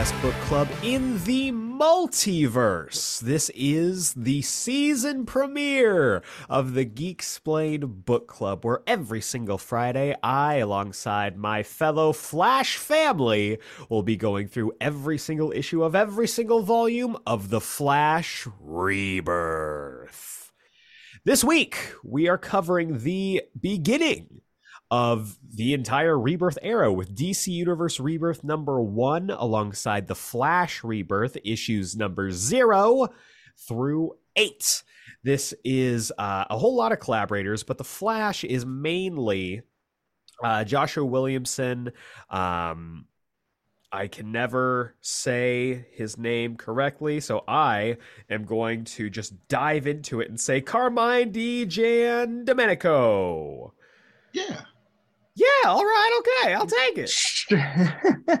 book club in the multiverse. This is the season premiere of the Geeksplained Book Club, where every single Friday, I, alongside my fellow Flash family, will be going through every single issue of every single volume of The Flash Rebirth. This week, we are covering the beginning of the entire Rebirth era with DC Universe Rebirth number one alongside the Flash Rebirth issues number zero through eight. This is uh, a whole lot of collaborators, but the Flash is mainly uh, Joshua Williamson. Um, I can never say his name correctly, so I am going to just dive into it and say Carmine Di Giandomenico. Yeah. Yeah, all right, okay, I'll take it.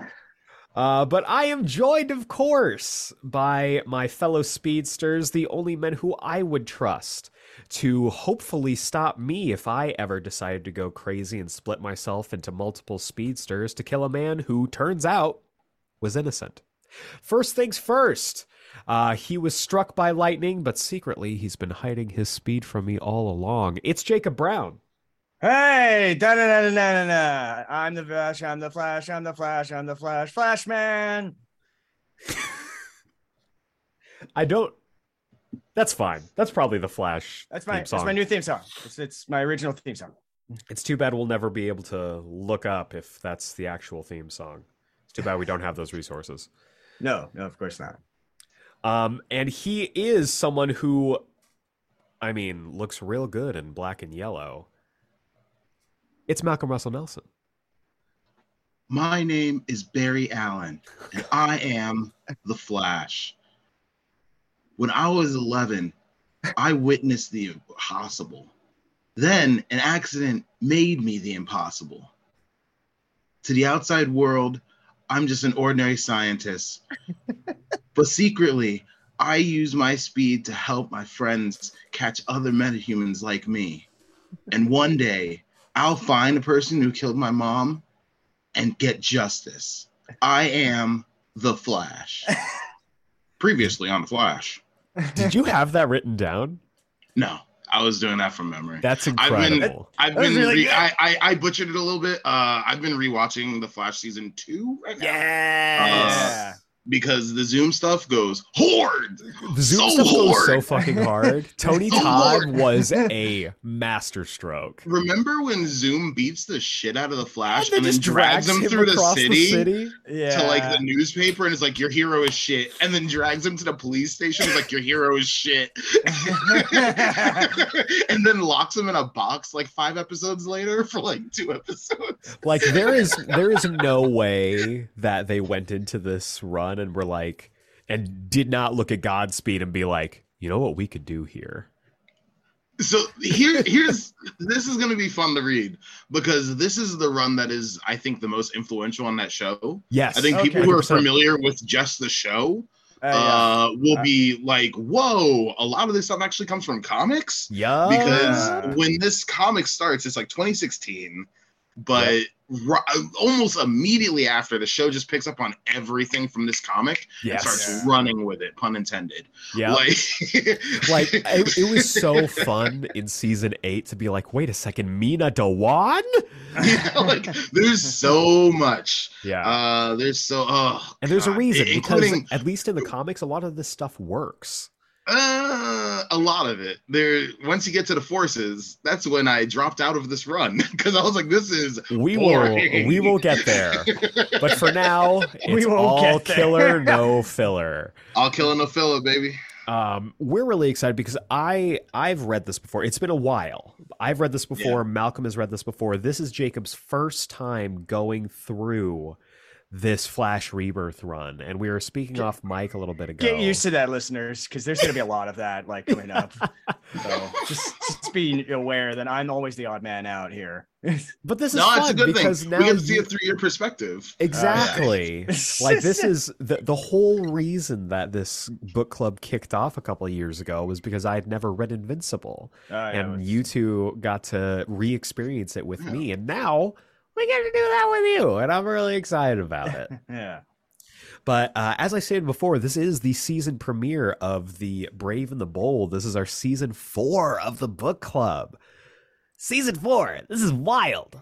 uh, but I am joined, of course, by my fellow speedsters, the only men who I would trust to hopefully stop me if I ever decided to go crazy and split myself into multiple speedsters to kill a man who turns out was innocent. First things first. Uh, he was struck by lightning, but secretly he's been hiding his speed from me all along. It's Jacob Brown. Hey, da da da da da da! I'm the Flash. I'm the Flash. I'm the Flash. I'm the Flash. Flashman. I don't. That's fine. That's probably the Flash. That's my that's my new theme song. It's it's my original theme song. It's too bad we'll never be able to look up if that's the actual theme song. It's too bad we don't have those resources. No, no, of course not. Um, and he is someone who, I mean, looks real good in black and yellow. It's Malcolm Russell Nelson. My name is Barry Allen, and I am the Flash. When I was 11, I witnessed the impossible. Then an accident made me the impossible. To the outside world, I'm just an ordinary scientist. but secretly, I use my speed to help my friends catch other metahumans like me. And one day, I'll find the person who killed my mom and get justice. I am the Flash. Previously on the Flash. Did you have that written down? No, I was doing that from memory. That's incredible. I've been, I've been really re- I, I, I, butchered it a little bit. Uh, I've been rewatching the Flash season two right now. Yeah. Uh, because the Zoom stuff goes hard. The Zoom so stuff hard. goes so fucking hard. Tony so Todd hard. was a masterstroke. Remember when Zoom beats the shit out of the Flash and, and then drags, him, him through the city, the city, Yeah. to like the newspaper and is like, "Your hero is shit," and then drags him to the police station. Is like, "Your hero is shit," and then locks him in a box like five episodes later for like two episodes. Like there is there is no way that they went into this run and were like, and did not look at Godspeed and be like, you know what we could do here. So here, here's this is going to be fun to read because this is the run that is, I think, the most influential on that show. Yes, I think okay. people who are familiar with just the show uh, yeah. uh, will uh, be like, "Whoa!" A lot of this stuff actually comes from comics. Yeah, because when this comic starts, it's like 2016, but. Yep almost immediately after the show just picks up on everything from this comic yes. and starts yeah. running with it pun intended yeah like, like it, it, was so fun in season eight to be like wait a second Meena Dhawan yeah like there's so much yeah uh there's so oh and there's God. a reason because at least in the comics a lot of this stuff works uh, a lot of it. There, once you get to the forces, that's when I dropped out of this run because I was like, "This is we boring. will we will get there." but for now, it's all killer, no filler. All killer, no filler, baby. Um, we're really excited because I I've read this before. It's been a while. I've read this before. Yeah. Malcolm has read this before. This is Jacob's first time going through this Flash Rebirth run, and we were speaking get, off mic a little bit ago. Get used to that, listeners, because there's going to be a lot of that like coming up. so just, just be aware that I'm always the odd man out here. but this is no, fun it's a good because thing. now we get to see it through your perspective. Exactly. Uh, like this is the the whole reason that this book club kicked off a couple of years ago was because I had never read Invincible, uh, yeah, and was... you two got to re-experience it with yeah. me, and now we get to do that with you, and I'm really excited about it. yeah. But uh, as I stated before, this is the season premiere of the Brave and the Bold. This is our season four of the book club. Season four. This is wild.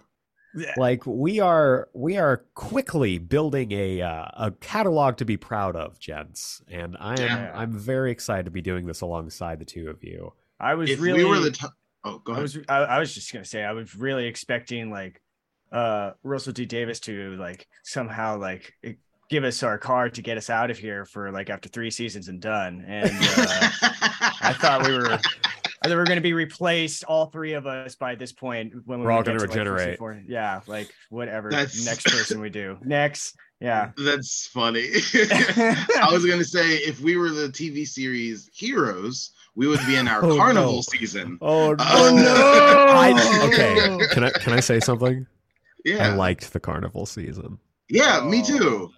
Yeah. Like we are, we are quickly building a uh, a catalog to be proud of, gents. And I am, Yeah. I'm very excited to be doing this alongside the two of you. I was if really we were the t- oh, go ahead. I was I, I was just gonna say I was really expecting like uh Russell T Davies to like somehow like give us our card to get us out of here for like after three seasons and done. And uh, I thought we were I thought we were going to be replaced, all three of us, by this point. When we We're all gonna to, like, regenerate. four. yeah, like whatever. That's- Next person we do. Next. Yeah. That's funny. I was gonna say if we were the TV series Heroes, we would be in our Oh, carnival no. season. Oh Oh, no! I, okay, can I can I say something? Yeah, I liked the carnival season. yeah, me oh. too.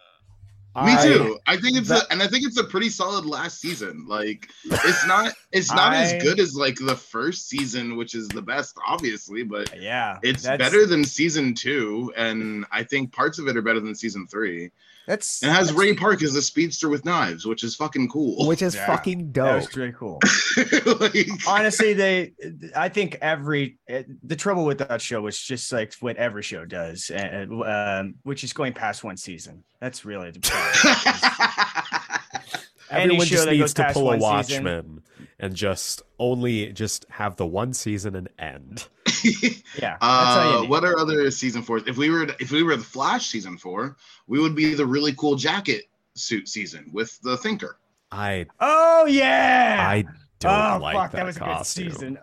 Me I- too. I think it's that- a, and I think it's a pretty solid last season. Like it's not it's not I- as good as like the first season, which is the best, obviously, but Yeah. it's better than season two, and I think parts of it are better than season three. That's And it has that's- Ray Park as a speedster with knives, which is fucking cool. which is Yeah, fucking dope. was really cool. Like- honestly they i think every the trouble with that show is just like what every show does and um, which is going past one season that's really the problem. Everyone just needs to pull a one season- Watchmen and just only just have the one season and end. yeah that's all you uh, what are other season fours? If we were if we were the Flash season four, we would be the really cool jacket suit season with the Thinker. I oh yeah I don't oh like fuck that, that, was costume. a good season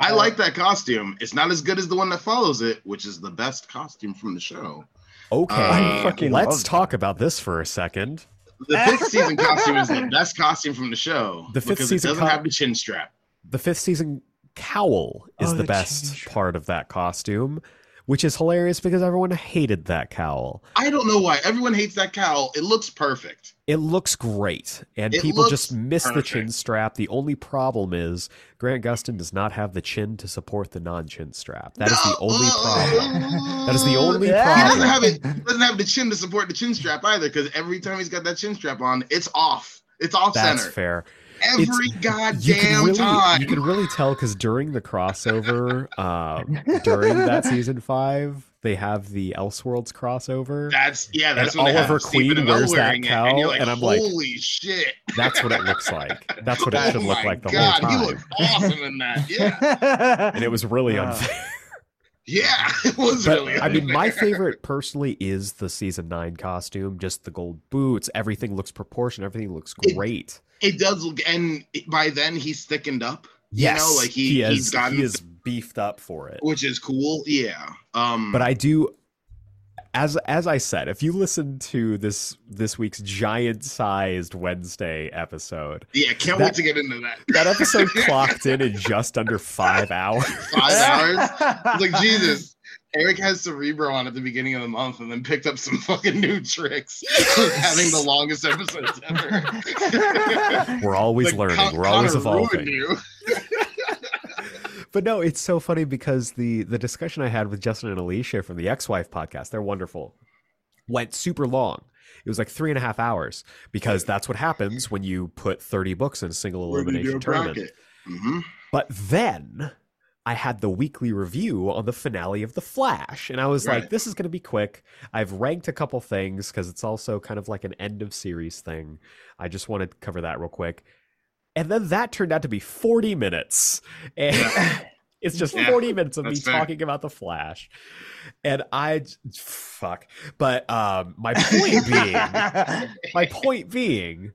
I Uh, like that costume. It's not as good as the one that follows it, which is the best costume from the show. Okay, I fucking let's love talk about this for a second. The fifth season costume is the best costume from the show The fifth because season it doesn't co- have the chin strap. The fifth season cowl is Oh, the the best change. part of that costume, which is hilarious because everyone hated that cowl. I don't know why everyone hates that cowl. It looks perfect. It looks great, and It people just miss the chin strap. The only problem is Grant Gustin does not have the chin to support the non-chin strap. That is the only problem. That is the only Yeah. He problem. doesn't have it. He doesn't have the chin to support the chin strap either. Because every time he's got that chin strap on, it's off. It's off That's center. fair. Every You can goddamn really, time. you can really tell because during the crossover, um, during that season five, they have the Elseworlds crossover. That's yeah. That's And Oliver Queen wears that cowl, and, like, and I'm like, holy shit! That's what it looks like. That's what it oh should look like the god, whole he time. looked awesome in that. Yeah, And it was really Uh, unfair. yeah, it was But really. I mean, my favorite personally is the season nine costume. Just the gold boots. Everything looks proportioned. Everything looks great. It does look, and by then he's thickened up. Yes, you know, like he, has, he's gotten, he is beefed up for it. which is cool. Yeah. Um. But I do, as as I said, if you listen to this this week's giant sized Wednesday episode, yeah, can't that- wait to get into that. that episode clocked in in just under five hours. Five hours. It's like Jesus. Eric has Cerebro on at the beginning of the month, and then picked up some fucking new tricks. having the longest episodes ever. We're always Like, learning. Con- We're always Connor evolving. you. But no, it's so funny because the the discussion I had with Justin and Alicia from the Ex Wife podcast, they're wonderful, went super long. It was like three and a half hours because that's what happens when you put 30 books in a single Where did you do elimination tournament. bracket? Mhm. But then I had the weekly review on the finale of The Flash, and I was like, this is going to be quick. I've ranked a couple things because it's also kind of like an end of series thing. I just want to cover that real quick. And then that turned out to be 40 minutes. And it's just Yeah, 40 minutes of me fair. talking about The Flash. And I, fuck. But um, my point being, my point being,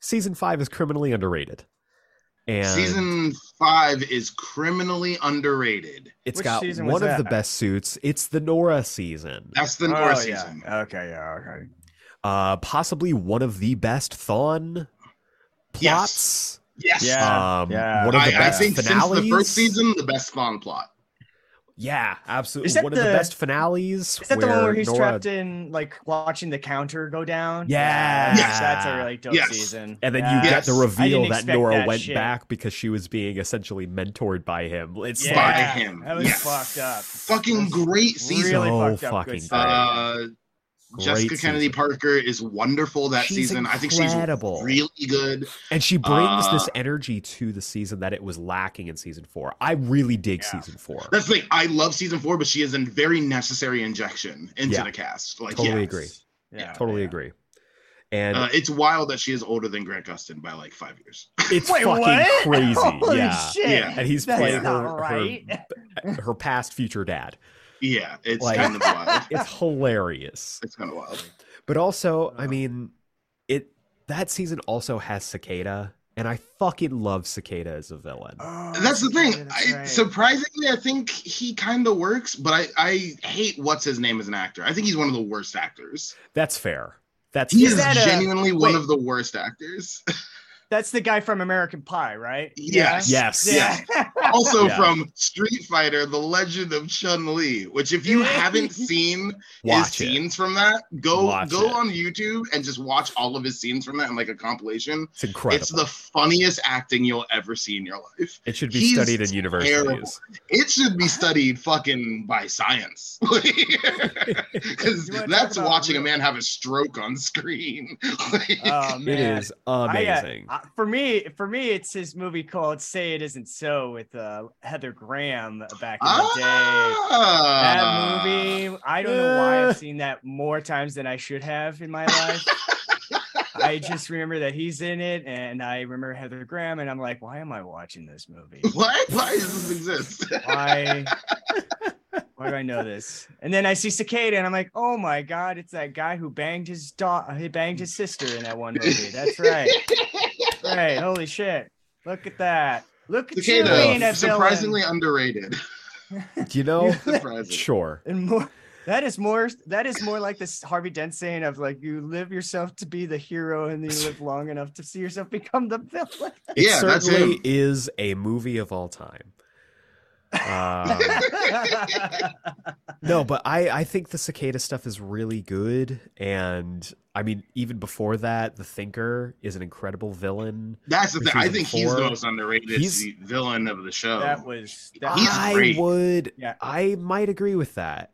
season five is criminally underrated. And Season five is criminally underrated. It's Which got one of the best suits. It's the Nora season. That's the Oh, Nora yeah. season. Okay, yeah, okay. Uh, possibly one of the best Thawne plots. Yes. Yeah. Um, yeah. One of I, the I best think finales. since the first season, the best Thawne plot. Yeah, absolutely. Is that One of the the- best finales. Is that the one where he's Nora- trapped in like watching the counter go down? Yeah. that's, that's a really dope Yes. season. And then Yeah. you get the reveal that Nora that went shit. back because she was being essentially mentored by him. It's yeah, by him. That was Yes. fucked up. Fucking great season. Really So fucked up. fucking Good stuff. Uh, Jessica Great Kennedy season. Parker is wonderful that She's season. I think incredible. she's really good. And she brings Uh, this energy to the season that it was lacking in season four. I really dig Yeah. season four. That's like I love season four, but she is a very necessary injection into Yeah. the cast. Like, Totally yeah. agree. Yeah, Totally yeah. agree. And Uh, it's wild that she is older than Grant Gustin by like five years. it's Wait, fucking what? crazy. Holy yeah. shit. Yeah. And he's That's playing her, right. her her past future dad. Yeah, it's Like- kind of wild. It's hilarious. It's kind of wild. But also, I Uh. mean, it that season also has Cicada, and I fucking love Cicada as a villain. Oh, That's the thing. yeah, that's I. Surprisingly, I think he kind of works, but I, I hate what's his name as an actor. I think he's one of the worst actors. That's fair. That's He Is is fair. that a- genuinely one wait. of the worst actors. That's the guy from American Pie, right? Yes. Yes. Yeah. also Yeah. from Street Fighter: The Legend of Chun Li, which if you haven't seen his it. scenes from that, go Watch go it. on YouTube and just watch all of his scenes from that in like a compilation. It's incredible. It's the funniest acting you'll ever see in your life. it should be he's studied in universities. terrible. It should be studied fucking by science. Because You wanna talk that's about watching a man have a stroke on screen. Oh It man. is I, uh, amazing. uh, for me, for me, it's his movie called "Say It Isn't So" with uh, Heather Graham back in the day. That Ah. movie, I don't know why. I've seen that more times than I should have in my life. I just remember that he's in it, and I remember Heather Graham, and I'm like, why am I watching this movie? What? Why does this exist? Why? Why do I know this? And then I see Cicada, and I'm like, oh my god, it's that guy who banged his daughter, he banged his sister in that one movie. That's right. Right. Holy shit! Look at that. Look at you being Cicada, a surprisingly villain. underrated. Do you know? Sure. And more. That is more. That is more like this Harvey Dent saying of like you live yourself to be the hero, and then you live long enough to see yourself become the villain. It Yeah, that's certainly him. is a movie of all time. Um, no, but I I think the cicada stuff is really good, and I mean even before that, the Thinker is an incredible villain. That's the thing. I season think he's the most underrated he's- villain of the show. that was. That He's I great. would, Yeah. I might agree with that.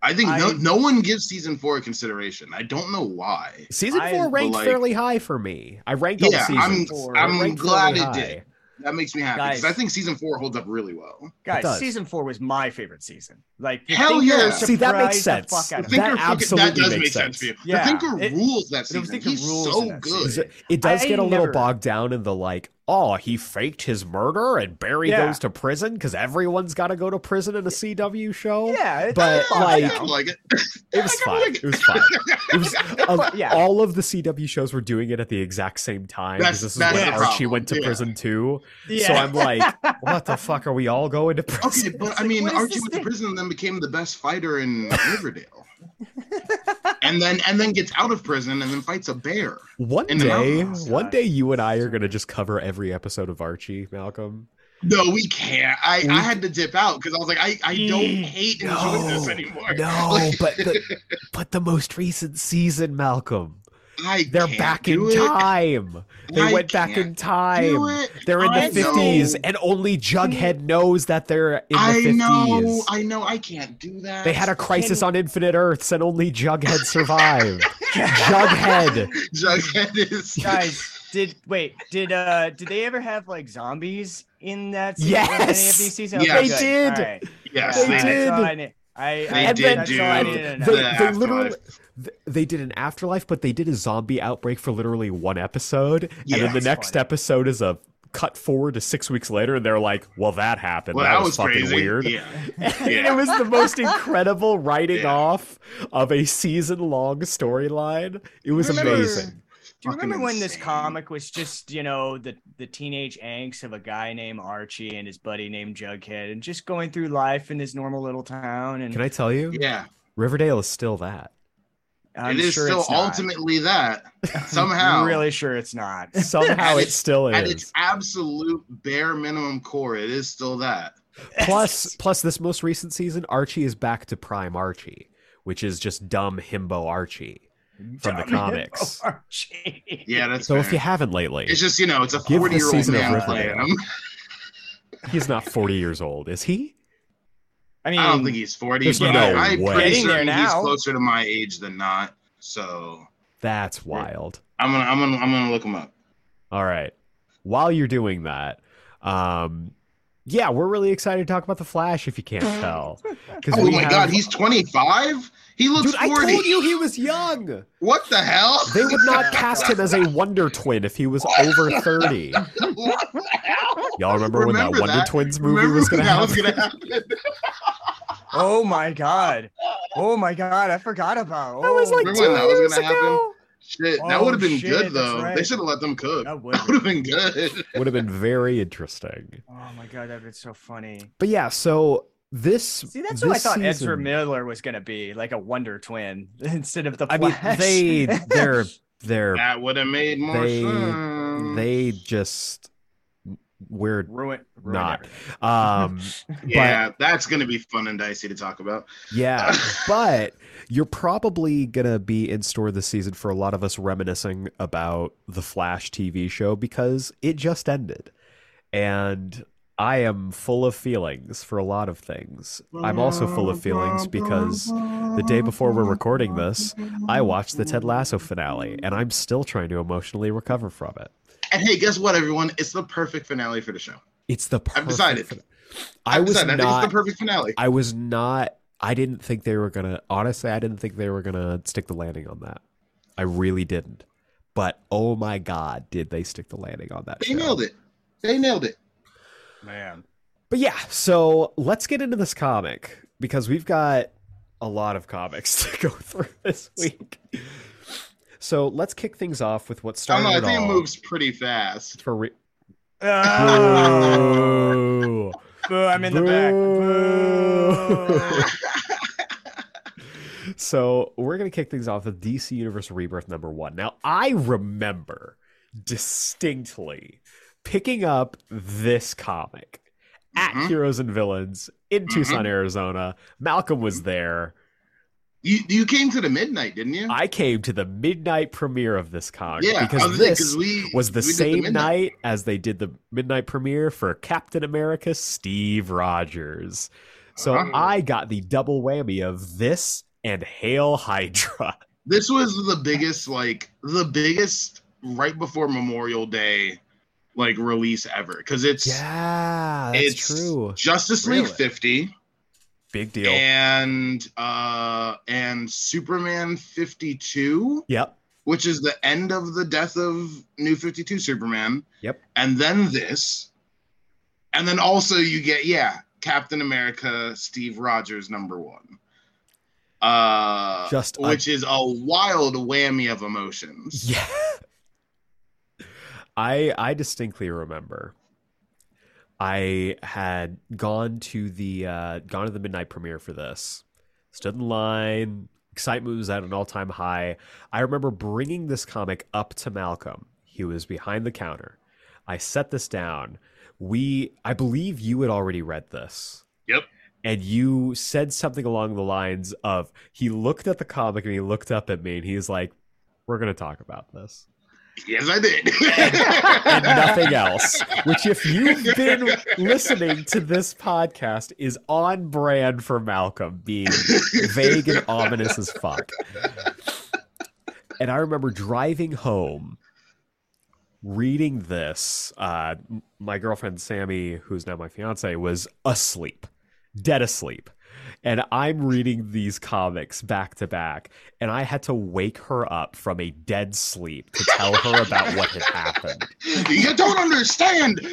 I think no, I- no one gives season four consideration. I don't know why. Season I- four ranked like- fairly high for me. I ranked all the Yeah, seasons. I'm, four. I'm glad it high. did. That makes me happy because Guys. I think season four holds up really well. Guys, season four was my favorite season. Like Hell Thinker yeah. See, that makes surprised the sense. fuck out The of me. That Thinker absolutely that does makes make sense. sense. for you. Yeah, the Thinker it- rules that the season. Thinker He's rules so good. season. It does I get a little never- bogged down in the like, oh, he faked his murder and Barry Yeah. goes to prison because everyone's got to go to prison in a CW show. Yeah, But, bogged like- I down. like it. It was I fine. like It was fine. It was of- um, Yeah. all of the CW shows were doing it at the exact same time That's- because this is when Archie problem. went to Yeah. prison too. yeah. So I'm like, what the fuck are we all going to prison? Okay, but I mean, what is Archie this went to prison and then became the best fighter in Riverdale. And then and then gets out of prison and then fights a bear. One day, one day, you and I are gonna just cover every episode of Archie, Malcolm. No, we can't. I, We- I had to dip out because I was like, I, I don't Mm. hate enjoying this No, anymore. No, Like, but the, but the most recent season, Malcolm, I they're can't back in it. time. They I went back in time. They're in I the fifties, and only Jughead knows that they're in the fifties. I fifties. know, I know, I can't do that. They had a crisis Can- on Infinite Earths, and only Jughead survived. Jughead. Jughead is guys did wait did uh did they ever have like zombies in that season, Yes! in any of these seasons Yes. Okay, They good. did. All right. Yes, They they that's did. I. I, They I, did that's do all I needed to know. They, the they afterlife. literally th- they did an afterlife, but they did a zombie outbreak for literally one episode, and then the next funny. episode is a cut forward to six weeks later, and they're like, "Well, that happened. Well, that, was, fucking crazy. weird." Yeah. Yeah. it was the most incredible writing Yeah. off of a season long storyline. It was Remember- amazing. Do you Fucking remember when this comic was just, you know, the the teenage angst of a guy named Archie and his buddy named Jughead and just going through life in his normal little town and Can I tell you, Yeah. Riverdale is still that. I'm it is sure still it's not. ultimately that. Somehow. I'm really sure it's not. Somehow it its- still At is. its absolute bare minimum core, it is still that. plus plus this most recent season archie is back to prime archie which is just dumb himbo archie from the comics. Yeah, that's so if you haven't lately It's just, you know, it's a forty-year-old man playing him. he's not 40 years old is he I mean, I don't think he's 40, There's but no I, I'm way. pretty Getting there certain he's closer to my age than not. So That's wild. I'm gonna I'm gonna I'm gonna look him up. All right. While you're doing that, um, yeah, we're really excited to talk about the Flash. If you can't tell, Oh my have- god, he's 25. He looks dude! I 40. told you he was young. What the hell? They would not cast him as a Wonder Twin if he was over thirty. what the hell? Y'all remember, when that Remember Wonder? Twins movie Remember was going to happen? gonna happen? oh my god, oh my god, I forgot about. That was oh, like Remember two when that was years gonna happen? ago. Shit, that Oh, would have been shit, good that's though. They should have let them cook. that would. That would have been good. Would have been very interesting. Oh my god, that'd been so funny. But yeah, so this. See, that's who I this thought Ezra Miller was gonna be, like a Wonder Twin instead of the I mean, they they're they're That would have made more They- sense. they just we're ruin, ruin Not. everything. um yeah, that's gonna be fun and dicey to talk about. yeah but you're probably gonna be in store this season for a lot of us reminiscing about the flash tv show because it just ended and i am full of feelings for a lot of things i'm also full of feelings because the day before we're recording this i watched the ted lasso finale and i'm still trying to emotionally recover from it And hey, guess what, everyone? It's the perfect finale for the show. it's the perfect decided. fin- i I've was decided. I not it's the perfect finale. I was not. I didn't think they were gonna. Honestly, I didn't think they were gonna stick the landing on that. I really didn't. But oh my god, did they stick the landing on that? They show. nailed it. They nailed it. Man, But yeah, so let's get into this comic because we've got a lot of comics to go through this week. So let's kick things off with what I started know. I it think it all. moves pretty fast. For re- Ah, Boo. boo, I'm in the back. Boo. so we're gonna kick things off with DC Universe Rebirth number one. Now I remember distinctly picking up this comic at Mhm. Heroes and Villains in Tucson, Arizona. Malcolm was there. You you came to the midnight, didn't you? I came to the midnight premiere of this comic yeah, because was this we, was the same midnight. night as they did the midnight premiere for Captain America Steve Rogers. So Uh-huh. I got the double whammy of this and Hail Hydra. This was the biggest, like the biggest right before Memorial Day, like release ever. Because it's Yeah, that's it's true. Justice League Really? 50 Big deal. and uh and Superman 52. yep. which is the end of the death of New 52 Superman. Yep. And then this. And then also you get, yeah, Captain America, Steve Rogers, number one. Uh, Just a- which is a wild whammy of emotions. Yeah. I I distinctly remember I had gone to the uh gone to the midnight premiere for this. Stood in line, excitement was at an all-time high. I remember bringing this comic up to Malcolm. He was behind the counter. I set this down. We I believe you had already read this. Yep. And you said something along the lines of he looked at the comic and he looked up at me and he's like, We're gonna talk about this. Yes, I did. and nothing else. Which, if you've been listening to this podcast, is on brand for Malcolm being vague and ominous as fuck. And I remember driving home, reading this. Uh, my girlfriend Sammy, who's now my fiance, was asleep, dead asleep. And I'm reading these comics back to back, and I had to wake her up from a dead sleep to tell her about what had happened. you don't understand.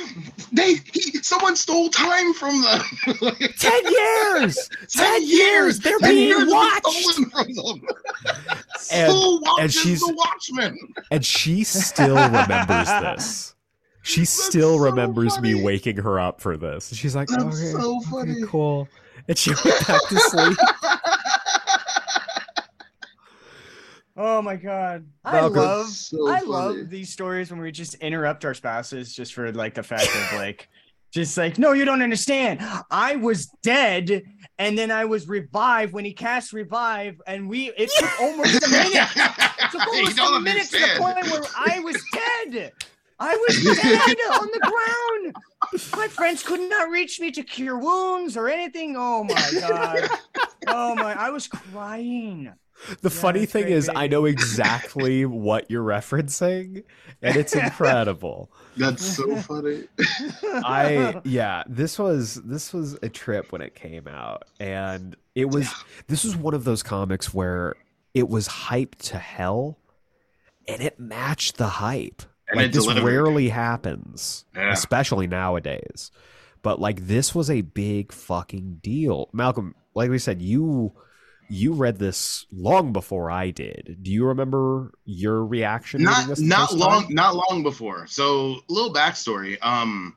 They he, someone stole time from them. Ten years! Ten years! They're 10 being years watched! stolen from them. And- watches she's- the Watchmen? And she still remembers this. She still so remembers me waking her up for this. She's like, That's okay, so okay, cool. And she went back to sleep. Oh my god. I Malcolm. love So I funny. love these stories when we just interrupt our spouses just for like the fact of like just like no you don't understand. I was dead and then I was revived when he cast revive and we it took almost a minute. It took you almost don't a minute to the understand. point where I was dead. I was dead on the ground. My friends could not reach me to cure wounds or anything. Oh my god. Oh my! I was crying. The Yeah, funny thing great, is, I know exactly what you're referencing, and it's incredible. That's so funny. I yeah, this was this was a trip when it came out, and it was this was one of those comics where it was hyped to hell, and it matched the hype. And like it this delivered. rarely happens, Yeah. especially nowadays. But like this was a big fucking deal. Malcolm, like we said, you you read this long before I did. Do you remember your reaction? not this not long time? not long before so little backstory um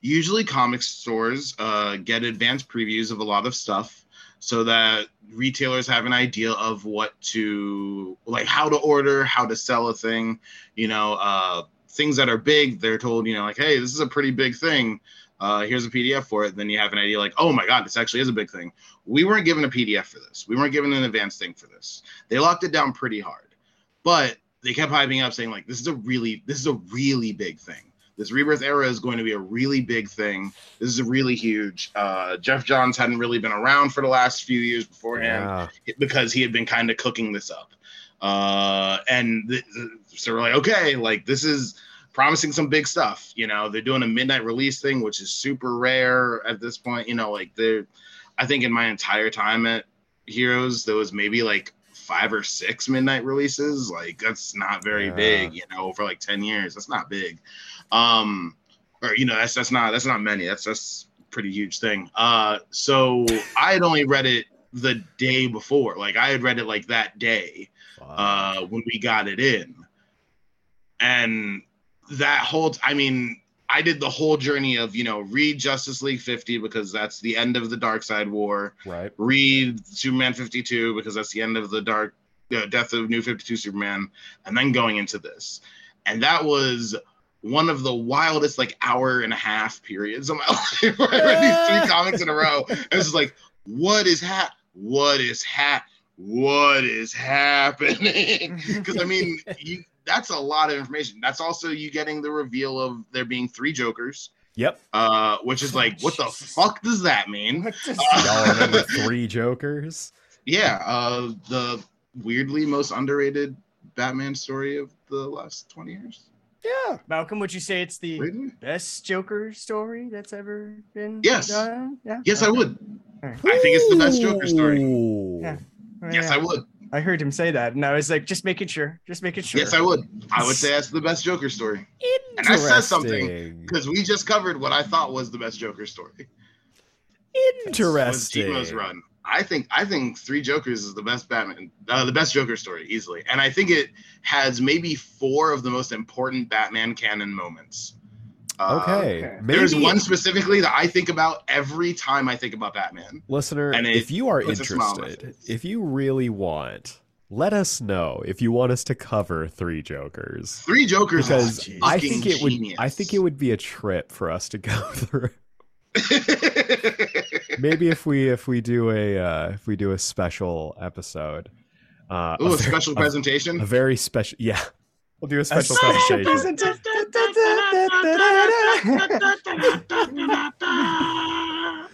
usually comic stores uh get advanced previews of a lot of stuff so that retailers have an idea of what to like how to order how to sell a thing you know uh things that are big they're told you know like hey this is a pretty big thing. Uh here's a pdf for it. Then you have an idea like oh my god this actually is a big thing. We weren't given a pdf for this. We weren't given an advanced thing for this. They locked it down pretty hard. But they kept hyping up saying like this is a really this is a really big thing this rebirth era is going to be a really big thing. This is a really huge uh Geoff Johns hadn't really been around for the last few years beforehand Yeah. because he had been kind of cooking this up. Uh and th- th- so we're like okay like this is promising some big stuff you know? They're doing a midnight release thing which is super rare at this point you know? Like they're i think in my entire time at heroes there was maybe like five or six midnight releases. Like that's not very Yeah. big you know for like 10 years. That's not big um or you know that's that's not that's not many. That's that's a pretty huge thing. Uh so i had only read it the day before. Like i had read it like that day uh when we got it in. And that whole I mean i did the whole journey of you know read justice league 50 because that's the end of the Darkseid War. Right. read Superman 52 because that's the end of the dark uh, death of New 52 Superman, and then going into this. And that was one of the wildest like hour and a half periods of my life where I read these three comics in a row. And it's just like, what is hap? What is hap? What is happening? Because I mean, you, that's a lot of information. That's also you getting the reveal of there being three Jokers, Yep. uh, which is like, what the fuck does that mean? What does- Y'all remember three Jokers? Yeah, uh, the weirdly most underrated Batman story of the last 20 years. Yeah. Malcolm, would you say it's the Weirdly? best Joker story that's ever been Yes. done? Yeah. Yes, I would. All right. I think it's the best Joker story. Yeah. Oh, Yes, yeah. I would. I heard him say that, and I was like, just making sure, just making sure. Yes, I would. I would say that's the best Joker story. And that says something because we just covered what I thought was the best Joker story. Interesting. Was Interesting. Timo's run. I think I think Three Jokers is the best Batman, uh, the best Joker story easily, and I think it has maybe four of the most important Batman canon moments. Uh, Okay. Okay. Maybe, There's one specifically that I think about every time I think about Batman. listener, and it if you are puts a smile on my interested, if you really want, let us know if you want us to cover three Jokers. Three Jokers Because is I think it would. I think it would be a trip for us to go through. Maybe if we if we do a uh, if we do a special episode. Uh, Ooh, a, a special a- presentation. a very special yeah. We'll do a special special presentation.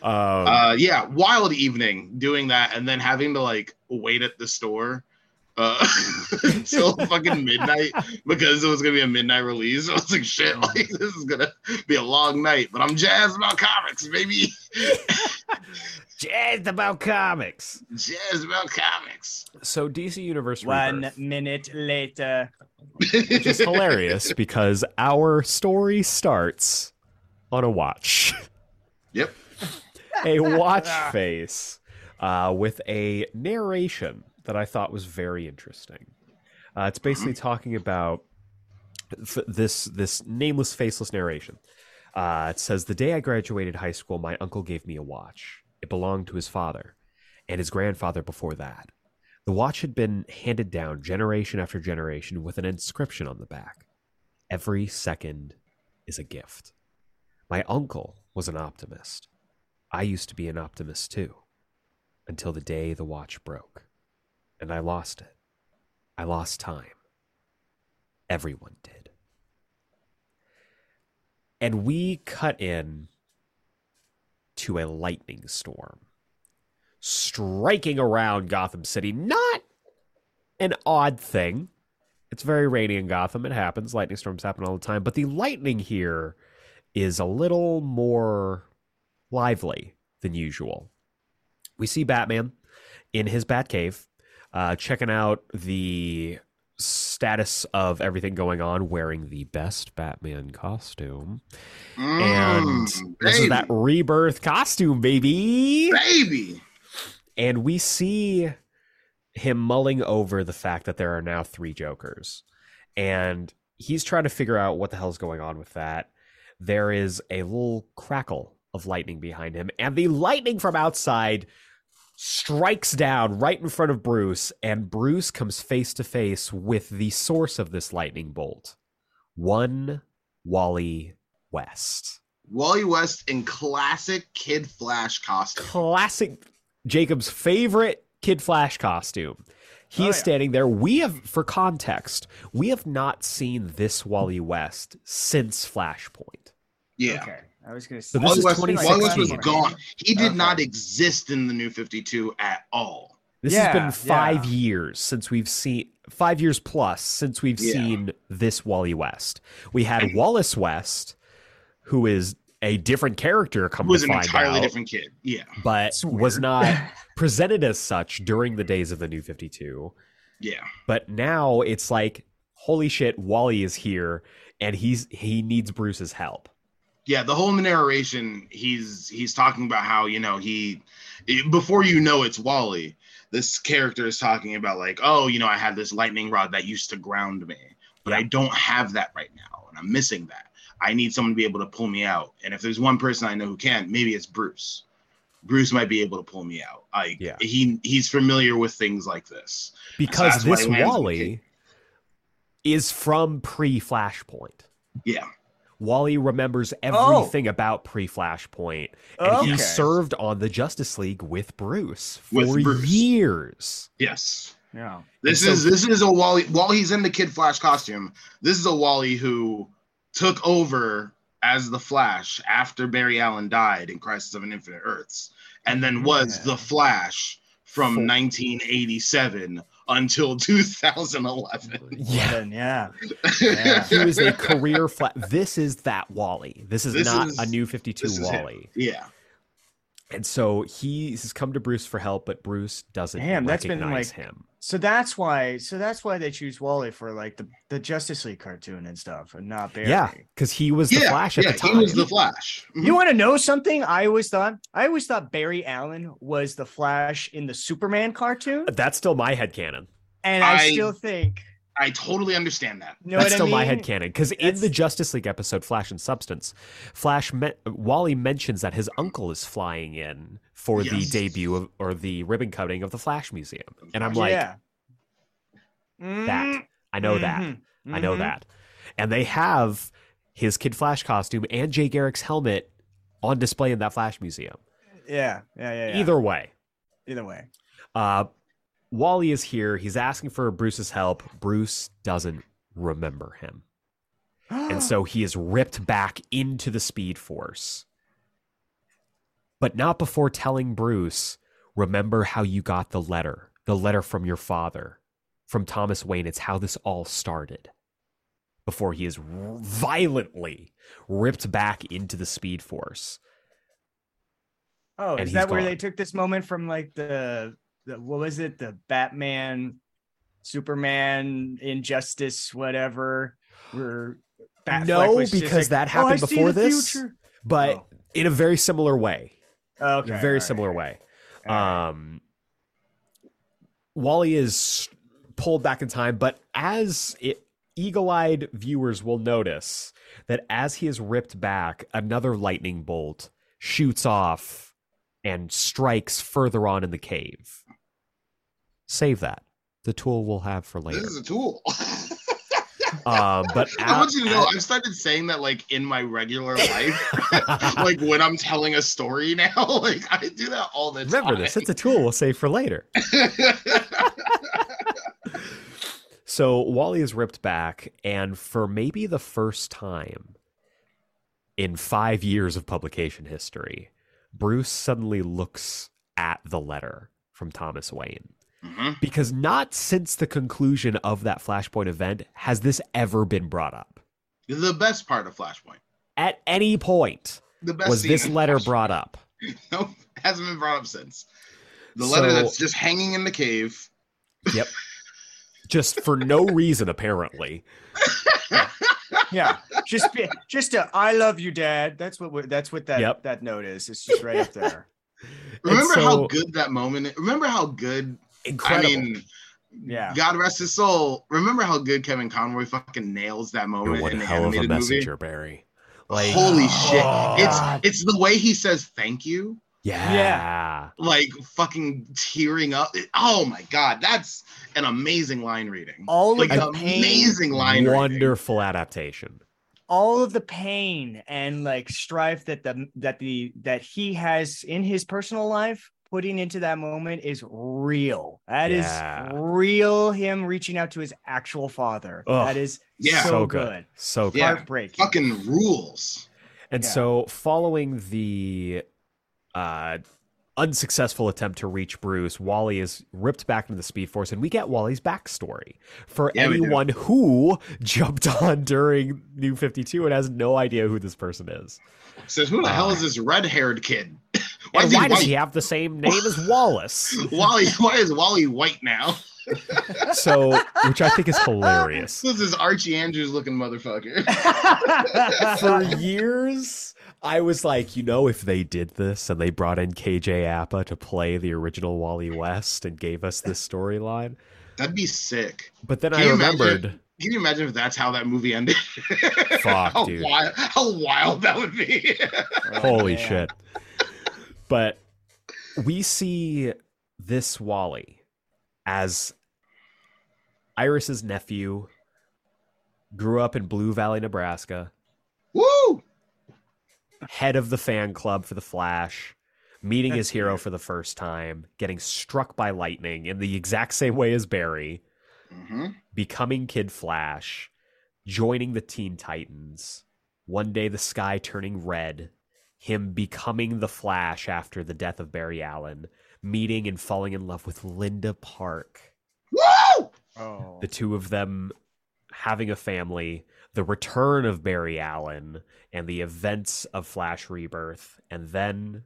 Um, uh, yeah, wild evening doing that, and then having to like wait at the store uh, until fucking midnight because it was gonna be a midnight release. I was like, shit, like this is gonna be a long night, but I'm jazzed about comics, baby. jazzed about comics. Jazzed about comics. So DC Universe One Rebirth, minute later. which is hilarious because our story starts on a watch. Yep. a watch face uh, with a narration that I thought was very interesting. Uh, it's basically talking about f- this this nameless, faceless narration. Uh, it says, "The day I graduated high school, my uncle gave me a watch. It belonged to his father and his grandfather before that. The watch had been handed down generation after generation with an inscription on the back. Every second is a gift. My uncle was an optimist. I used to be an optimist too, until the day the watch broke. And I lost it. I lost time. Everyone did. and we cut in to a lightning storm striking around Gotham City. Not an odd thing. It's very rainy in Gotham. It happens. Lightning storms happen all the time. But the lightning here is a little more lively than usual. We see Batman in his Batcave, uh, checking out the status of everything going on, wearing the best Batman costume. and Mm, this is that rebirth costume, baby. baby. And we see him mulling over the fact that there are now three Jokers. And he's trying to figure out what the hell's going on with that. There is a little crackle of lightning behind him, and the lightning from outside strikes down right in front of Bruce, and Bruce comes face to face with the source of this lightning bolt. One Wally West. Wally West in classic Kid Flash costume. classic Jacob's favorite Kid Flash costume. He Oh, is yeah. standing there. We have, for context, we have not seen this Wally West since Flashpoint. Yeah. Okay. I was gonna say So this Wally West, 2016. Wally West was gone. He did Okay. not exist in the New 52 at all. This Yeah, has been five yeah. years since we've seen five years plus since we've Yeah. seen this Wally West. We had Wallace West, who is a different character. He Come was to an find entirely out, different kid. Yeah. but was not presented as such during the days of the New Fifty Two. Yeah. But now it's like, holy shit, Wally is here and he's he needs Bruce's help. Yeah, the whole narration, he's he's talking about how, you know, he before you know it's Wally, this character is talking about like, oh, you know, I had this lightning rod that used to ground me, but I don't have that right now, and I'm missing that. I need someone to be able to pull me out. And if there's one person I know who can, maybe it's Bruce. Bruce might be able to pull me out. Like Yeah. he he's familiar with things like this. Because why this he lands on the Wally is from pre Flashpoint. Yeah. Wally remembers Oh. everything about pre Flashpoint. And he served on the Justice League with Bruce With for Bruce. years. Yes. Yeah. This And is so- this is a Wally while he's in the Kid Flash costume. This is a Wally who took over as the Flash after Barry Allen died in Crisis of an Infinite Earths, and then was Yeah. the Flash from For- 1987 until 2011. Yeah. Then, yeah. Yeah. He was a career flat. This is that Wally. This is This not is- a new 52 this him. Wally. Yeah, And so he has come to Bruce for help, but Bruce doesn't Damn, that's been, recognize like, him. So that's why. So that's why they choose Wally for like the, the Justice League cartoon and stuff, and not Barry. Yeah, because he was the yeah, Flash at yeah. the time. He was the Flash. Mhm. You want to know something? I always thought I always thought Barry Allen was the Flash in the Superman cartoon, That's still my head headcanon. and I, I- still think I totally understand that. you know That's still I my mean? headcanon. Because in the Justice League episode Flash and Substance, Flash me- Wally mentions that his uncle is flying in for the debut of, or the ribbon cutting of the Flash Museum. And I'm like, yeah. that. I know that. Mhm. I know Mhm. that. And they have his Kid Flash costume and Jay Garrick's helmet on display in that Flash Museum. Yeah, yeah, yeah, yeah. Either way, either way. uh, Wally is here. He's asking for Bruce's help. Bruce doesn't remember him. and so he is ripped back into the Speed Force. But not before telling Bruce, remember how you got the letter, the letter from your father, from Thomas Wayne. It's how this all started. Before he is violently ripped back into the Speed Force. Oh, and is that where they took this moment from like the, the what was it? The Batman, Superman, Injustice, whatever. Batfleck No, because like, that "Oh, happened see before this. future." But Oh. in a very similar way. Oh, okay, very right, similar way. right, all right. Um, Wally is pulled back in time, but as it, eagle-eyed viewers will notice that as he is ripped back, another lightning bolt shoots off and strikes further on in the cave. Save that. The tool we'll have for later. This is a tool. Um, but I want you to know, at- I've started saying that like in my regular life, like when I'm telling a story now. Like I do that all the time. remember this. It's a tool we'll save for later. So Wally is ripped back, and for maybe the first time, in five years of publication history, Bruce suddenly looks at the letter from Thomas Wayne. Hmm Because not since the conclusion of that Flashpoint event has this ever been brought up. The best part of Flashpoint. At any point The best was this letter brought up. Nope, hasn't been brought up since. The letter So- that's just hanging in the cave. Yep. Just for no reason, apparently. Yeah, just be, just a I love you, Dad. That's what we- that's what that Yep. that note is. It's just right up there. Remember And how good that moment? Remember how good? Incredible. I mean, Yeah. God rest his soul. Remember how good Kevin Conroy fucking nails that You're moment one in the hell of a animated movie? messenger, Barry. Like, Holy oh, shit! Oh, it's God. it's the way he says thank you, yeah. Yeah. Like fucking tearing up. Oh my god, that's an amazing line reading. All of like the an pain, amazing line reading. Wonderful adaptation. all of the pain and like strife that the that the that he has in his personal life putting into that moment is real. That is Yeah. real. Him reaching out to his actual father. Ugh. that is Yeah. so, so good. good. So good. Yeah. Heartbreaking. Fucking rules. And Yeah. so, following the uh, unsuccessful attempt to reach Bruce, Wally is ripped back into the Speed Force, and we get Wally's backstory for Yeah, anyone who jumped on during New 52 and has no idea who this person is. Says, who the hell is this red-haired kid? Why and is he does he have the same name as Wallace? Wally, why is Wally white now? So, which I think is hilarious. This is Archie Andrews looking motherfucker. For years, I was like, you know, if they did this and they brought in KJ Appa to play the original Wally West and gave us this storyline, That'd be sick. but then Can I you imagine- remembered. Can you imagine if that's how that movie ended? Fuck, how dude. Wild, how wild that would be. Holy shit. But we see this Wally as Iris's nephew, grew up in Blue Valley, Nebraska, Woo! head of the fan club for the Flash, meeting his hero weird. for the first time, getting struck by lightning in the exact same way as Barry, hmm becoming Kid Flash, joining the Teen Titans, one day the sky turning red, him becoming the Flash after the death of Barry Allen, meeting and falling in love with Linda Park, Woo! Oh. the two of them having a family, the return of Barry Allen, and the events of Flash Rebirth, and then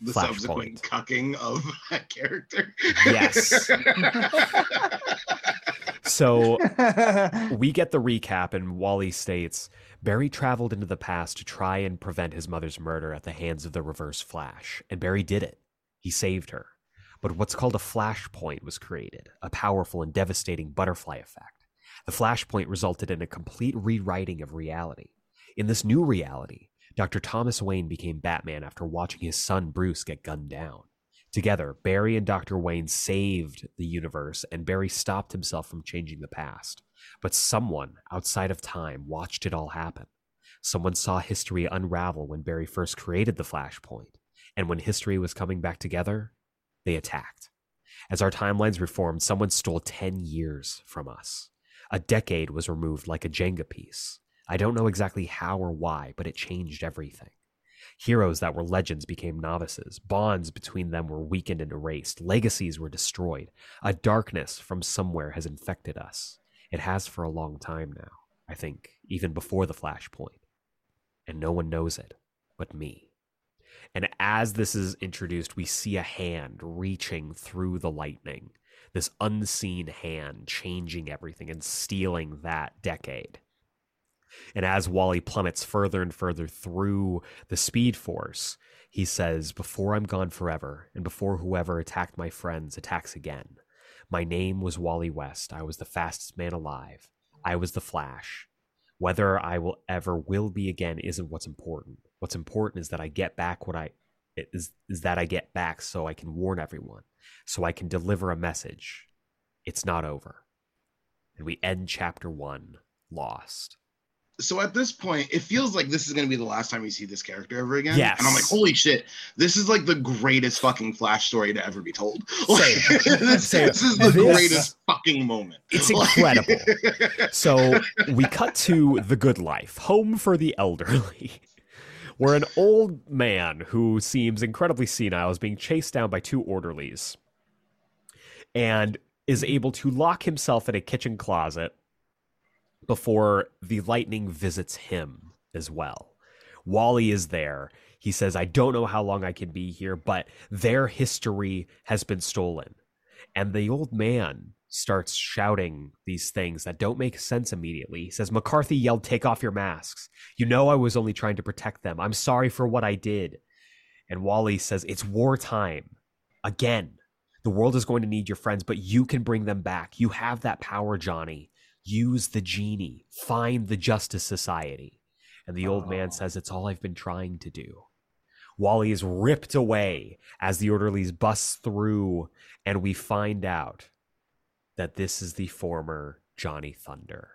The Flashpoint. subsequent cucking of that character. Yes. so we get the recap, and Wally states Barry traveled into the past to try and prevent his mother's murder at the hands of the Reverse Flash, and Barry did it. He saved her. But what's called a flashpoint was created, a powerful and devastating butterfly effect. The flashpoint resulted in a complete rewriting of reality. In this new reality, Dr. Thomas Wayne became Batman after watching his son Bruce get gunned down. Together, Barry and Dr. Wayne saved the universe, and Barry stopped himself from changing the past. But someone outside of time watched it all happen. Someone saw history unravel when Barry first created the Flashpoint, and when history was coming back together, they attacked. As our timelines reformed, someone stole 10 years from us. A decade was removed like a Jenga piece. I don't know exactly how or why, but it changed everything. Heroes that were legends became novices. Bonds between them were weakened and erased. Legacies were destroyed. A darkness from somewhere has infected us. It has for a long time now, I think, even before the flashpoint. And no one knows it but me. And as this is introduced, we see a hand reaching through the lightning, this unseen hand changing everything and stealing that decade. And as Wally plummets further and further through the speed force, he says, Before I'm gone forever, and before whoever attacked my friends attacks again, my name was Wally West. I was the fastest man alive. I was the Flash. Whether I will ever will be again isn't what's important. What's important is that I get back what I is is that I get back so I can warn everyone, so I can deliver a message. It's not over. And we end chapter 1 lost. So at this point, it feels like this is gonna be the last time we see this character ever again. Yes. And I'm like, holy shit, this is like the greatest fucking Flash story to ever be told. Same. this, this is the This- greatest fucking moment. It's incredible. So we cut to the good life, home for the elderly, where an old man who seems incredibly senile is being chased down by two orderlies and is able to lock himself in a kitchen closet before the lightning visits him as well. Wally is there. He says, I don't know how long I can be here, but their history has been stolen. And the old man starts shouting these things that don't make sense immediately. He says, McCarthy yelled, Take off your masks. You know, I was only trying to protect them. I'm sorry for what I did. And Wally says, It's wartime. Again, the world is going to need your friends, but you can bring them back. You have that power, Johnny. Use the genie, find the Justice Society. And the old man Oh. says, It's all I've been trying to do. Wally is ripped away as the orderlies bust through, and we find out that this is the former Johnny Thunder.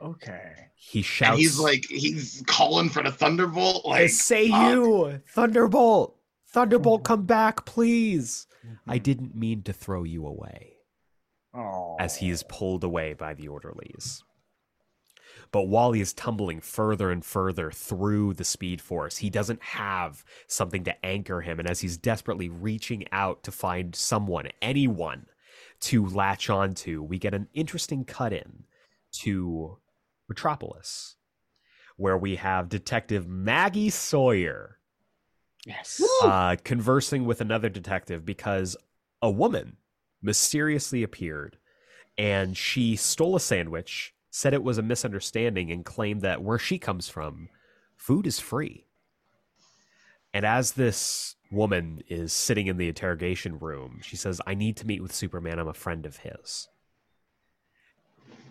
Okay. He shouts, and he's like, he's calling for the Thunderbolt. I Like, say fuck. you, Thunderbolt, Thunderbolt, come back, please. I Hmm. didn't mean to throw you away. As he is pulled away by the orderlies. But while he is tumbling further and further through the speed force. He doesn't have something to anchor him. And as he's desperately reaching out to find someone, anyone to latch onto, we get an interesting cut in to Metropolis, where we have Detective Maggie Sawyer Yes. uh, conversing with another detective because a woman mysteriously appeared and she stole a sandwich, said it was a misunderstanding, and claimed that where she comes from, food is free. And as this woman is sitting in the interrogation room, she says, I need to meet with Superman. I'm a friend of his.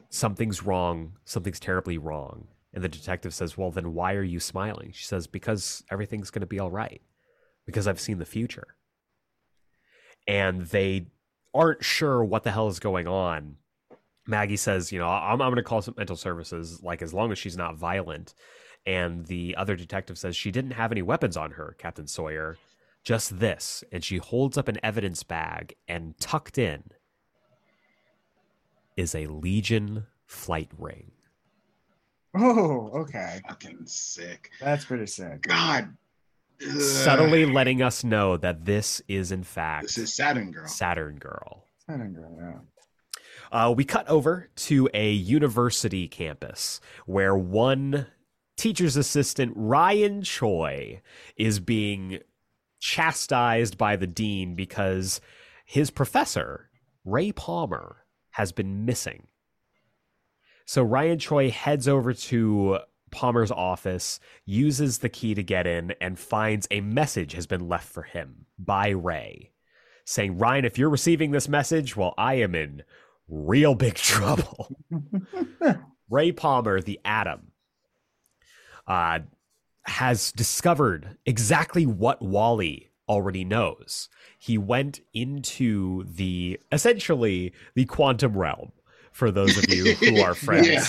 Something's wrong. Something's terribly wrong. And the detective says, Well, then why are you smiling? She says, Because everything's going to be all right. Because I've seen the future. And they aren't sure what the hell is going on. Maggie says, You know, I'm, I'm going to call some mental services, like as long as she's not violent. And the other detective says, She didn't have any weapons on her, Captain Sawyer. Just this. And she holds up an evidence bag, and tucked in is a Legion flight ring. Oh, okay. fucking sick. That's pretty sick. God. Ugh. subtly letting us know that this is in fact This is Saturn Girl. Saturn Girl. I don't know. Uh, we cut over to a university campus where one teacher's assistant, Ryan Choi, is being chastised by the dean because his professor, Ray Palmer, has been missing. So Ryan Choi heads over to Palmer's office, uses the key to get in, and finds a message has been left for him by Ray saying, Ryan, if you're receiving this message, well, I am in real big trouble. Ray Palmer, the Atom, uh, has discovered exactly what Wally already knows. He went into the essentially the quantum realm for those of you who are friends Yeah.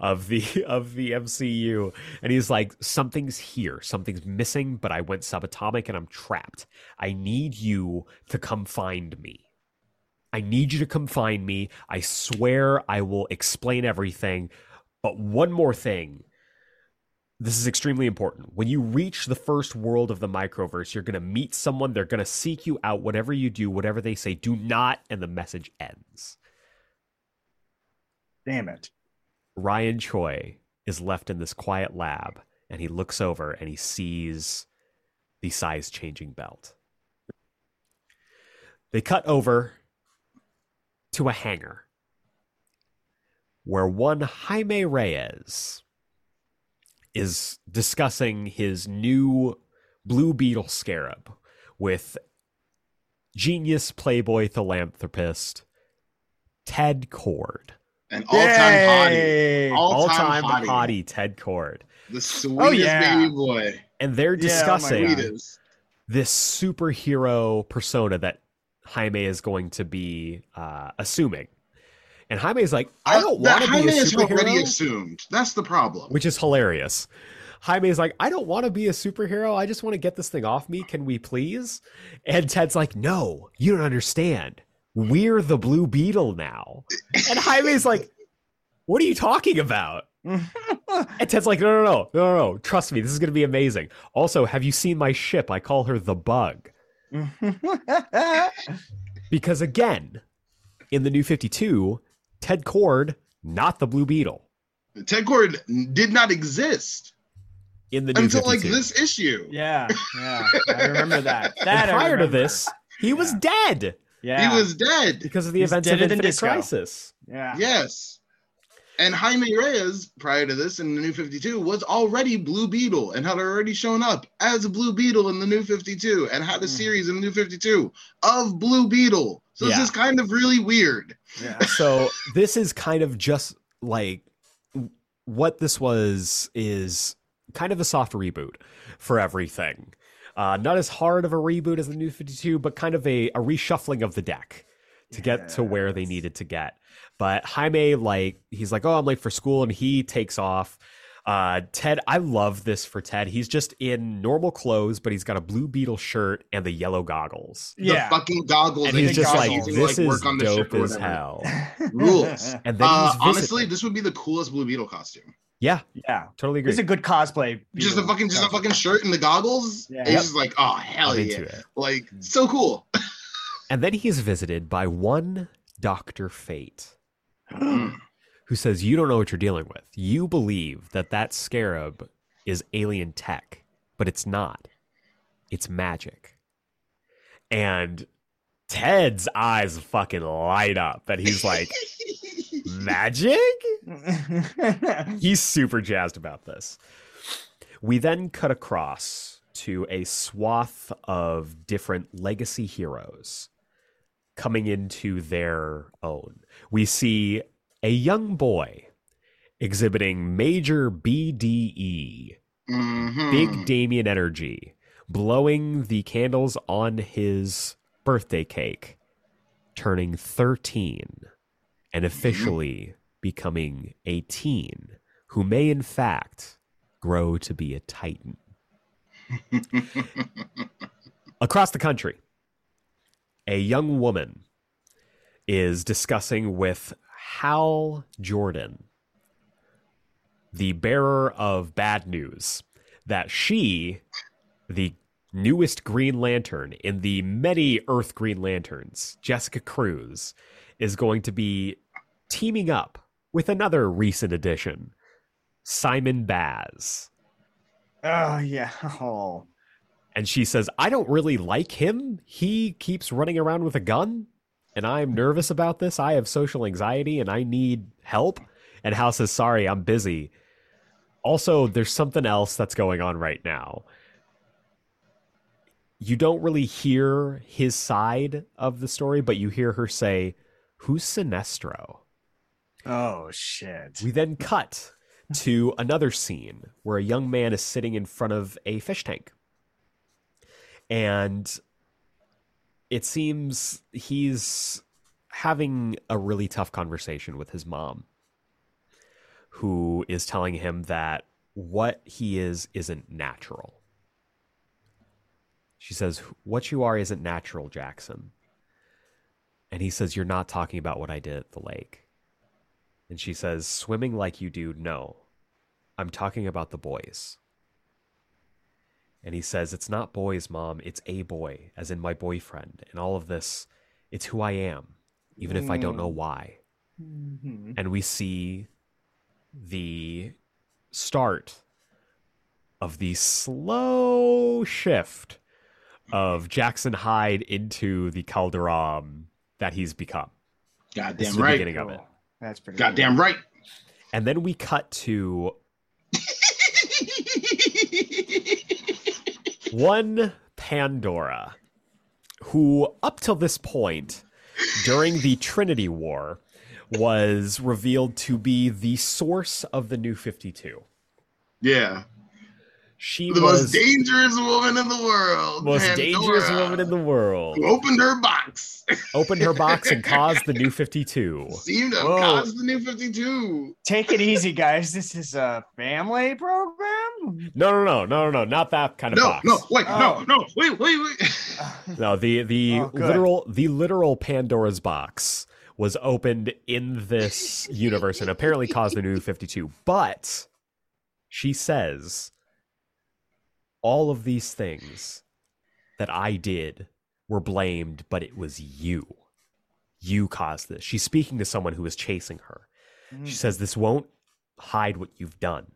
Of the of the MCU and he's like something's here something's missing but I went subatomic and I'm trapped I need you to come find me I need you to come find me I swear I will explain everything but one more thing this is extremely important. When you reach the first world of the microverse, you're going to meet someone. They're going to seek you out. Whatever you do, whatever they say, do not, and the message ends. Damn it. Ryan Choi is left in this quiet lab and he looks over and he sees the size changing belt. They cut over to a hangar where one Jaime Reyes is discussing his new Blue Beetle scarab with genius playboy philanthropist Ted Kord. An all-time hottie. Yay! All- All-time All-time hottie. hottie. Ted Kord. The sweetest yeah. baby boy. And they're Yeah, oh discussing this superhero persona that Jaime is going to be uh, assuming. And Jaime's like, I don't that want to be a Jaime is already assumed. That's the problem. which is hilarious. Jaime's like, I don't want to be a superhero. I just want to get this thing off me. Can we please? And Ted's like, No, you don't understand. We're the Blue Beetle now. And Jaime's like, What are you talking about? And Ted's like, No, no, no, no, no, no. Trust me, this is going to be amazing. Also, have you seen my ship? I call her the Bug. Because again, in the new 52, Ted Kord, not the Blue Beetle. Ted Kord did not exist In the new until like 52. this issue. yeah, yeah. I remember that. And That I prior to this, he was dead yeah, He was dead. because of the He's events of deader than Infinite disco. Crisis. yeah. Yes. And Jaime Reyes, prior to this in the New 52, was already Blue Beetle and had already shown up as Blue Beetle in the New 52 and had a Mhm. series in the New 52 of Blue Beetle. So Yeah. this is kind of really weird. yeah. So this is kind of just like what this was is kind of a soft reboot for everything. Uh, not as hard of a reboot as the New 52, but kind of a, a reshuffling of the deck to get to where they needed to get. But Jaime, like, he's like, oh, I'm late for school, and he takes off. Uh, Ted, I love this for Ted. He's just in normal clothes, but he's got a blue beetle shirt and the yellow goggles. Yeah. The fucking goggles. And that he's just got like, to, this is work on the ship dope as hell. Rules. And then Uh, honestly, this would be the coolest Blue Beetle costume. Yeah, yeah. totally agree. It's a good cosplay. Just a Beetle fucking, just a costume. fucking shirt and the goggles. Yeah. It's just like, oh hell I'm yeah! into it. Like so cool. And then he is visited by one Dr. Fate, Mm. who says, You don't know what you're dealing with. You believe that that scarab is alien tech, but it's not. It's magic. And Ted's eyes fucking light up, and he's like, Magic? He's super jazzed about this. We then cut across to a swath of different legacy heroes coming into their own. We see a young boy exhibiting major BDE, Mhm. big Damien energy, blowing the candles on his birthday cake, turning 13 and officially becoming a teen who may, in fact, grow to be a titan. Across the country, a young woman is discussing with Hal Jordan, the bearer of bad news, that she, the newest Green Lantern in the many Earth Green Lanterns, Jessica Cruz, is going to be teaming up with another recent addition, Simon Baz. oh yeah. Oh. And she says, I don't really like him. He keeps running around with a gun, and I'm nervous about this. I have social anxiety and I need help. And Hal says, Sorry, I'm busy. Also, there's something else that's going on right now. You don't really hear his side of the story, but you hear her say, Who's Sinestro? Oh shit. We then cut to another scene where a young man is sitting in front of a fish tank. And it seems he's having a really tough conversation with his mom, who is telling him that what he is isn't natural. She says, What you are isn't natural, Jackson. And he says, You're not talking about what I did at the lake. And she says, Swimming like you do, no. I'm talking about the boys. And he says, It's not boys, mom. It's a boy, as in my boyfriend. And all of this, it's who I am, even if I don't know why. Mhm. And we see the start of the slow shift of Jackson Hyde into the Calderon that he's become. Goddamn right. beginning of it. That's pretty. Goddamn right. And then we cut to one Pandora, who up till this point, during the Trinity War, was revealed to be the source of the New 52. yeah. She the was most dangerous woman in the world. most Pandora, dangerous woman in the world. who opened her box. Opened her box and caused the new 52. Seemed to Whoa. cause the new 52. Take it easy, guys. This is a family program. No, no, no, no, no, no, not that kind of No, box. no, wait, Oh. no, no, wait, wait, wait. No, the the Oh, literal the literal Pandora's box was opened in this universe and apparently caused the new 52. But she says all of these things that I did were blamed, but it was you. You caused this. She's speaking to someone who is chasing her. Hmm. She says this won't hide what you've done.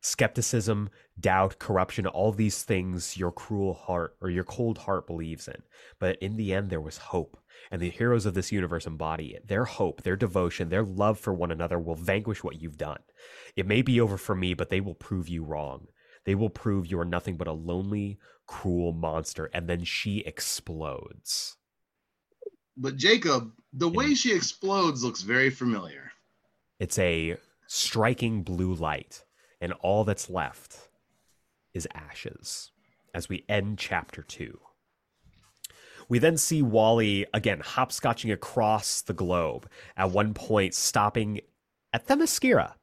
Skepticism, doubt, corruption, all these things your cruel heart or your cold heart believes in. But in the end, there was hope. And the heroes of this universe embody it. Their hope, their devotion, their love for one another will vanquish what you've done. It may be over for me, but they will prove you wrong. They will prove you are nothing but a lonely, cruel monster. And then she explodes. But Jacob, the way she explodes looks very familiar. It's a striking blue light, and all that's left is ashes as we end chapter two. We then see Wally again hopscotching across the globe, at one point stopping at Themyscira,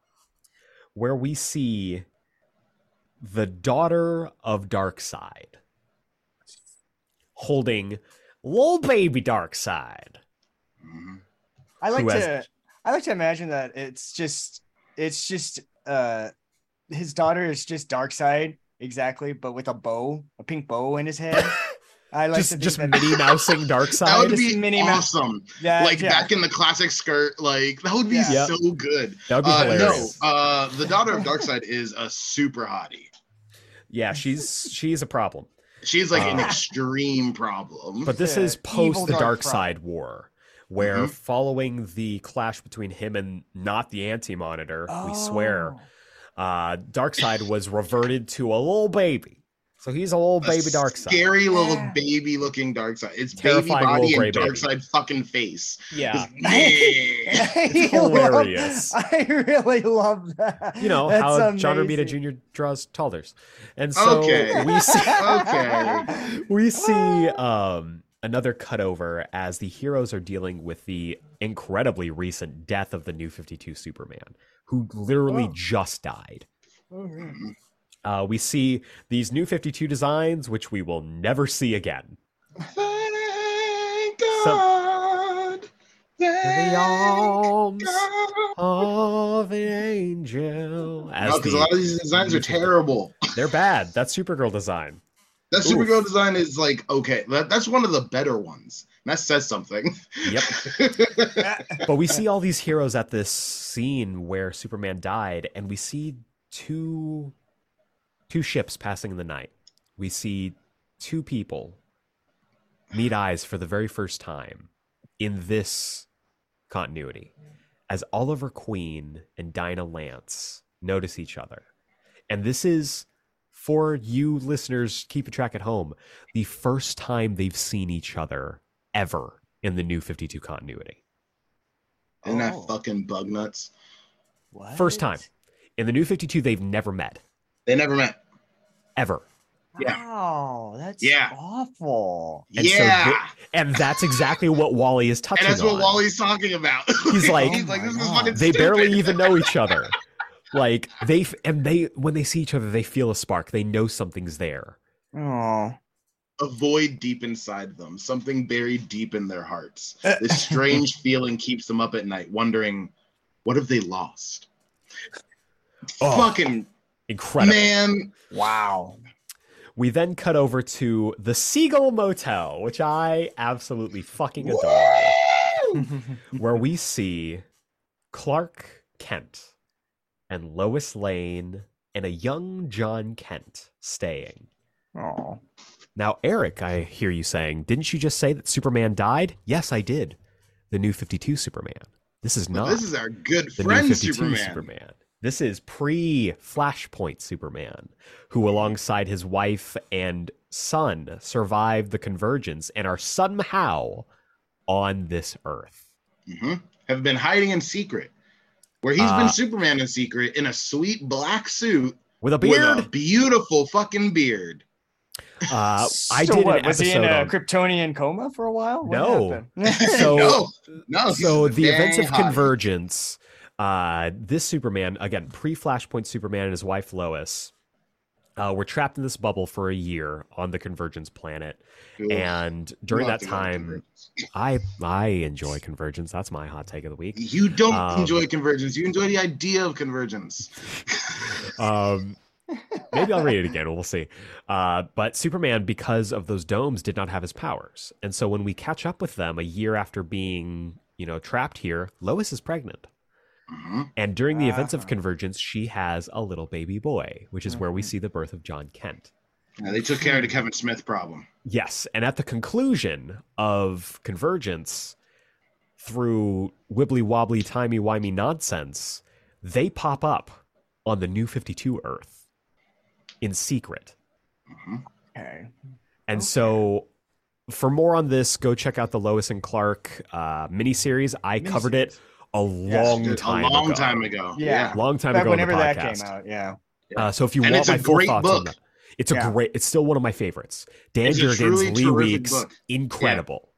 where we see the daughter of Darkseid holding little baby Darkseid. I like Who has- to I like to imagine that it's just it's just uh his daughter is just Darkseid exactly, but with a bow, a pink bow in his head. I like to just think just that- Minnie Mousing That would be Minnie Mouse- awesome. that, like yeah. back in the classic skirt, like that would be Yeah. So good. That would be Uh, no, uh, the daughter of Darkseid is a super hottie. Yeah, she's she's a problem. She's like an Uh, extreme problem. But this The is post evil the dark Dark front. Side War, where Mhm. following the clash between him and not the Anti Monitor, we swear, Oh. uh, Darkseid was reverted to a little baby. So he's a little A baby Darkseid. Scary little Yeah. baby looking Darkseid. It's Terrifying baby body little gray and baby. Darkseid fucking face. Yeah. Yeah. I hilarious. Love, I really love that. You know That's how John Romita. Jr. draws Talders. And so Okay. we see Okay. we see um, another cutover as the heroes are dealing with the incredibly recent death of the new 52 Superman, who literally Oh. just died. Mm-hmm. Uh, we see these new 52 designs, which we will never see again. Thank So- God. The arms God. of an angel. As No, because a lot of these designs are terrible. they're bad. That's Supergirl design. That Oof. Supergirl design is like okay. That, that's one of the better ones. And that says something. Yep. But we see all these heroes at this scene where Superman died, and we see two two ships passing in the night. We see two people meet eyes for the very first time in this continuity as Oliver Queen and Dinah Lance notice each other. And this is for you listeners keeping track at home, the first time they've seen each other ever in the new 52 continuity. Isn't that Oh. fucking bug nuts? First time. In the new 52, they've never met, They never met. Ever. Yeah. Wow, that's Yeah. awful. And so yeah. thi- And that's exactly what Wally is touching and that's what on. Wally's talking about. He's like- he's like, this is Oh fucking God. they barely even know each other. Like they f- and they when they see each other, they feel a spark. They know something's there. Oh. a void deep inside them, something buried deep in their hearts. Uh, this strange feeling keeps them up at night, wondering, what have they lost? Oh. Fucking Incredible. man. Wow. We then cut over to the Seagull Motel, which I absolutely fucking adore, where we see Clark Kent and Lois Lane and a young Jon Kent staying. oh. Now, Eric, I hear you saying, didn't you just say that Superman died? Yes, I did. The new 52 Superman. This is But not this is our good the friend new 52 Superman. Superman. This is pre Flashpoint Superman, who, alongside his wife and son, survived the convergence and are somehow on this Earth. Mhm. Have been hiding in secret, where he's Uh, been Superman in secret in a sweet black suit with a with a beautiful fucking beard. Uh, I did what, was he in a on- Kryptonian coma for a while? What No. So- no, no. so the events of hot. convergence uh this superman again pre-flashpoint superman and his wife lois uh, were trapped in this bubble for a year on the convergence planet. And during that have to go to time i i enjoy convergence. That's my hot take of the week. You don't Um, enjoy convergence. You enjoy the idea of convergence. um maybe i'll read it again. We'll see. Uh but superman because of those domes did not have his powers. And so when we catch up with them a year after being you know trapped here lois is pregnant Mhm. And during the events of Ah. convergence, she has a little baby boy, which is where we Mhm. see the birth of Jon Kent. Yeah, they took care of the Kevin Smith problem. Yes. And at the conclusion of convergence, through wibbly wobbly, timey wimey nonsense, they pop up on the new 52 Earth in secret. Mhm. Okay. And Okay. so, for more on this, go check out the Lois and Clark uh, miniseries. I covered it a long A time long ago. time ago. Yeah. Long time Back ago. on the whenever that came out, yeah. Uh, so if you And want it's a my full great thoughts on book. that, it's a Yeah. great. It's still one of my favorites. Dan It's a Jurgens, truly Lee terrific Weeks, book. incredible,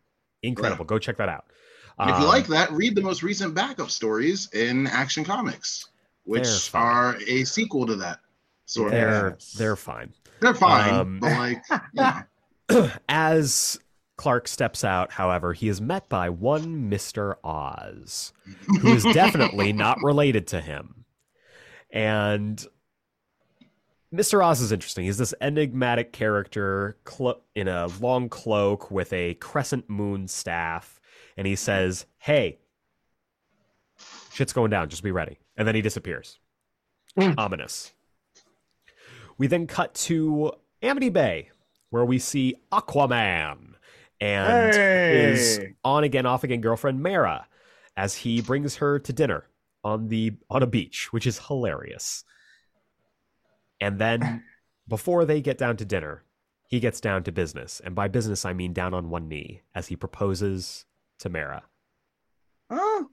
incredible. Go check that out. And if you Um, like that, read the most recent backup stories in Action Comics, which are a sequel to that. Sort of. they're Yes. they're fine. They're fine, um, but like, you know, As Clark steps out, however, he is met by one Mister Oz, who is definitely not related to him, and. Mr. Oz is interesting. He's this enigmatic character clo- in a long cloak with a crescent moon staff, and he says, "Hey, shit's going down. Just be ready." And then he disappears. Mm. Ominous. We then cut to Amnesty Bay, where we see Aquaman and his on again, off again girlfriend Mera, as he brings her to dinner on the on a beach, which is hilarious. And then before they get down to dinner, he gets down to business. And by business I mean down on one knee as he proposes to Mera. Oh,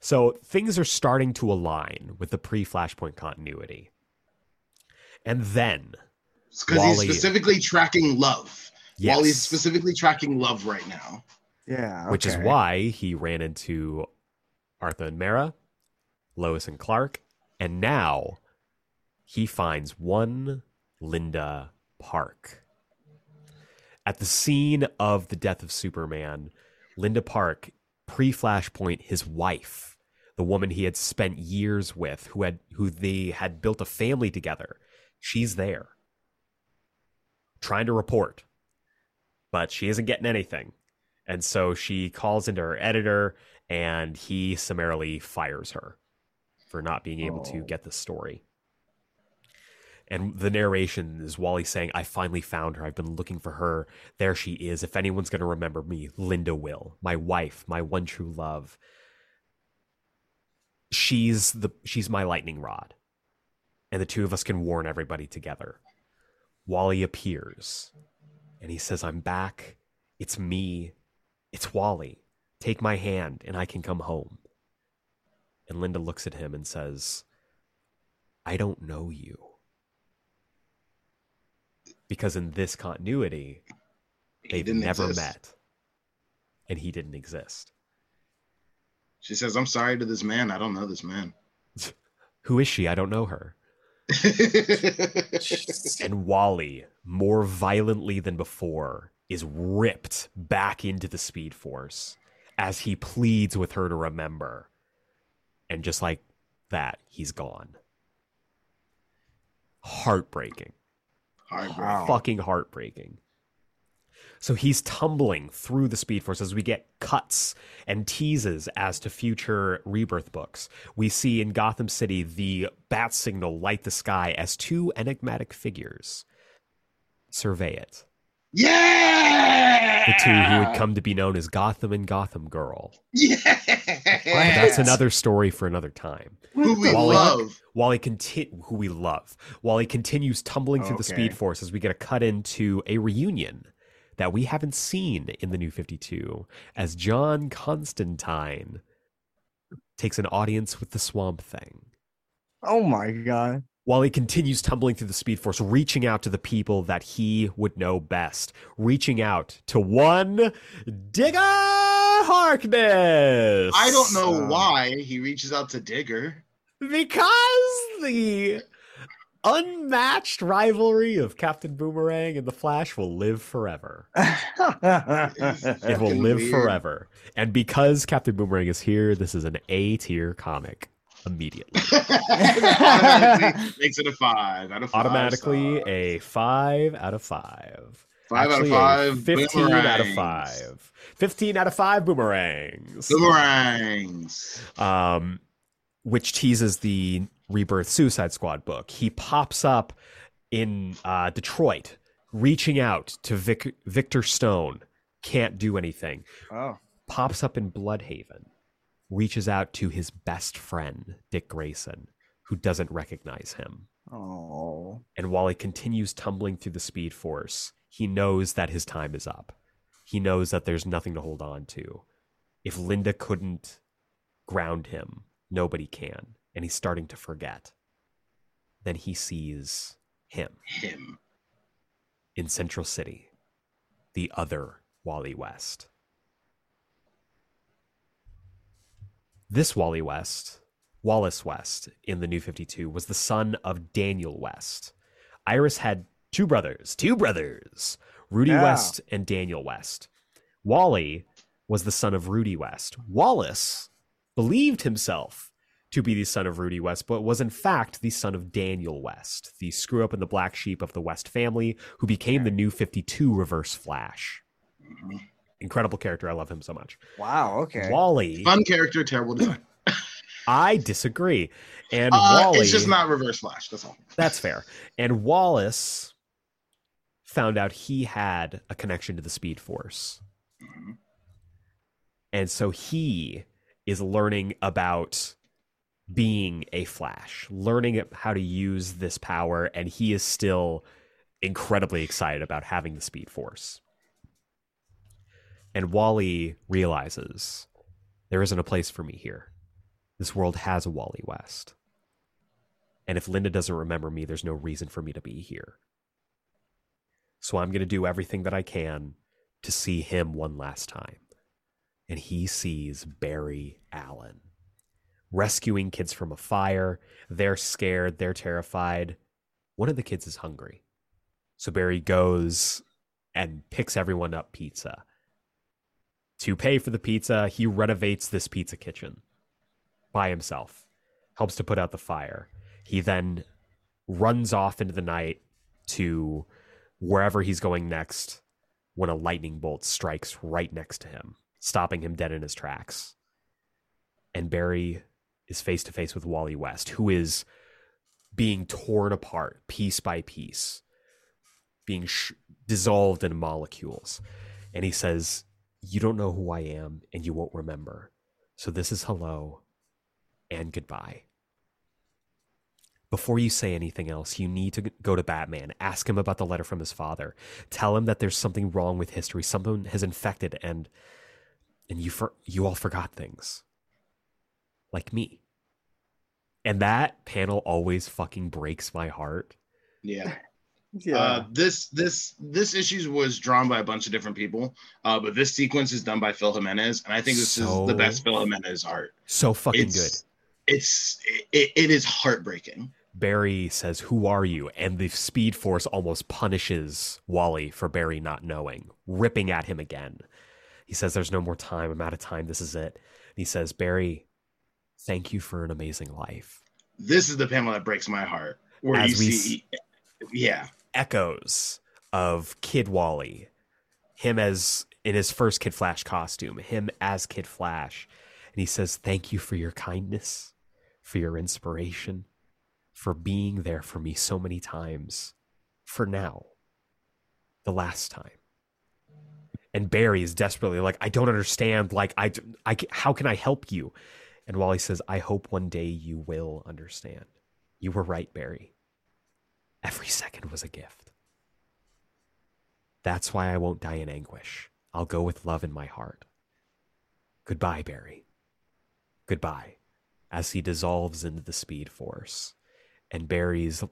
So things are starting to align with the pre-Flashpoint continuity. And then, because he's specifically tracking love. Yes, While he's specifically tracking love right now. yeah. which is why he ran into Arthur and Mera, Lois and Clark, and now he finds one Linda Park. At the scene of the death of Superman, Linda Park, pre Flashpoint, his wife, the woman he had spent years with, who had who they had built a family together, she's there. Trying to report. But she isn't getting anything. And so she calls into her editor and he summarily fires her for not being able to Oh. get the story. And the narration is Wally saying, I finally found her. I've been looking for her. There she is. If anyone's going to remember me, Linda will. My wife, my one true love. She's the she's my lightning rod. And the two of us can warn everybody together. Wally appears and he says, I'm back. It's me. It's Wally. Take my hand and I can come home. And Linda looks at him and says, I don't know you. Because in this continuity, they've never exist. met. And he didn't exist. She says, I'm sorry to this man. I don't know this man. Who is she? I don't know her. And Wally, more violently than before, is ripped back into the Speed Force as he pleads with her to remember. And just like that, he's gone. Heartbreaking. Heartbreak. Wow. Fucking heartbreaking. So he's tumbling through the Speed Force as we get cuts and teases as to future rebirth books. We see in Gotham City the bat signal light the sky as two enigmatic figures survey it. Yeah. The two who would come to be known as Gotham and Gotham Girl. Yeah. That's another story for another time. Who we Wally- love. While he conti- who we love, while he continues tumbling through the Speed Force as we get a cut into a reunion that we haven't seen in the New Fifty Two, as John Constantine takes an audience with the Swamp Thing. Oh my god. While he continues tumbling through the Speed Force, reaching out to the people that he would know best, reaching out to one Digger Harkness. I don't know why he reaches out to Digger. Because the unmatched rivalry of Captain Boomerang and the Flash will live forever. It will live weird. forever. And because Captain Boomerang is here, this is an A tier comic immediately. Makes it a five out of five. Automatically stars. a five out of five. five Actually, out of five. 15 out of five. 15 out of five boomerangs. Boomerangs. um, which teases the Rebirth Suicide Squad book. He pops up in uh, Detroit, reaching out to Vic- Victor Stone. Can't do anything. oh. Pops up in Blüdhaven, reaches out to his best friend, Dick Grayson, who doesn't recognize him. Oh. And while he continues tumbling through the Speed Force, he knows that his time is up. He knows that there's nothing to hold on to. If Linda couldn't ground him, nobody can. And he's starting to forget. Then he sees him Him. in Central City, the other Wally West. This Wally West, Wallace West in the New 52, was the son of Daniel West. Iris had two brothers, two brothers, Rudy Yeah. West and Daniel West. Wally was the son of Rudy West. Wallace believed himself to be the son of Rudy West, but was in fact the son of Daniel West, the screw up and the black sheep of the West family, who became the new 52 Reverse Flash. Mhm. Incredible character. I love him so much. Wow. Okay. Wally, Fun character, terrible design. I disagree. And Uh, Wally, it's just not Reverse Flash. That's all. That's fair. And Wallace found out he had a connection to the Speed Force. Mhm. And so he is learning about being a Flash, learning how to use this power, and he is still incredibly excited about having the Speed Force. And Wally realizes there isn't a place for me here. This world has a Wally West. And if Linda doesn't remember me, there's no reason for me to be here. So I'm going to do everything that I can to see him one last time. And he sees Barry Allen rescuing kids from a fire. They're scared, they're terrified. One of the kids is hungry. So Barry goes and picks everyone up pizza. To pay for the pizza, he renovates this pizza kitchen by himself, helps to put out the fire. He then runs off into the night to wherever he's going next when a lightning bolt strikes right next to him, stopping him dead in his tracks. And Barry is face to face with Wally West, who is being torn apart piece by piece, being sh- dissolved in molecules. And he says, You don't know who I am, and you won't remember. So this is hello and goodbye. Before you say anything else, you need to go to Batman. Ask him about the letter from his father. Tell him that there's something wrong with history. Someone has infected, and and you for, you all forgot things, like me. And that panel always fucking breaks my heart. Yeah. Yeah. Uh, this this this issue was drawn by a bunch of different people, uh, but this sequence is done by Phil Jimenez, and I think this is the best Phil Jimenez art. So fucking it's, good. It's it, it is heartbreaking. Barry says, Who are you? And the Speed Force almost punishes Wally for Barry not knowing, ripping at him again. He says, There's no more time. I'm out of time. This is it. And he says, Barry, thank you for an amazing life. This is the panel that breaks my heart, where As you we see, yeah, Echoes of Kid Wally, him as in his first Kid Flash costume, him as Kid Flash. And he says, Thank you for your kindness, for your inspiration, for being there for me so many times. For now, the last time. And Barry is desperately like, I don't understand. Like, I, I, how can I help you? And Wally says, I hope one day you will understand. You were right, Barry. Every second was a gift. That's why I won't die in anguish. I'll go with love in my heart. Goodbye, Barry. Goodbye, as he dissolves into the Speed Force. And Barry's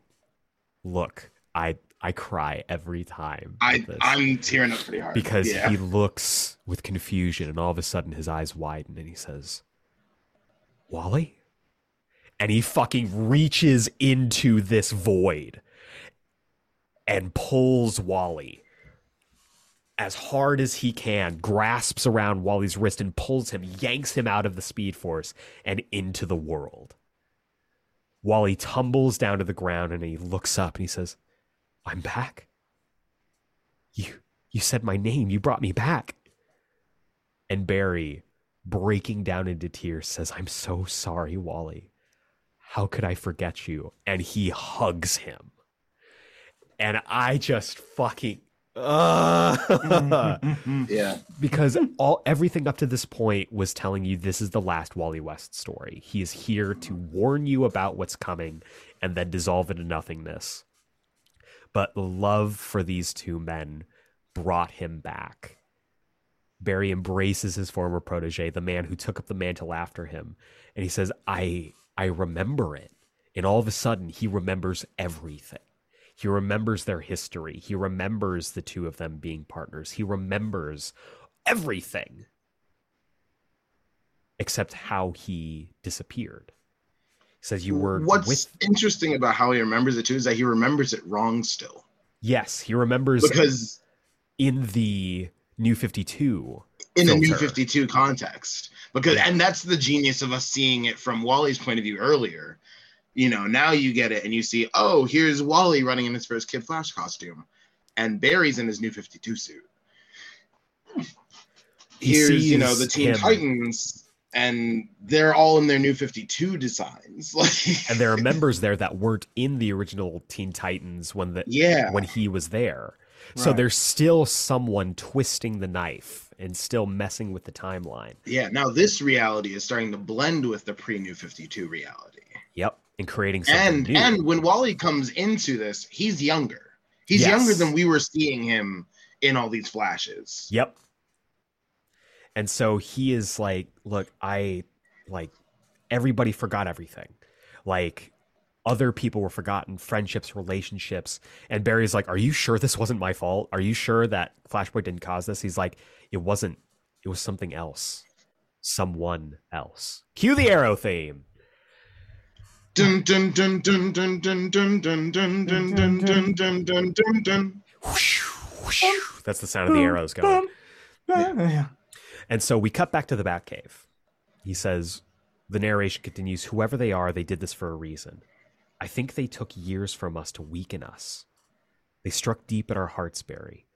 look, I I cry every time. I, I'm tearing up pretty hard because yeah. he looks with confusion and all of a sudden his eyes widen and he says, Wally? And he fucking reaches into this void and pulls Wally as hard as he can, grasps around Wally's wrist and pulls him, yanks him out of the speed force and into the world. Wally tumbles down to the ground and he looks up and he says, I'm back. You you said my name. You brought me back. And Barry, breaking down into tears, says, I'm so sorry, Wally. How could I forget you? And he hugs him. And I just fucking uh, yeah. because all everything up to this point was telling you this is the last Wally West story. He is here to warn you about what's coming and then dissolve into nothingness. But the love for these two men brought him back. Barry embraces his former protege, the man who took up the mantle after him, and he says, "I I remember it." And all of a sudden, he remembers everything. He remembers their history. He remembers the two of them being partners. He remembers everything except how he disappeared. He says you were What's with interesting about how he remembers it too is that he remembers it wrong still. Yes, he remembers Because in the New 52. in the new 52 context. Because Yeah. and that's the genius of us seeing it from Wally's point of view earlier. You know, now you get it and you see, oh, here's Wally running in his first Kid Flash costume, and Barry's in his new 52 suit. He Here's, you know, the Teen him. Titans, and they're all in their new 52 designs. Like And there are members there that weren't in the original Teen Titans when the Yeah. when he was there. So there's still someone twisting the knife and still messing with the timeline. Yeah, now this reality is starting to blend with the pre New 52 reality. Yep. And creating something And new. and when Wally comes into this, he's younger. He's Yes. younger than we were seeing him in all these flashes. Yep. And so he is like, look, I like everybody forgot everything. Like other people were forgotten, friendships, relationships. And Barry's like, Are you sure this wasn't my fault? Are you sure that Flashpoint didn't cause this? He's like, It wasn't. It was something else. Someone else. Cue the arrow theme. Dun dun dun dun dun dun dun dun dun dun dun dun dun dun dun dun. Whoosh, whoosh. That's the sound of the arrows going. Yeah. And so we cut back to the Batcave. He says, the narration continues Whoever they are, they did this for a reason. I think they took years from us to weaken us. They struck deep at our hearts, Barry.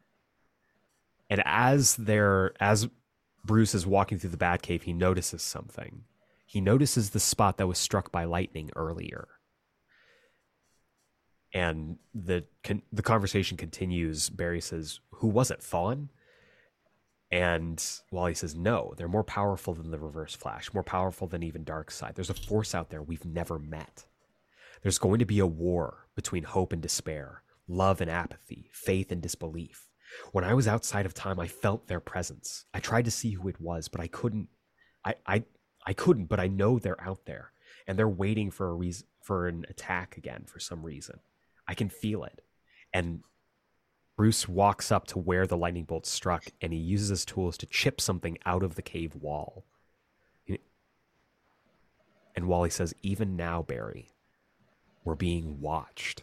And as they're as Bruce is walking through the Batcave, he notices something. He notices the spot that was struck by lightning earlier. And the con- the conversation continues. Barry says, "Who was it? Thawne?" And Wally says, no, they're more powerful than the Reverse Flash, more powerful than even Darkseid. There's a force out there we've never met. There's going to be a war between hope and despair, love and apathy, faith and disbelief. When I was outside of time, I felt their presence. I tried to see who it was, but I couldn't. I I, I couldn't, but I know they're out there, and they're waiting for a reason for an attack again for some reason. I can feel it, and Bruce walks up to where the lightning bolt struck and he uses his tools to chip something out of the cave wall. And Wally says, Even now, Barry, we're being watched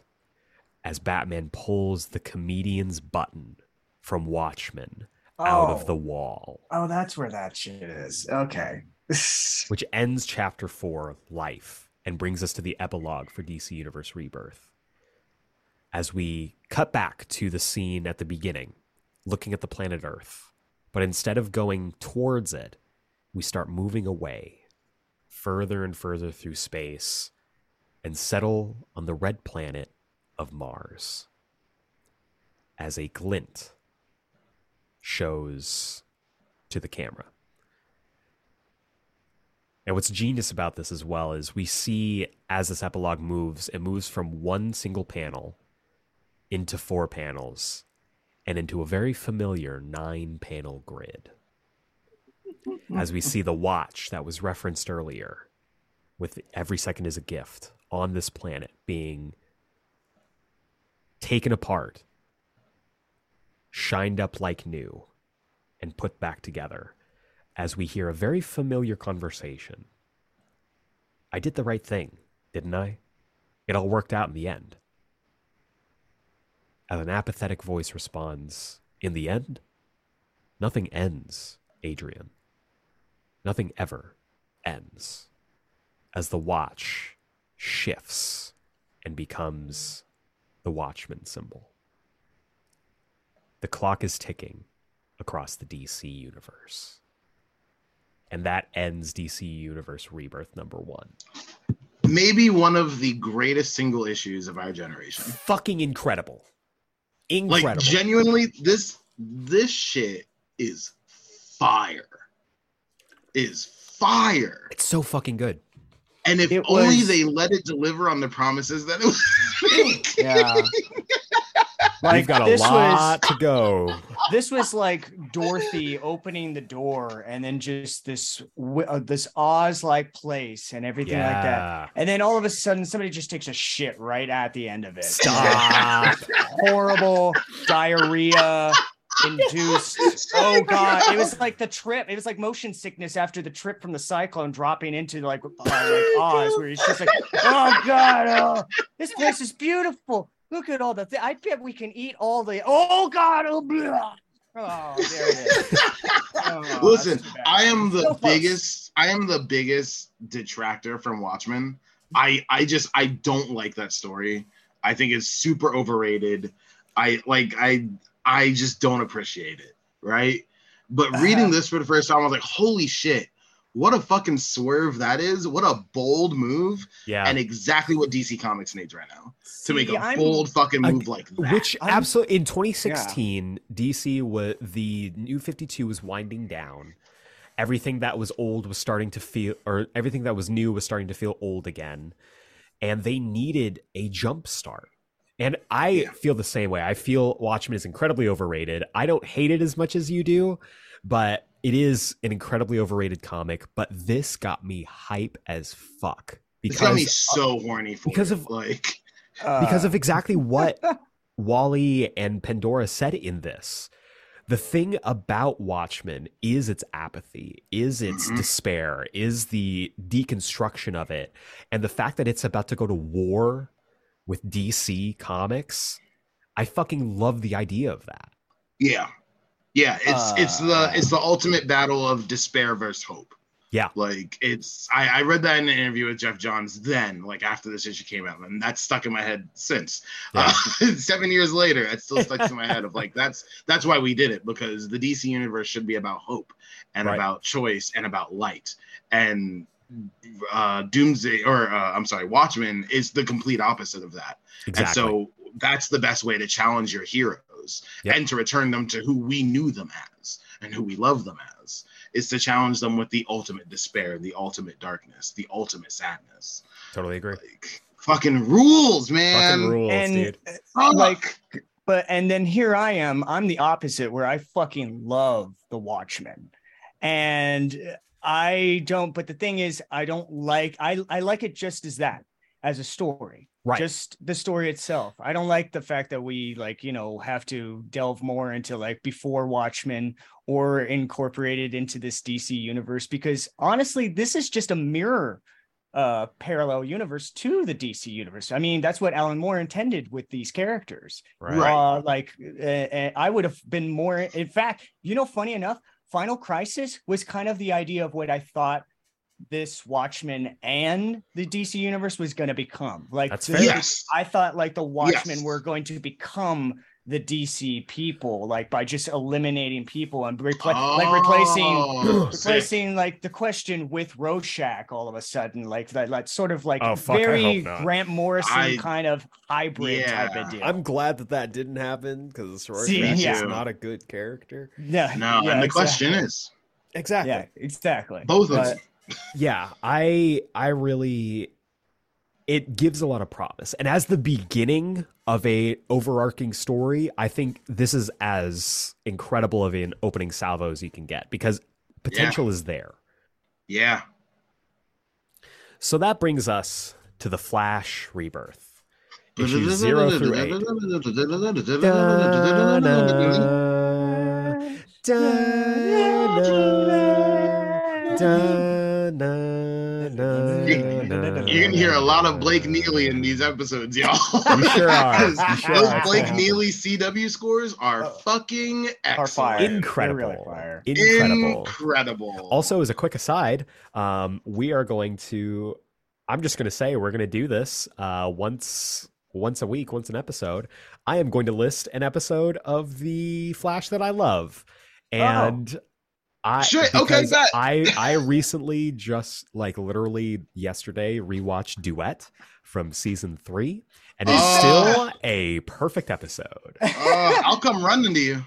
as Batman pulls the comedian's button from Watchmen out of Oh. the wall, Oh, that's where that shit is. Okay. which ends chapter four, Life, and brings us to the epilogue for DC Universe Rebirth. As we cut back to the scene at the beginning, looking at the planet Earth, but instead of going towards it, we start moving away further and further through space and settle on the red planet of Mars. As a glint shows to the camera. And what's genius about this as well is we see as this epilogue moves, it moves from one single panel into four panels and into a very familiar nine panel grid. As we see the watch that was referenced earlier, with every second is a gift, on this planet being taken apart, shined up like new, and put back together as we hear a very familiar conversation. I did the right thing, didn't I? It all worked out in the end. As an apathetic voice responds, In the end, nothing ends, Adrian. Nothing ever ends. As the watch shifts and becomes the watchman symbol. The clock is ticking across the DC universe. And that ends DC Universe Rebirth number one. Maybe one of the greatest single issues of our generation. Fucking incredible. Incredible. Like genuinely, this this shit is fire. Is fire. it's so fucking good. And if It only was- they let it deliver on the promises that it was. Yeah. We've got a this lot was to go. this was like Dorothy opening the door and then just this uh, this Oz like place and everything like that. And then all of a sudden somebody just takes a shit right at the end of it. Stop. Horrible diarrhea induced. Oh god, it was like the trip. It was like motion sickness after the trip from the cyclone dropping into like, uh, like Oz, where he's just like, oh god, oh, this place is beautiful. Look at all the. Th- I bet we can eat all the. Oh god, oh, blah. oh there it is. Oh, Listen. I am the So biggest I am the biggest detractor from Watchmen. I I just I don't like that story. I think it's super overrated. I like I I just don't appreciate it, right? But reading Uh-huh. this for the first time, I was like, holy shit, what a fucking swerve that is. What a bold move. Yeah. And exactly what DC Comics needs right now. To make See, a I'm- bold fucking I- move like that. Which I'm- absolutely in 2016, DC was the new 52 was winding down. Everything that was old was starting to feel, or everything that was new was starting to feel old again, and they needed a jump start. And I Yeah. feel the same way. I feel Watchmen is incredibly overrated. I don't hate it as much as you do, but it is an incredibly overrated comic. But this got me hype as fuck it's got me because so horny for because it. of- like because Uh, of exactly what Wally and Pandora said in this. The thing about Watchmen is its apathy, is its Mhm. despair, is the deconstruction of it, and the fact that it's about to go to war with DC Comics. I fucking love the idea of that. Yeah, yeah. It's it's the Uh. it's the ultimate battle of despair versus hope. Yeah. like it's. I, I read that in an interview with Geoff Johns. Then, like after this issue came out, and that's stuck in my head since. Yeah. Uh, seven years later, it still sticks in my head. Of like that's that's why we did it because the DC universe should be about hope and Right. about choice and about light and. Uh, Doomsday, or uh, I'm sorry, Watchmen is the complete opposite of that. Exactly. And so that's the best way to challenge your heroes Yep. and to return them to who we knew them as and who we love them as is to challenge them with the ultimate despair, the ultimate darkness, the ultimate sadness. totally agree. Like fucking rules, man. Fucking rules, and dude. Fuck. like but and then here I am. I'm the opposite where I fucking love the Watchmen. And I don't but the thing is I don't like I I like it just as that as a story. Right. Just the story itself. I don't like the fact that we like, you know, have to delve more into like before Watchmen or incorporated into this DC universe because honestly, this is just a mirror uh parallel universe to the DC universe. I mean, that's what Alan Moore intended with these characters. right. Uh, like uh, I would have been more in fact, you know, funny enough, Final Crisis was kind of the idea of what I thought this Watchmen and the DC universe was going to become. Like That's the- yes. I thought like the Watchmen Yes. were going to become the DC people, like by just eliminating people and repla- like replacing Oh, sick. replacing like the question with Rorschach all of a sudden, like that, like sort of like Oh, fuck, very. Grant Morrison I- kind of hybrid type of deal. I'm glad that that didn't happen because See, Rorschach yeah. is not a good character. yeah, No, yeah, and the exactly. question is Exactly. yeah, exactly. both of But- them. yeah i i really it gives a lot of promise and as the beginning of a overarching story i think this is as incredible of an opening salvo as you can get because potential is there Yeah. so that brings us to the Flash Rebirth. Issues zero through eight. You can hear a lot of Blake Neely in these episodes, y'all. You sure are. You sure Those are. Blake Neely CW scores are Oh. fucking Are fire. excellent. They're Incredible. really fire. Incredible. Incredible. Also, as a quick aside, um, we are going to. I'm just going to say we're going to do this uh, once once a week, once an episode. I am going to list an episode of the Flash that I love, and I Shit, okay, bet. I I recently just like literally yesterday rewatched Duet from season three, and it's Oh. still a perfect episode. Uh, I'll come running to you.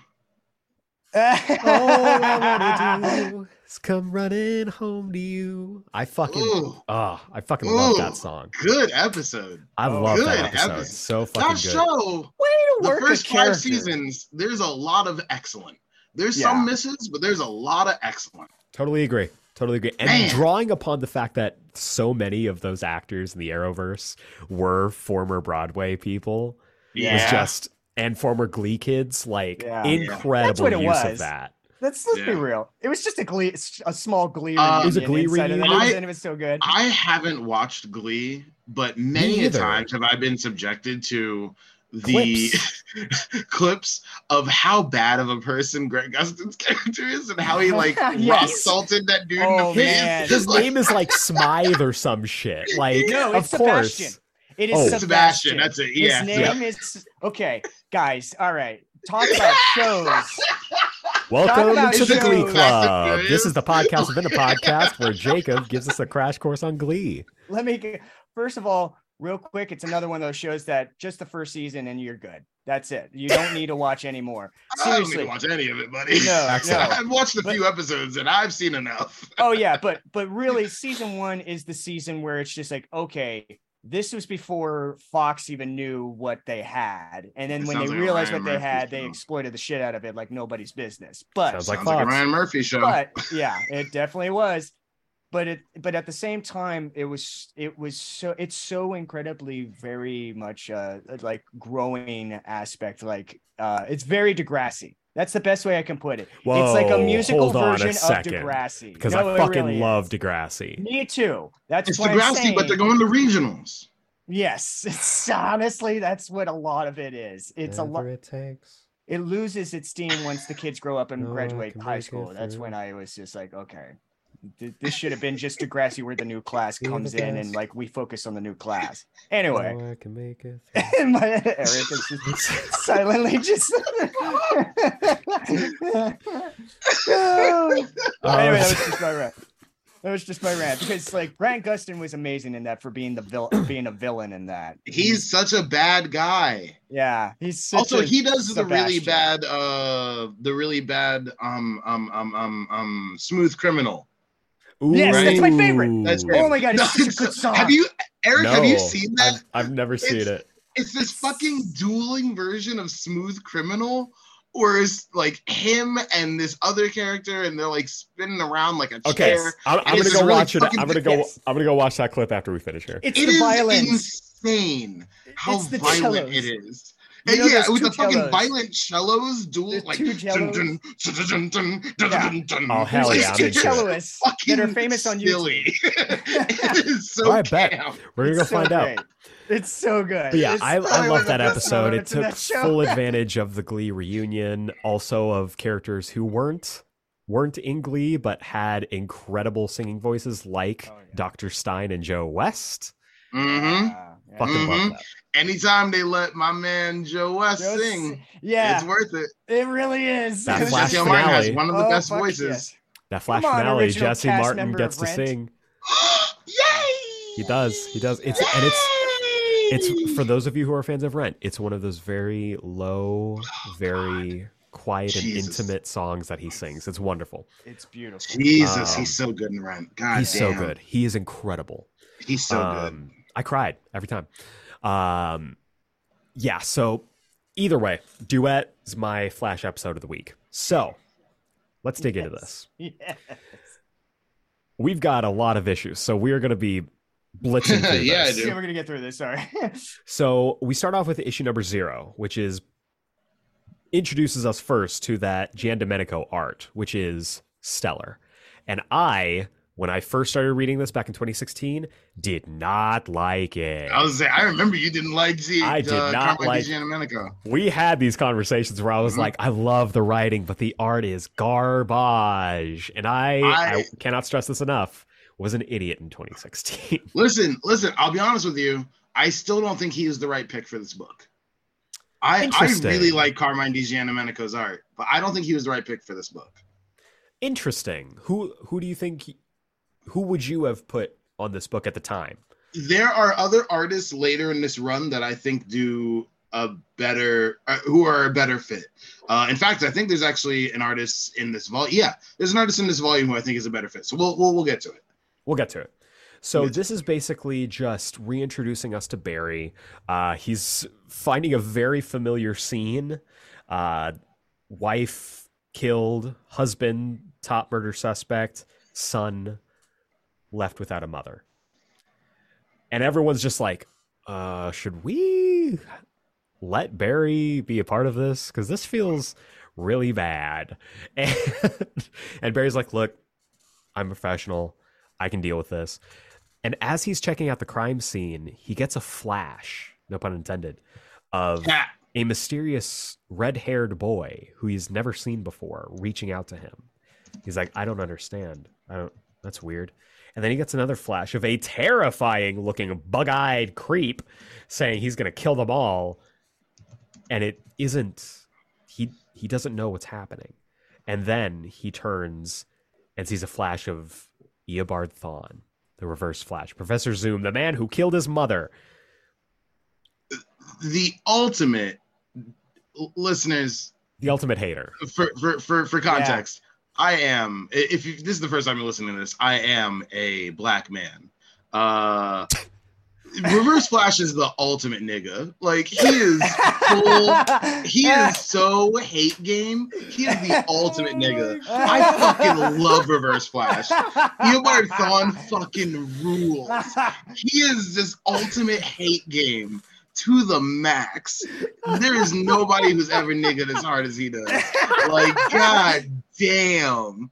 All I wanna do is come running home to you. I fucking Ooh, oh, I fucking love that song. good episode. I Oh, love that good episode. episode. So fucking That good. show, Way to the work a first five character. seasons, there's a lot of excellent. There's Yeah. some misses, but there's a lot of excellent. Totally agree. Totally agree. And Man. drawing upon the fact that so many of those actors in the Arrowverse were former Broadway people Yeah. was Yeah. just and former Glee kids, like Yeah. incredible That's what it use was. of that. Let's let's be real. It was just a glee, a small glee. Uh, It was a Glee inside of that, and it was so good. I haven't watched Glee, but many a neither. times have I been subjected to the clips. of how bad of a person Grant Gustin's character is and how he like Yes. rock salted that dude Oh, in the oh, man. His Like, name is like Smythe or some shit. Like, No, of course. Sebastian. It is Oh. Sebastian. Sebastian. That's it. His Yeah. name is okay, guys. All right, talk about shows. Welcome about to the Glee. Club. This is the Classic podcast within a podcast where Jacob gives us a crash course on Glee. Let me g- first of all, real quick. It's another one of those shows that just the first season and you're good. That's it. You don't need to watch anymore. I don't need Seriously. to watch any of it, buddy. No, no. I've watched a But- few episodes and I've seen enough. oh yeah but but really season one is the season where it's just like okay this was before fox even knew what they had and then It when they like realized Ryan what they Murphy had they exploited the shit out of it like nobody's business but Sounds like Sounds like a Ryan Murphy show. but yeah it definitely was but it but at the same time it was it was so it's so incredibly very much uh like growing aspect like uh it's very degrassi that's the best way i can put it it's like a musical hold on a version of second, degrassi Because No, I fucking really love is. Degrassi. Me too. That's it's what I'm Degrassi, but they're going to regionals. Yes, it's honestly that's what a lot of it is. It's a lot. it takes. It loses its steam once the kids grow up and No, graduate high school. That's when I was just like, okay, th- this should have been just Degrassi, where the new class comes in and like we focus on the new class. Anyway, Oh, I can make it. and my Eric is just silently just. anyway, that was just my rant. That was just my rant because like Grant Gustin was amazing in that for being the vil- being a villain in that. He's such a bad guy. yeah, he's such also, a- he does the really bad, uh, the really bad, um, um, um, um, um, smooth criminal. Yes, that's my favorite. That's great. Oh my god, No, it's such a good song. Have you, Eric? have you seen that? I've, I've never seen It's- it. It's this fucking dueling version of Smooth Criminal, where it's like him and this other character, and they're like spinning around like a Okay, chair. I'm, I'm gonna go really watch it. I'm gonna go. yes. I'm gonna go watch that clip after we finish here. It's It the is violence. insane how It's the violent cellos. it is. You know, yeah, there's with two the fucking cellos. violent cellos, duel There's like two dun, cellos. dun, dun, dun, dun, dun, Yeah. dun, dun. Oh, hell There's yeah, I'm two into it. cellists fucking that are famous on YouTube. it is so Oh, I bet. camp. We're gonna go so find out. It's so good. But yeah, It's I, I love that episode. It took full advantage of the Glee reunion, also of characters who weren't weren't in Glee but had incredible singing voices like Oh, yeah. Dr. Stein and Joe West. Mm-hmm. Yeah, yeah. Fucking Mhm. love that. Anytime they let my man Joe West Just- sing, yeah, it's worth it. it really is. That Flash Jesse just- Martin has one of the Oh, best voices. yes. That flash Come on, finale, Jesse Martin gets to sing. Yay! He does. He does. It's and it's it's for those of you who are fans of Rent. It's one of those very low, very quiet and Jesus. intimate songs that he sings. It's wonderful. It's beautiful. Jesus, Um, he's so good in Rent. God He's so good. He is incredible. He's so good. Um, I cried every time. Um, yeah. So either way, duet is my flash episode of the week. So let's dig into this. Yes. We've got a lot of issues, so we are going to be blitzing through Yeah, I this. do. Yeah, we're gonna get through this. Sorry. So we start off with issue number zero, which is introduces us first to that Giandomenico art, which is stellar. And I, when I first started reading this back in 2016, did not like it. I was saying, I remember you didn't like Z. I did uh, not like- we had these conversations where I was Mhm. like, I love the writing, but the art is garbage. And I, I, I- cannot stress this enough, was an idiot in 2016. Listen, listen. I'll be honest with you. I still don't think he is the right pick for this book. I, I really like Carmine di Giandomenico's art, but I don't think he was the right pick for this book. Interesting. Who who do you think who would you have put on this book at the time? There are other artists later in this run that I think do a better, uh, who are a better fit. Uh, in fact, I think there's actually an artist in this volume. Yeah, there's an artist in this volume who I think is a better fit. So we'll we'll, we'll get to it. We'll get to it. So We'll get to this is basically just reintroducing us to Barry. Uh, he's finding a very familiar scene. Uh, wife killed, husband top murder suspect, son left without a mother. And everyone's just like, uh, should we let Barry be a part of this? Because this feels really bad. And, and Barry's like, look, I'm professional. I can deal with this. And as he's checking out the crime scene, he gets a flash, no pun intended, of Yeah. a mysterious red haired boy who he's never seen before reaching out to him. He's like, I don't understand. I don't, that's weird. And then he gets another flash of a terrifying looking bug eyed creep saying he's going to kill them all. And it isn't, he, he doesn't know what's happening. And then he turns and sees a flash of Eobard Thawne, the reverse flash. Professor Zoom, the man who killed his mother. The ultimate listeners The ultimate hater. for for for, for context. I am if you, this is the first time you're listening to this, I am a black man. Uh Reverse Flash is the ultimate nigga. Like he is full he is so hate game. He is the ultimate nigga. I fucking love Reverse Flash. Eobard Thawne fucking rules. He is this ultimate hate game to the max. There is nobody who's ever niggered as hard as he does. Like, god damn.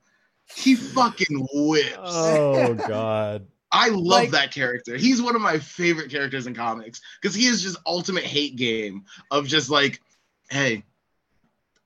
He fucking whips. Oh God. I love Like- that character. He's one of my favorite characters in comics because he is just ultimate hate game of just like, hey,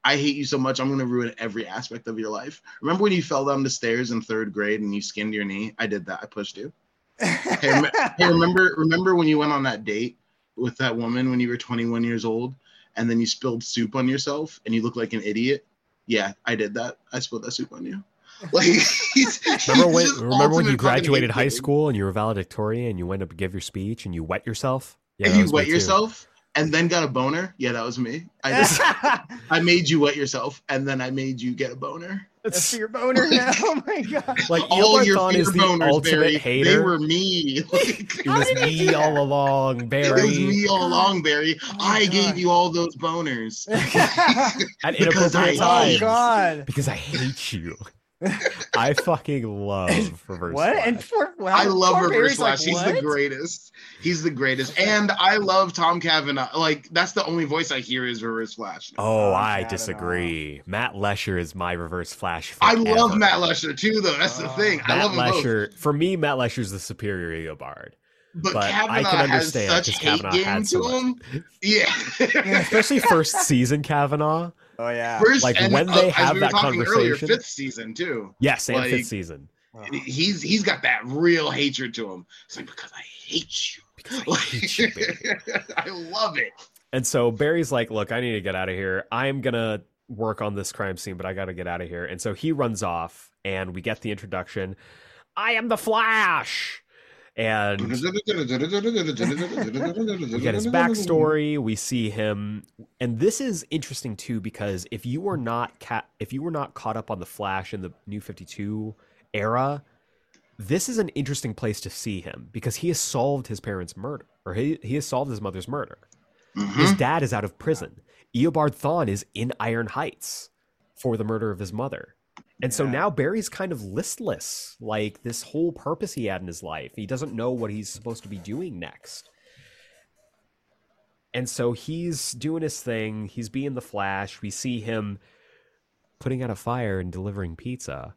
I hate you so much, I'm gonna ruin every aspect of your life. Remember when you fell down the stairs in third grade and you skinned your knee? I did that. I pushed you. Hey, rem- hey, remember remember when you went on that date with that woman when you were 21 years old and then you spilled soup on yourself and you looked like an idiot? Yeah, I did that. I spilled that soup on you. Like he's, Remember he's when? Remember when you graduated high game. school and you were valedictorian and you went up to give your speech and you wet yourself? and you was me wet too. yourself and then got a boner? Yeah, that was me. I just I made you wet yourself and then I made you get a boner. That's your boner now. Oh my god. Like All Eobard your Thawne fear is the boners, ultimate Barry, hater. They were me. Like, it was me all along, Barry. it Barry. was me all along, Barry. Oh I God. gave you all those boners. At Because I- inappropriate oh god. Because I hate you. I fucking love Reverse What? Flash. And for well, I love poor Reverse Barry's Flash. Like, He's the greatest. He's the greatest. And I love Tom Cavanagh. Like that's the only voice I hear is Reverse Flash. Oh, Oh, I Cavanagh. disagree. Matt Letscher is my Reverse Flash. I love Matt Letscher too, though. That's the Oh. thing. I Matt love them both. Letscher. For me, Matt Letscher's the superior Eobard. But, but I Cavanagh can has understand such 'cause hate Cavanagh game had so to much. him. Yeah. Especially first season Cavanagh. Oh yeah. First, Like, and, when uh, they as have we that were talking earlier, conversation- fifth season too. Yes, and Like- fifth season. He's he's got that real hatred to him. It's like because I hate you. Because I hate you, I love it. And so Barry's like, "Look, I need to get out of here. I'm gonna work on this crime scene, but I got to get out of here." And so he runs off, and we get the introduction. I am the Flash, and we get his backstory. We see him, and this is interesting too because if you were not ca- if you were not caught up on the Flash in the New Fifty Two era, this is an interesting place to see him because he has solved his parents' murder, or he he has solved his mother's murder. His Mhm. dad is out of prison. Eobard Thawne is in Iron Heights for the murder of his mother. And so now Barry's kind of listless, like this whole purpose he had in his life. He doesn't know what he's supposed to be doing next. And so he's doing his thing. He's being the Flash. We see him putting out a fire and delivering pizza.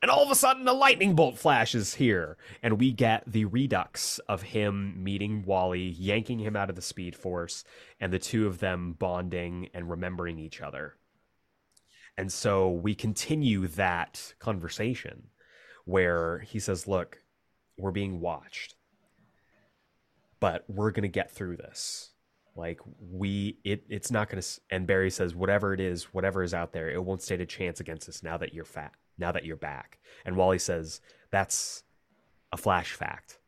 And all of a sudden, a lightning bolt flashes here. And we get the redux of him meeting Wally, yanking him out of the Speed Force, and the two of them bonding and remembering each other. And so we continue that conversation where he says, Look, we're being watched, but we're going to get through this. Like, we, it, it's not going to, and Barry says, Whatever it is, whatever is out there, it won't stand a chance against us now that you're fat, now that you're back. And Wally says, That's a flash fact.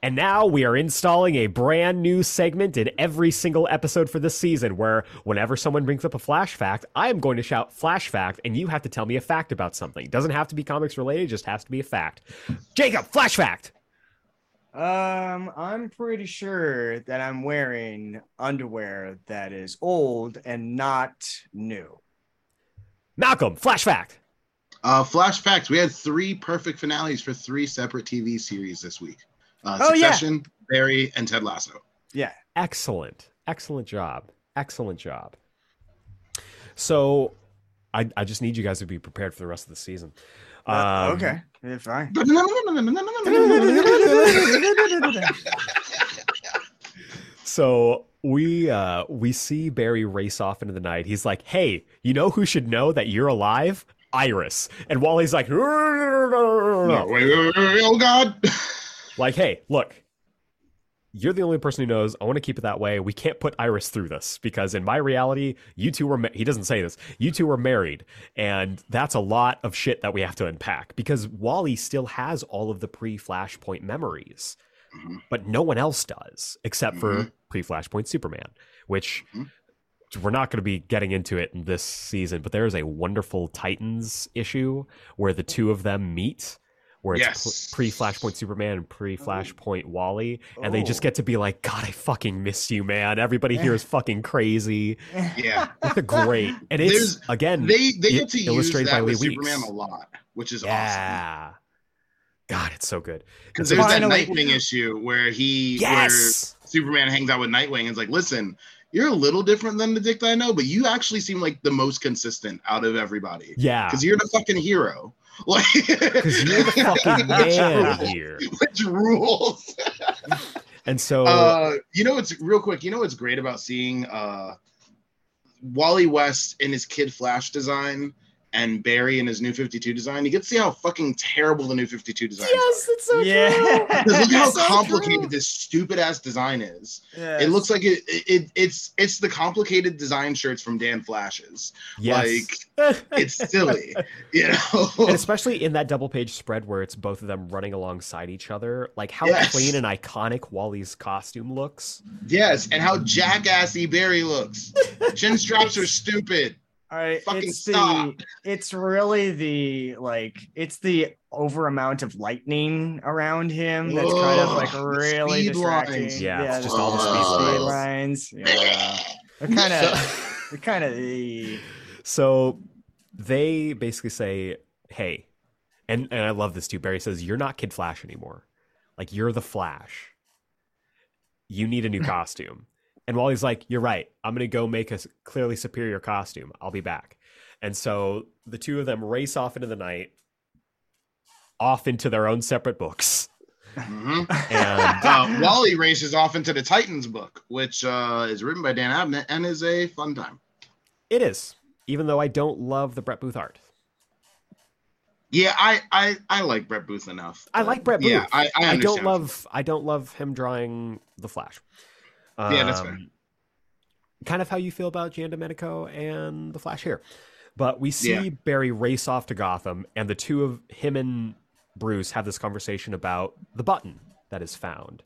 And now we are installing a brand new segment in every single episode for this season where whenever someone brings up a flash fact, I am going to shout flash fact and you have to tell me a fact about something. It doesn't have to be comics related, it just has to be a fact. Jacob, flash fact. Um, I'm pretty sure that I'm wearing underwear that is old and not new. Malcolm, flash fact. Uh, flash facts: We had three perfect finales for three separate TV series this week. Uh, Oh, yeah. Barry, and Ted Lasso. Yeah. Excellent. Excellent job. Excellent job. So I, I just need you guys to be prepared for the rest of the season. Uh, Um, okay. Yeah, fine. So we uh we see Barry race off into the night. He's like, "Hey, you know who should know that you're alive? Iris." And Wally's like, No, wait, wait, wait, wait, oh God! "Like, hey, look, you're the only person who knows. I want to keep it that way. We can't put Iris through this because in my reality, you two were. Ma- he doesn't say this. You two were married, and that's a lot of shit that we have to unpack because Wally still has all of the pre-Flashpoint memories, Mhm. but no one else does except for Mhm. pre-Flashpoint Superman, which." Mhm. We're not going to be getting into it in this season, but there is a wonderful Titans issue where the two of them meet, where it's Yes. pre Flashpoint Superman and pre Flashpoint oh. Wally, and they just Oh. get to be like, God, I fucking miss you, man. Everybody here is fucking crazy. Yeah, They're great, and it's There's- again, they they get to use illustrated by that Lee with Weeks. Superman a lot, which is awesome. yeah. God, it's so good. Because there's that Nightwing issue where he yes, where Superman hangs out with Nightwing and is like, listen, you're a little different than the dick that I know, but you actually seem like the most consistent out of everybody. yeah, Because you're the fucking hero. Like because you're the fucking man here, which rules. and so Uh, you know it's real quick. You know what's great about seeing uh, Wally West in his Kid Flash design and Barry in his New Fifty Two design. You get to see how fucking terrible the New Fifty Two design is. yes, it's so Yeah. true. Because look how So complicated true. this stupid ass design is. Yes. It looks like it, it. It's it's the complicated design shirts from Dan Flashes. Yes, Like It's silly, you know. and especially in that double page spread where it's both of them running alongside each other like how Yes. clean and iconic wally's costume looks yes, and how jackassy Barry looks. Chin straps are stupid. All right, Fucking it's stop. the it's really the like it's the over amount of lightning around him that's kind of like really distracting. lines. Yeah, it's just all the speed lines. Yeah, they're kind of they're kind of the so they basically say hey and and i love this too barry says you're not kid flash anymore like you're the flash you need a new costume and wally's like you're right i'm gonna go make a clearly superior costume i'll be back and so the two of them race off into the night off into their own separate books Mhm. and Uh, Wally races off into the Titans book, which uh, is written by Dan Abnett and is a fun time. It is, even though I don't love the Brett Booth art. Yeah, I I, I like Brett Booth enough. I like Brett Booth. Yeah, I, I, I, don't love. I don't love him drawing the Flash. Um, Yeah, that's fair. Kind of how you feel about Giandomenico and the Flash here, but we see Yeah. Barry race off to Gotham, and the two of him and Bruce have this conversation about the button that is found.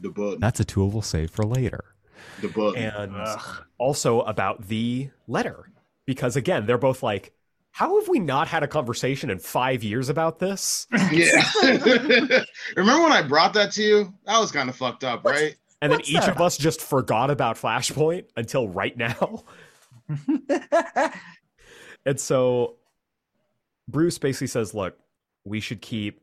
the book. That's a tool we'll save for later, The book. and Ugh. also about the letter, because again, they're both like. How have we not had a conversation in five years about this? Yeah. Remember when I brought that to you? That was kind of fucked up, What's- right? And then each that? of us just forgot about Flashpoint until right now. And so Bruce basically says, "Look, we should keep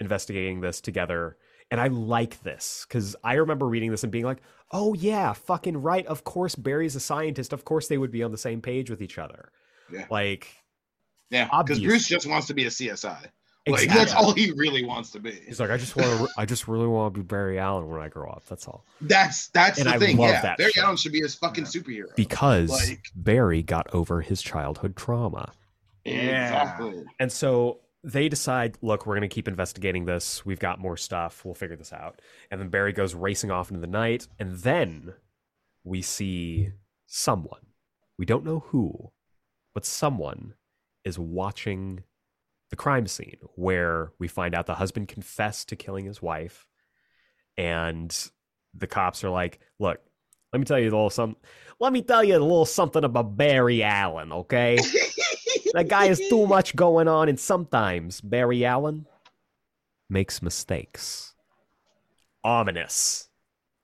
investigating this together." And I like this because I remember reading this and being like, "Oh yeah, fucking right. Of course, Barry's a scientist. Of course, they would be on the same page with each other." Yeah. Like, Yeah, because Bruce just wants to be a CSI. Like that's all he really wants to be. He's like, I just want to. I just really want to be Barry Allen when I grow up. That's all. That's that's And the I thing. love Yeah, that Barry shit. Allen should be a fucking superhero. Because Like- Barry got over his childhood trauma. Yeah. Exactly. And so they decide, look, we're going to keep investigating this. We've got more stuff. We'll figure this out. And then Barry goes racing off into the night. And then we see someone. We don't know who, but someone is watching the crime scene where we find out the husband confessed to killing his wife. And the cops are like, look, let me tell you a little something. Let me tell you a little something about Barry Allen, okay? That guy has too much going on, and sometimes Barry Allen makes mistakes. Ominous.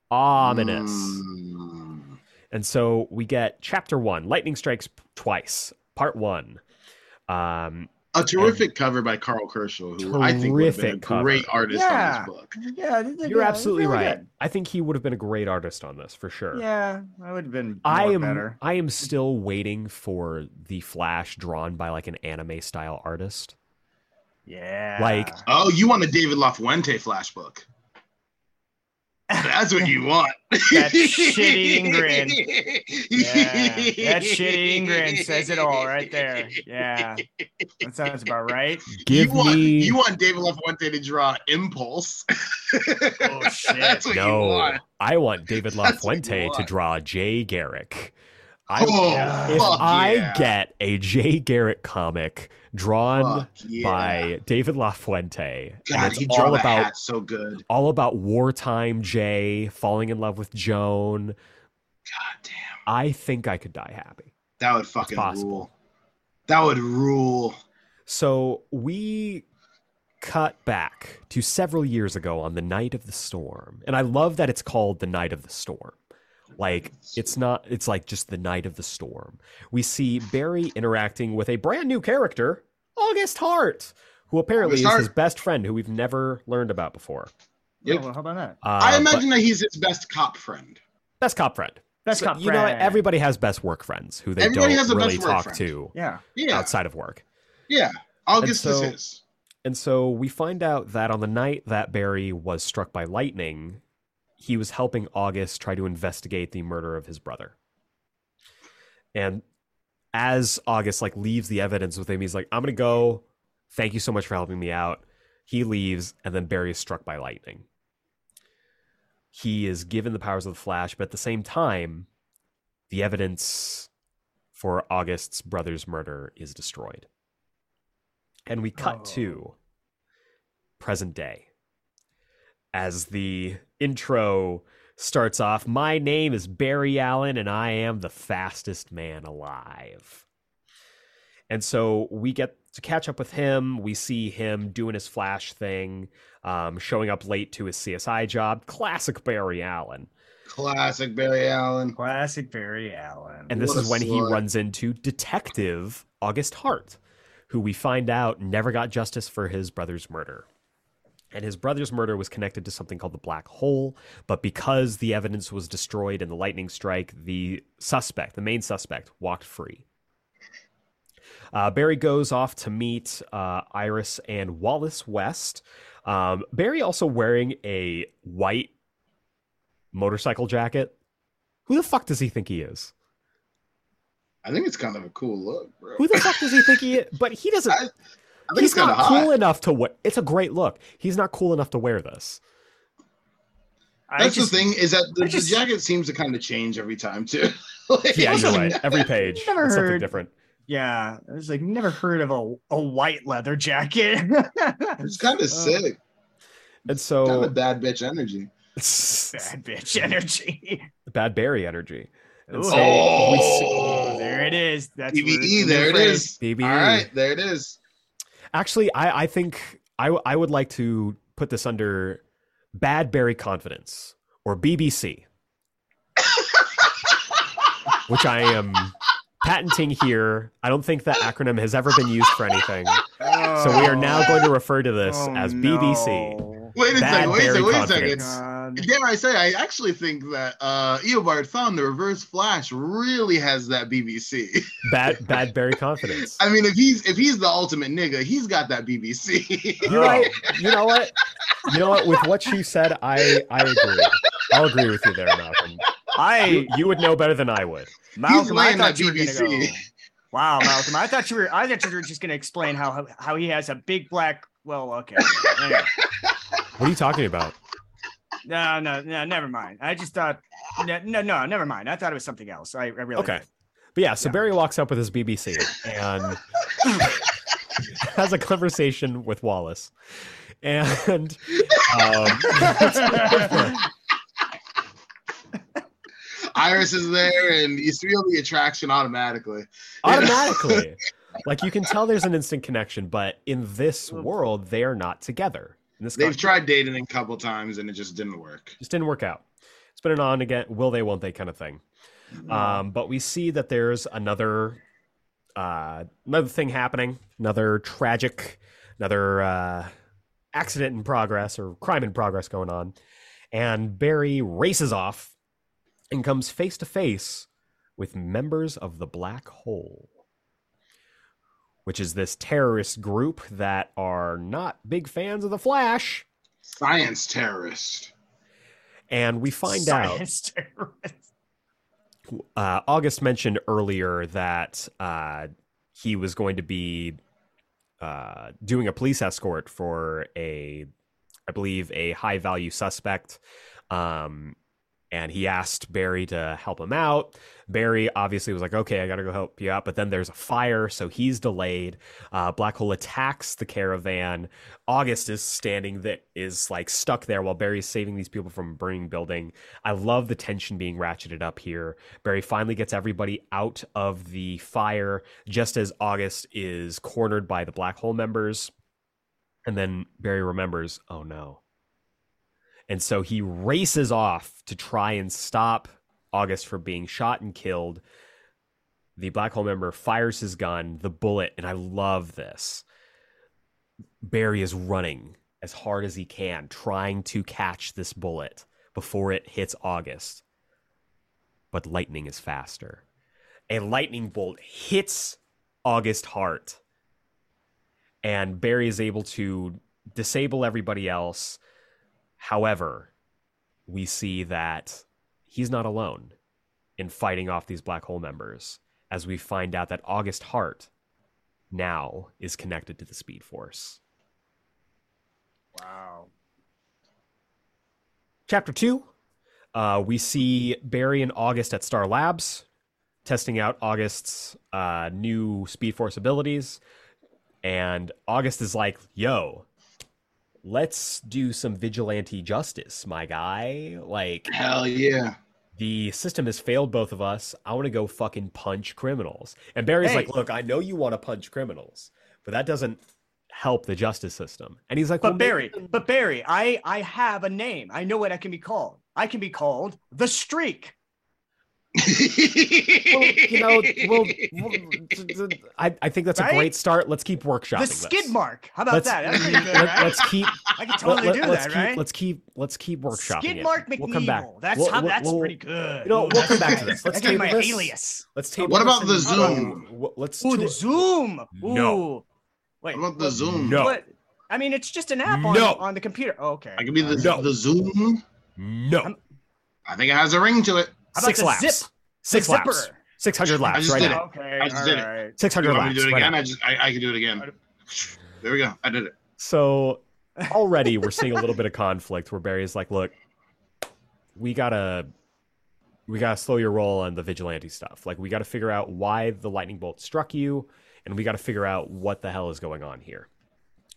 Ominous. Mm. And so we get chapter one Lightning Strikes Twice, part one. Um, A terrific cover by Karl Kerschl, who I think would have been a Terrific cover. great artist Yeah. on this book. Yeah, this is you're good. absolutely Really right. good. I think he would have been a great artist on this for sure. Yeah, I would have been more I am better. I am still waiting for the Flash drawn by like an anime style artist. Yeah. Like- Oh, you want a David LaFuente flash book? That's what you want. That shit-eating grin. Yeah, that shit-eating grin says it all right there. Yeah. that sounds about right. Give you want, me you want David LaFuente to draw Impulse. Oh, shit. That's what you no. want. I want David That's what you LaFuente to draw Jay Garrick. I, Oh, Yeah. if I yeah. get a Jay Garrick comic drawn yeah. by David LaFuente, and it's all about so good. all about wartime Jay falling in love with Joan, God damn. I think I could die happy. That would fucking possible. rule. That would rule. So we cut back to several years ago on the night of the storm. And I love that it's called the night of the storm. Like it's not it's like just the night of the storm. We see Barry interacting with a brand new character, August Hart, who apparently August is Hart. his best friend who we've never learned about before. Yeah, Yep. well, how about that? Uh, I but imagine that he's his best cop friend. best cop friend. That's So, not you know what? Everybody has best work friends who they Everybody don't really talk friend. to Yeah. Yeah. outside of work. Yeah. August so- is his. And so we find out that on the night that Barry was struck by lightning, he was helping August try to investigate the murder of his brother. And as August like leaves the evidence with him, he's like, "I'm gonna go. Thank you so much for helping me out." He leaves, and then Barry is struck by lightning. He is given the powers of the Flash, but at the same time, the evidence for August's brother's murder is destroyed. And we cut Oh. to present day. As the intro starts off, my name is Barry Allen and I am the fastest man alive. And so we get to catch up with him. We see him doing his flash thing, um, showing up late to his CSI job. Classic Barry Allen. Classic Barry Allen. Classic Barry Allen. And this What a is when he runs into Detective August Hart, who we find out never got justice for his brother's murder. And his brother's murder was connected to something called the black hole, but because the evidence was destroyed in the lightning strike, the suspect, the main suspect, walked free. Uh, Barry goes off to meet uh, Iris and Wallace West. Um, Barry also wearing a white motorcycle jacket. Who the fuck does he think he is? I think it's kind of a cool look, bro. Who the fuck does he think he is? But he doesn't. I, he's it's kind not hot. cool enough to wear. It's a great look. He's not cool enough to wear this. I That's just the thing is that the, just- the jacket seems to kind of change every time too. Like, Yeah, you're right. Every page, never it's something different. Yeah, I was like, never heard of a, a white leather jacket. It's kind of uh, sick. And so, Kind so, of bad bitch energy. Bad bitch energy. bad Barry energy. And so Oh! we see, Oh, there it is. That's where- BBE, the there it is. BBE. All right, there it is. Actually, I, I think I, I would like to put this under bad Barry confidence or BBC, which I am patenting here. I don't think that acronym has ever been used for anything. Oh. So we are now going to refer to this Oh, as no. BBC. Wait a Bad second, wait a second, wait a second. Dare I say, I actually think that uh Eobard Thawne, the Reverse Flash, really has that BBC. Bad bad Barry confidence. I mean, if he's if he's the ultimate nigga, he's got that BBC. You're right. You know what? You know what? With what you said, I I agree. I'll agree with you there, Malcolm. I you would know better than I would. Malcolm, I thought you were gonna go. Wow, Malcolm, I thought you were. I thought you were just gonna explain how how he has a big black. Well, okay. Anyway. What are you talking about? No, no, no. Never mind. I just thought. No, no, no. Never mind. I thought it was something else. I, I really. Okay. did. But yeah, so Yeah. Barry walks up with his BBC and has a conversation with Wallace. And um, Iris is there, and you feel the attraction automatically. automatically, like you can tell there's an instant connection, but in this world, they are not together. In this They've tried dating a couple times, and it just didn't work. just didn't work out. It's been an on again, will they, won't they kind of thing. Um, but we see that there's another uh, another thing happening, another tragic, another uh, accident in progress or crime in progress going on, and Barry races off and comes face to face with members of the Black Hole, which is this terrorist group that are not big fans of the Flash, Science terrorist. and we find out. Science terrorist. uh, August mentioned earlier that uh, he was going to be uh, doing a police escort for a, I believe, a high value suspect. Um, and he asked Barry to help him out. Barry obviously was like, okay, I got to go help you out. But then there's a fire, so he's delayed. Uh, Black Hole attacks the caravan. August is standing that is like stuck there while Barry's saving these people from burning building. I love the tension being ratcheted up here. Barry finally gets everybody out of the fire just as August is cornered by the Black Hole members. And then Barry remembers, oh no. And so he races off to try and stop August from being shot and killed. The Black Hole member fires his gun, the bullet, and I love this. Barry is running as hard as he can, trying to catch this bullet before it hits August. But lightning is faster. A lightning bolt hits August Hart, and Barry is able to disable everybody else. However, we see that he's not alone in fighting off these black hole members as we find out that August Hart now is connected to the Speed Force. Wow. Chapter two, uh, we see Barry and August at Star Labs testing out August's uh, new Speed Force abilities. And August is like, yo, let's do some vigilante justice, my guy. Like, Hell yeah. the system has failed both of us. I want to go fucking punch criminals. And Barry's Hey. like, look, I know you want to punch criminals, but that doesn't help the justice system. And he's like, But well, Barry, maybe- but Barry, I I have a name. I know what I can be called. I can be called the Streak. Well, you know, well, well, I, I think that's a great start. Let's keep workshopping The this. skid mark. How about Let's, that? That's good, let, right? us keep I can totally let, do us that, keep, right? Let's keep let's keep workshopping Skid it. Mark McNeil. We'll come back. That's We'll- how, that's we'll- pretty good. You know, we'll come back to this. Let's that could be table my this. alias. Let's table What about the Zoom? Oh, let's Ooh, do the. Zoom. Ooh. No. Wait. What about the Zoom? No. What? I mean, it's just an app on, No. on the computer. Oh, okay. I can be the, No. the Zoom. No. I'm- I think it has a ring to it. How about Six the laps. zip? Six the laps. zipper? Six hundred laps just right did now. Okay. I just did it. right. Six You hundred want me laps. to do it again? now. I just I, I can do it again. There we go. I did it. So already we're seeing a little bit of conflict where Barry's like, "Look, we gotta, we gotta slow your roll on the vigilante stuff. Like, we gotta figure out why the lightning bolt struck you, and we gotta figure out what the hell is going on here."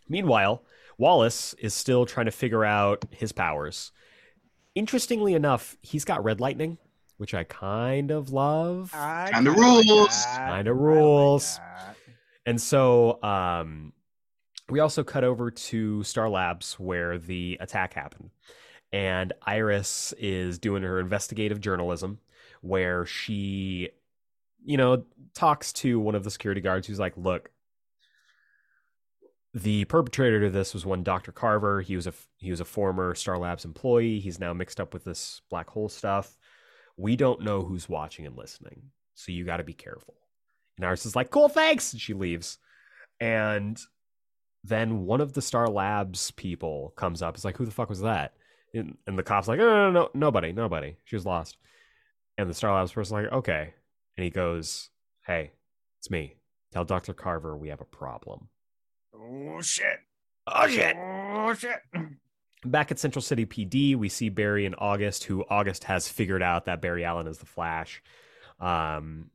Meanwhile, Wallace is still trying to figure out his powers. Interestingly enough, he's got red lightning, which I kind of love. Kinda kinda rules. Kinda I like rules. And so um, we also cut over to Star Labs where the attack happened. And Iris is doing her investigative journalism where she, you know, talks to one of the security guards who's like, look, the perpetrator to this was one Dr. Carver. He was a he was a former Star Labs employee. He's now mixed up with this black hole stuff. We don't know who's watching and listening, so you got to be careful. And Iris is like, "Cool, thanks," and she leaves. And then one of the Star Labs people comes up. It's like, "Who the fuck was that?" And, and the cop's like, "No, no, no, no, nobody, nobody. She was lost." And the Star Labs person's like, "Okay," and he goes, "Hey, it's me. Tell Dr. Carver we have a problem." Oh shit. Oh shit. Oh shit. Back at Central City PD, we see Barry and August, who August has figured out that Barry Allen is the Flash. Um,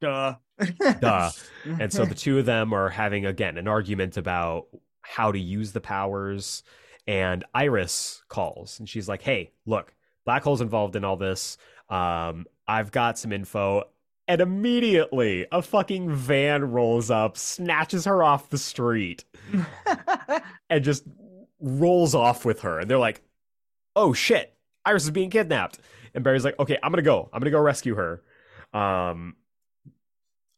Duh. Duh. and so the two of them are having again an argument about how to use the powers. And Iris calls and she's like, "Hey, look, black hole's involved in all this. Um, I've got some info." And immediately, a fucking van rolls up, snatches her off the street, and just rolls off with her. And they're like, "Oh shit, Iris is being kidnapped." And Barry's like, "Okay, I'm gonna go. I'm gonna go rescue her." Um,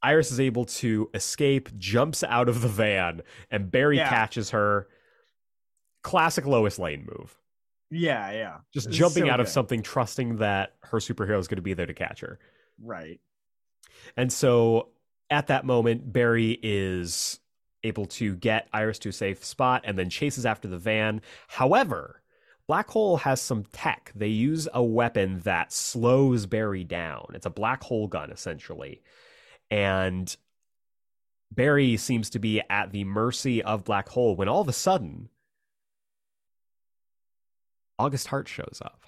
Iris is able to escape, jumps out of the van, and Barry Yeah. catches her. Classic Lois Lane move. yeah, yeah. Just It's jumping so out of something, trusting that her superhero is going to be there to catch her. Right. And so at that moment, Barry is able to get Iris to a safe spot and then chases after the van. However, Black Hole has some tech. They use a weapon that slows Barry down. It's a black hole gun, essentially. And Barry seems to be at the mercy of Black Hole when all of a sudden, August Hart shows up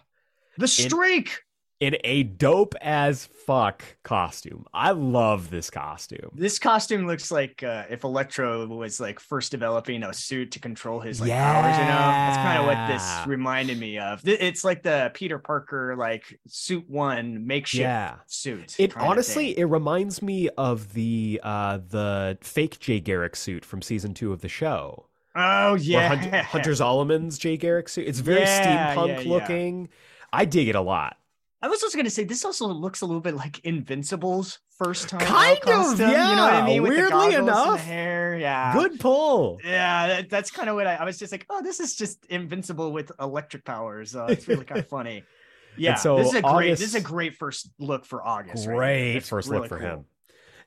The streak. In a dope as fuck costume. I love this costume. This costume looks like uh, if Electro was like first developing a suit to control his like powers. You know, that's kind of what this reminded me of. It's like the Peter Parker like suit one makeshift Yeah. suit. It honestly it reminds me of the uh the fake Jay Garrick suit from season two of the show. Oh yeah, Hunter, Hunter Jay Garrick suit. It's very Yeah, steampunk yeah, yeah. looking. I dig it a lot. I was also gonna say this also looks a little bit like Invincible's first time. Kind of, yeah. You know what I mean? With weirdly goggles and the enough. hair. Yeah. Good pull. Yeah, that, that's kind of what I, I was just like. Oh, this is just invincible with electric powers. Uh, it's really kind of funny. Yeah, so this is a great. This is a great first look for August. right. Great That's first really look for cool. him.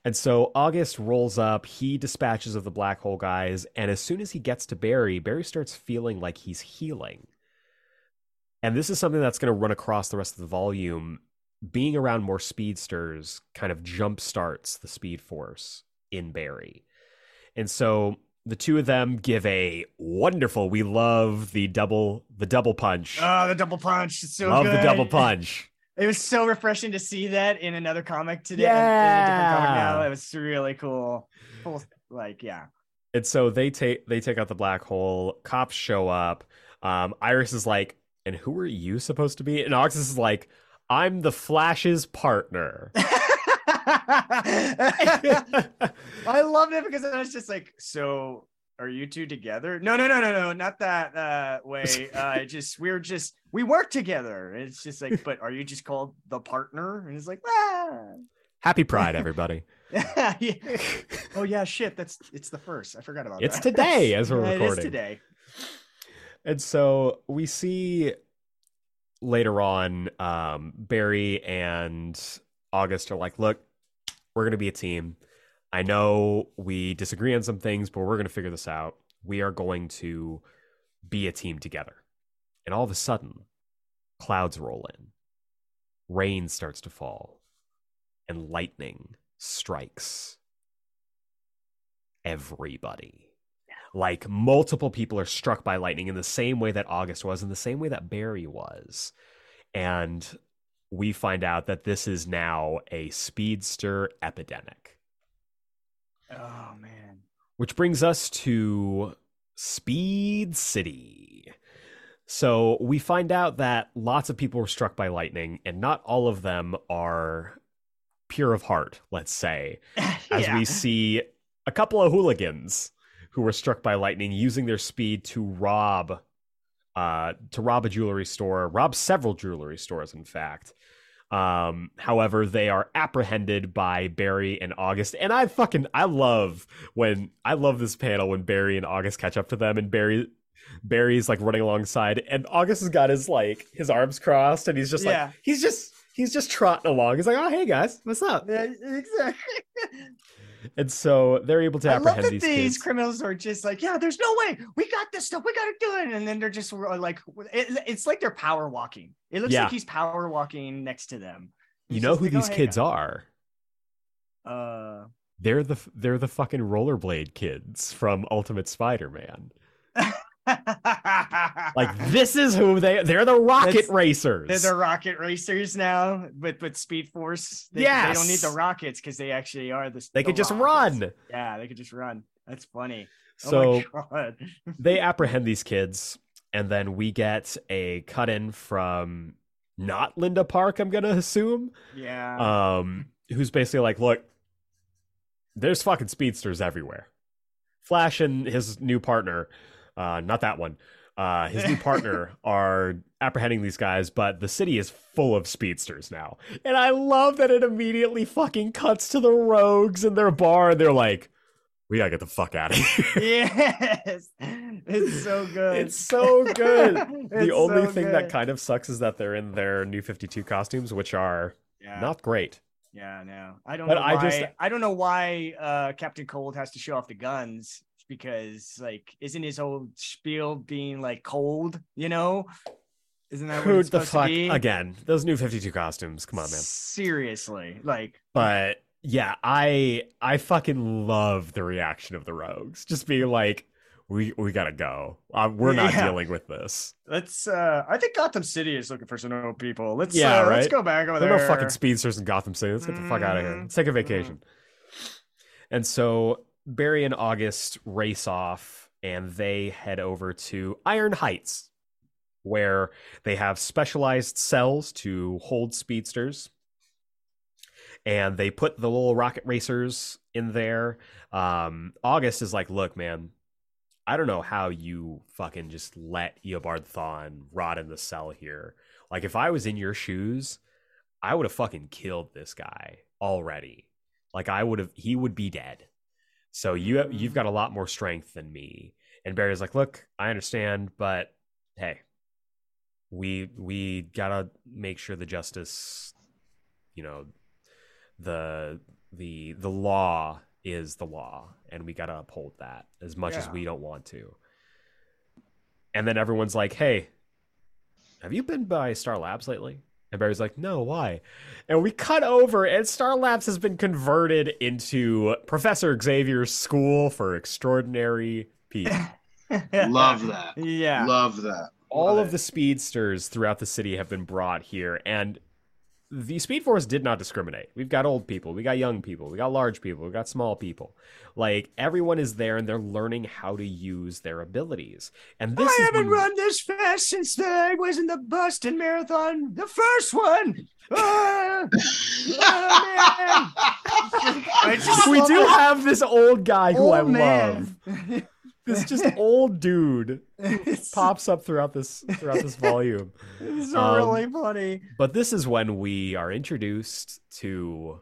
And so August rolls up, he dispatches of the black hole guys, and as soon as he gets to Barry, Barry starts feeling like he's healing. And this is something that's going to run across the rest of the volume. Being around more speedsters kind of jump starts the speed force in Barry. And so the two of them give a wonderful, we love the double the double punch. Oh, the double punch! It's so love the double punch. It was so refreshing to see that in another comic today. a different comic now. Yeah. It was really cool. Full, like, yeah. And so they take they take out the black hole. Cops show up. Um, Iris is like, "And who are you supposed to be?" And August is like, "I'm the Flash's partner." I loved it because I was just like, so are you two together? No, no, no, no, no, not that uh, way. Uh, just we're just we work together. It's just like, but are you just called the partner? And it's like, ah. Happy Pride, everybody! yeah. Oh yeah, shit. That's it's the first. I forgot about It's that. It's today as we're Yeah, It recording. is today. And so we see later on, um, Barry and August are like, "Look, we're gonna be a team. I know we disagree on some things, but we're gonna figure this out. We are going to be a team together." And all of a sudden, clouds roll in, rain starts to fall, and lightning strikes everybody. Like multiple people are struck by lightning in the same way that August was, in the same way that Barry was. And we find out that this is now a speedster epidemic. Oh man. Which brings us to Speed City. So we find out that lots of people were struck by lightning, and not all of them are pure of heart, let's say, as we see a couple of hooligans who were struck by lightning using their speed to rob uh to rob a jewelry store rob several jewelry stores in fact Um, however, they are apprehended by Barry and August, and I fucking I love when I love this panel when Barry and August catch up to them, and Barry Barry's like running alongside, and August has got his like his arms crossed, and he's just Yeah. like he's just he's just trotting along. He's like, oh hey guys, what's up? Yeah, exactly. And so they're able to I love apprehend that these these, criminals are just like, yeah, there's no way we got this stuff, we got to do it, and then they're just uh, like, it, it's like they're power walking. It looks Yeah. like he's power walking next to them. you know who like, "Oh, these hey, kids guys." are? are? They're the they're the fucking rollerblade kids from Ultimate Spider-Man. Like this is who they they're the rocket That's- racers. They're the rocket racers now, but with Speed Force. They, they don't need the rockets because they actually are the. they the could just run. Yeah, they could just run. That's funny. So oh my god. they apprehend these kids, and then we get a cut in from not Linda Park, I'm gonna assume. yeah. Um, who's basically like, look, there's fucking speedsters everywhere. Flash and his new partner, uh, not that one, uh, his new partner are apprehending these guys, but the city is full of speedsters now. And I love that it immediately fucking cuts to the rogues in their bar, and they're like, we gotta get the fuck out of here. yes. It's so good. It's so good. the only so thing that kind of sucks is that they're in their new 52 costumes, which are yeah. not great. Yeah, no. I don't But know I why just- I don't know why uh Captain Cold has to show off the guns because like isn't his whole spiel being like cold, you know? Isn't that what Who the fuck? Again, those new 52 costumes. Come on, man. Seriously. Like But yeah, I I fucking love the reaction of the rogues. Just being like, we we gotta go. Uh, we're not Yeah. dealing with this. let's uh I think Gotham City is looking for some new people. Let's Yeah, uh, let's go back over There there. are no fucking speedsters in Gotham City. Let's get the fuck out of here. Mhm. Let's take a vacation. And so Barry and August race off and they head over to Iron Heights, where they have specialized cells to hold speedsters. And they put the little rocket racers in there. Um, August is like, look, man, I don't know how you fucking just let Eobard Thawne rot in the cell here. Like, if I was in your shoes, I would have fucking killed this guy already. Like, I would have, he would be dead. So you you've got a lot more strength than me. And Barry's like, look, I understand, but hey, we we gotta make sure the justice, you know, the the the law is the law, and we gotta uphold that as much as we don't want to. And then everyone's like, hey, have you been by Star Labs lately? And Barry's like, no, why? And we cut over, and Star Labs has been converted into Professor Xavier's School for Extraordinary People. Love that. Yeah. Love that. All Love of it. the speedsters throughout the city have been brought here, and the Speed Force did not discriminate. We've got old people, we got young people, we got large people, we got small people. Like everyone is there, and they're learning how to use their abilities. And this I is haven't when- run this fast since I was in the Boston Marathon, the first one. Oh, man. We do this have this old guy who I old love. man. This just old dude pops up throughout this throughout this volume. it's um, really funny. But this is when we are introduced to,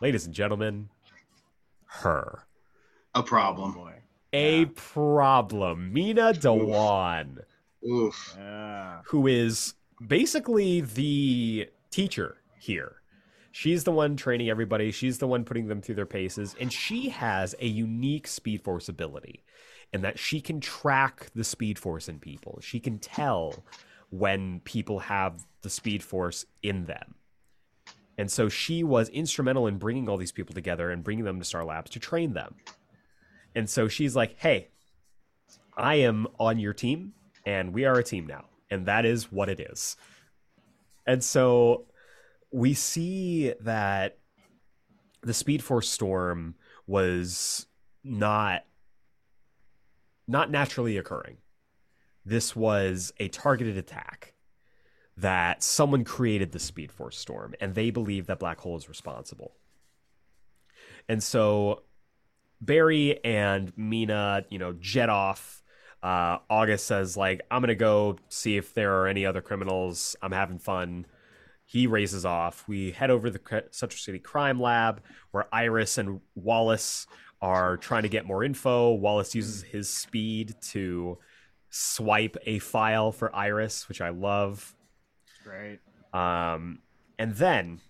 ladies and gentlemen, her. A problem. boy. A Yeah. problem. Meena Dhawan, Oof. Yeah. who is basically the teacher here. She's the one training everybody. She's the one putting them through their paces. And she has a unique Speed Force ability in that she can track the Speed Force in people. She can tell when people have the Speed Force in them. And so she was instrumental in bringing all these people together and bringing them to Star Labs to train them. And so she's like, hey, I am on your team, and we are a team now. And that is what it is. And so we see that the Speed Force storm was not not naturally occurring. This was a targeted attack that someone created the Speed Force storm, and they believe that Black Hole is responsible. And so Barry and Meena, you know, jet off. Uh, August says, like, I'm going to go see if there are any other criminals. I'm having fun. he races off. We head over to the Central City Crime Lab where Iris and Wallace are trying to get more info. Wallace uses his speed to swipe a file for Iris, which I love. Great. Um, and then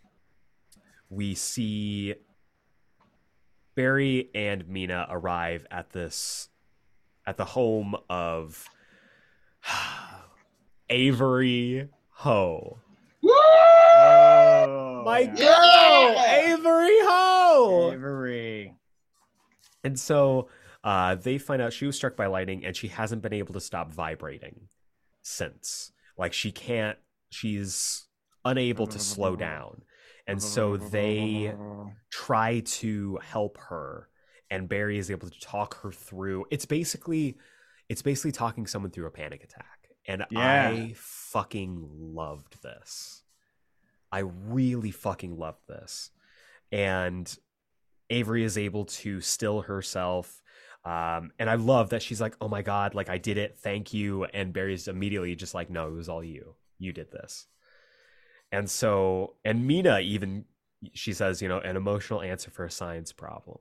we see Barry and Meena arrive at this at the home of Avery Ho. Woo! Oh, My yeah. girl, Yeah! Avery Ho. Avery. And so uh, they find out she was struck by lightning and she hasn't been able to stop vibrating since. Like she can't, she's unable to slow down. And so they try to help her and Barry is able to talk her through. It's basically it's basically talking someone through a panic attack. And Yeah. I fucking loved this. I really fucking loved this. And Avery is able to still herself. Um, and I love that she's like, oh my God, like I did it. Thank you. And Barry's immediately just like, no, it was all you. You did this. And so, and Meena even, she says, you know, an emotional answer for a science problem.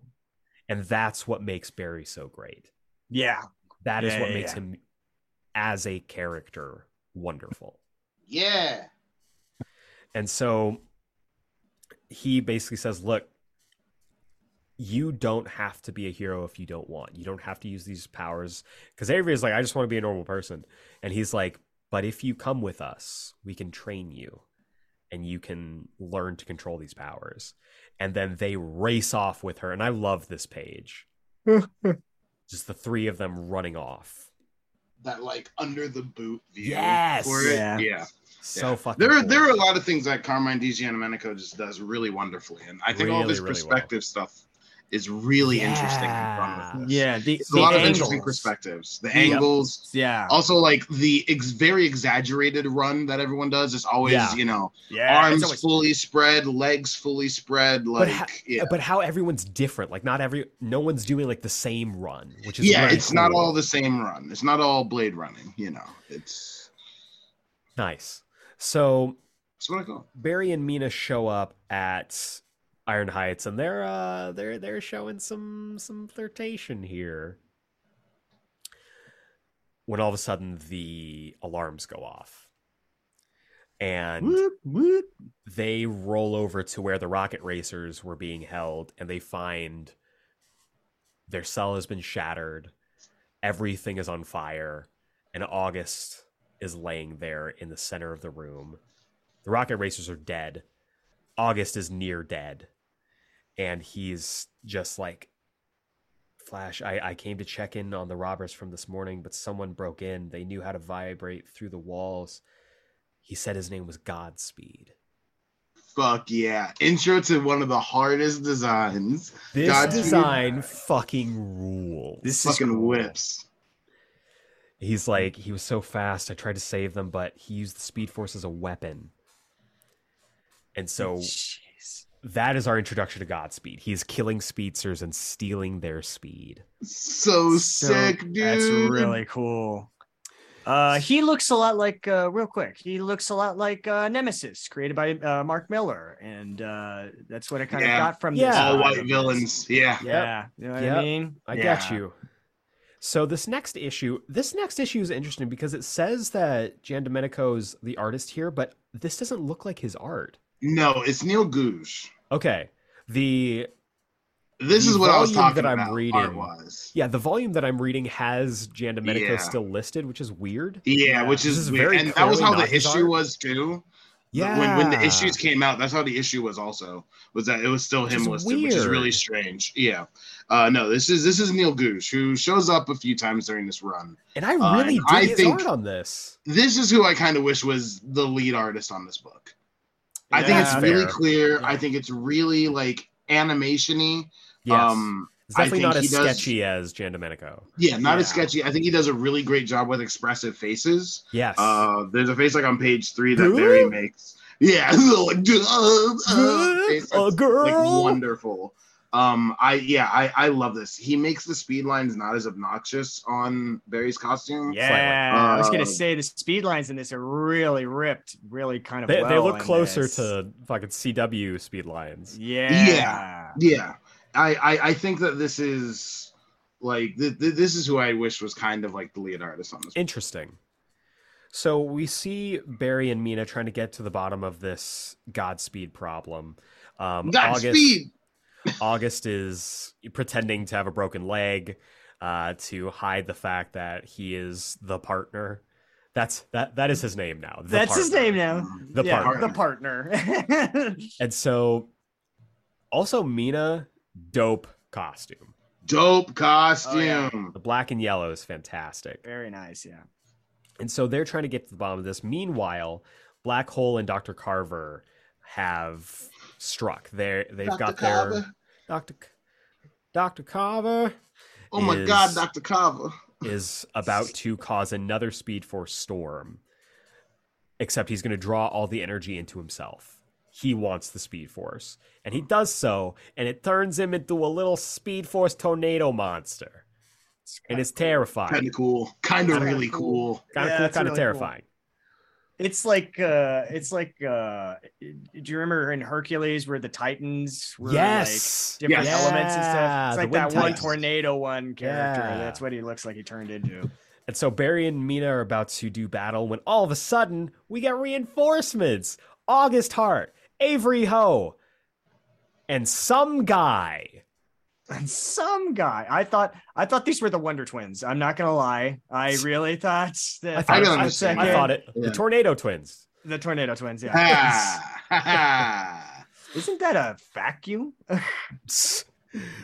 And that's what makes Barry so great. Yeah. That is Yeah, what yeah, makes yeah. him, as a character, wonderful. Yeah. And so he basically says, Look, you don't have to be a hero if you don't want. You don't have to use these powers. Because Avery is like, I just want to be a normal person. And he's like, But if you come with us, we can train you and you can learn to control these powers. And then they race off with her. And I love this page. just the three of them running off. That like under the boot view. Yes! For it. Yeah. Yeah. So Yeah. fucking There are cool. there are a lot of things that Carmine Di Giandomenico just does really wonderfully, and I think all this Really, his really well. perspective stuff is really interesting and fun with this. Yeah. The, It's a the lot of interesting perspectives. The Yep. angles, Yeah. also like the ex- very exaggerated run that everyone does is always Yeah. you know Yeah. arms always- fully spread, legs fully spread, like ha- yeah. but how everyone's different. Like not every no one's doing like the same run, which is yeah, really it's not all the same run. It's not all blade running. You know, it's nice. So that's what I call. Barry and Meena show up at Iron Heights, and they're uh they're they're showing some some flirtation here. When all of a sudden the alarms go off, and Whoop, whoop. they roll over to where the rocket racers were being held and they find their cell has been shattered everything is on fire and august is laying there in the center of the room the rocket racers are dead august is near dead and he's just like flash I, I came to check in on the robbers from this morning but someone broke in they knew how to vibrate through the walls he said his name was godspeed Fuck yeah! Intro to one of the hardest designs. This Godspeed. design fucking rules. This is fucking cool. whips. He's like, he was so fast. I tried to save them, but he used the Speed Force as a weapon. And so Jeez. That is our introduction to Godspeed. He is killing speedsters and stealing their speed. So, So, sick, dude. That's really cool. Uh, he looks a lot like, uh, real quick, he looks a lot like uh, Nemesis, created by uh, Mark Millar, and uh, that's what I kind of Yeah. got from Yeah. this. all white villains. Yeah. Yeah, you know what Yep. I mean. I yeah. get you. So this next issue, this next issue is interesting because it says that Giandomenico's the artist here, but this doesn't look like his art. No, it's Neil Googe. Okay. The This The is what I was talking that I'm about. reading- yeah, the volume that I'm reading has Giandomenico Yeah. still listed, which is weird. Yeah, Yeah. which is, is weird. and that was how the issue art. was too. Yeah. When when the issues came out, that's how the issue was also. Was that it was still Which him is listed, which is really strange. Yeah. Uh no, this is this is Neil Googe who shows up a few times during this run. And I Uh, really and dig I think- art on this. This is who I kind of wish was the lead artist on this book. I think it's really fair. clear. Yeah. I think it's really like animation-y. Yes. Um it's I definitely think not as does- sketchy as Giandomenico. Yeah, not as sketchy. I think he does a really great job with expressive faces. Yes. Uh, there's a face like on page three that Huh? Barry makes. Yeah, like, uh, uh, face a girl. like wonderful. Um, I yeah, I I love this. He makes the speed lines not as obnoxious on Barry's costume. Yeah, I was gonna Uh, say the speed lines in this are really ripped, really kind of. They, they well look in closer this. to fucking CW speed lines. Yeah. Yeah, I I, I think that this is like th- th- this is who I wish was kind of like the lead artist on this. Interesting. So we see Barry and Meena trying to get to the bottom of this Godspeed problem. Um, August, Godspeed. August is pretending to have a broken leg uh, to hide the fact that he is the partner. That's that. That is his name now. the That's his name now. The yeah, partner. The partner. And so, also Meena, dope costume. Dope costume. Oh, yeah. The black and yellow is fantastic. Very nice. Yeah. And so they're trying to get to the bottom of this. Meanwhile, Black Hole and Dr. Carver have struck. They're they've Dr. got their Dr. C- Dr. Carver Oh my is- God, Dr. Carver. is about to cause another Speed Force storm. Except he's going to draw all the energy into himself. He wants the Speed Force, and he does so, and it turns him into a little Speed Force tornado monster, and it's terrifying. Kind of cool. Kind of really cool. cool. Kind of Yeah, cool, kind of really cool. terrifying. It's like uh it's like uh do you remember in Hercules where the Titans were like different Yes. elements and stuff? Yeah, It's like Wind that one tornado one character. Yeah. That's what he looks like he turned into. And so Barry and Meena are about to do battle when all of a sudden we get reinforcements. August Hart, Avery Ho, and some guy. And some guy. I thought I thought these were the Wonder Twins. I'm not gonna lie. I really thought that I I thought, can I, understand. I thought it. Yeah. The Tornado Twins. the Tornado Twins, yeah. Isn't that a vacuum?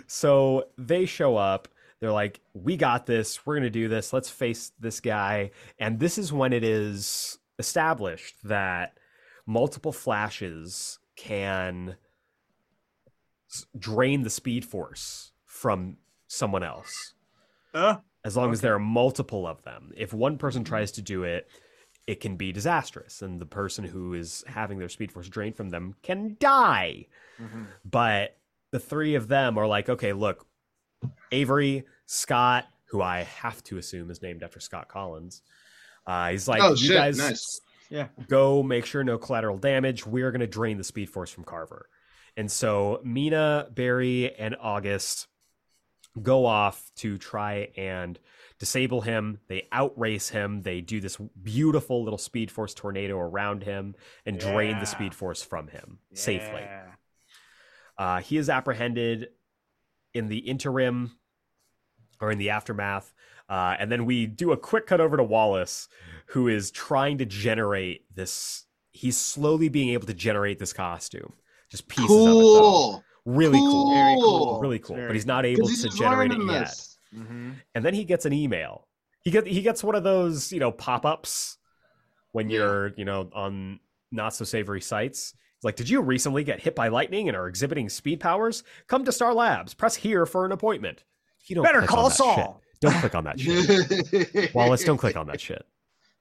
So they show up. They're like, "We got this. We're gonna do this. Let's face this guy." And this is when it is established that multiple flashes can s- drain the speed force from someone else. Uh, as long as there are multiple of them. If one person tries to do it, it can be disastrous, and the person who is having their speed force drained from them can die. mhm. But the three of them are like, okay, look, Avery, Scott, who I have to assume is named after Scott Kolins. Uh, he's like, oh you shit! guys nice. go make sure no collateral damage. We're going to drain the speed force from Carver. And so Meena, Barry, and August go off to try and disable him. They outrace him. They do this beautiful little speed force tornado around him and drain the speed force from him safely. Uh, he is apprehended in the interim or in the aftermath. Uh, and then we do a quick cut over to Wallace, who is trying to generate this. He's slowly being able to generate this costume. Just pieces of it. though. Cool. Really cool. Very cool. Really cool. very But he's not able he's to generate it yet. this. Mhm. And then he gets an email. He get he gets one of those, you know, pop-ups when Yeah. you're, you know, on not so savory sites. It's like, did you recently get hit by lightning and are exhibiting speed powers? Come to Star Labs. Press here for an appointment. You don't Better call that Saul. shit. Don't click on that shit. Wallace, don't click on that shit.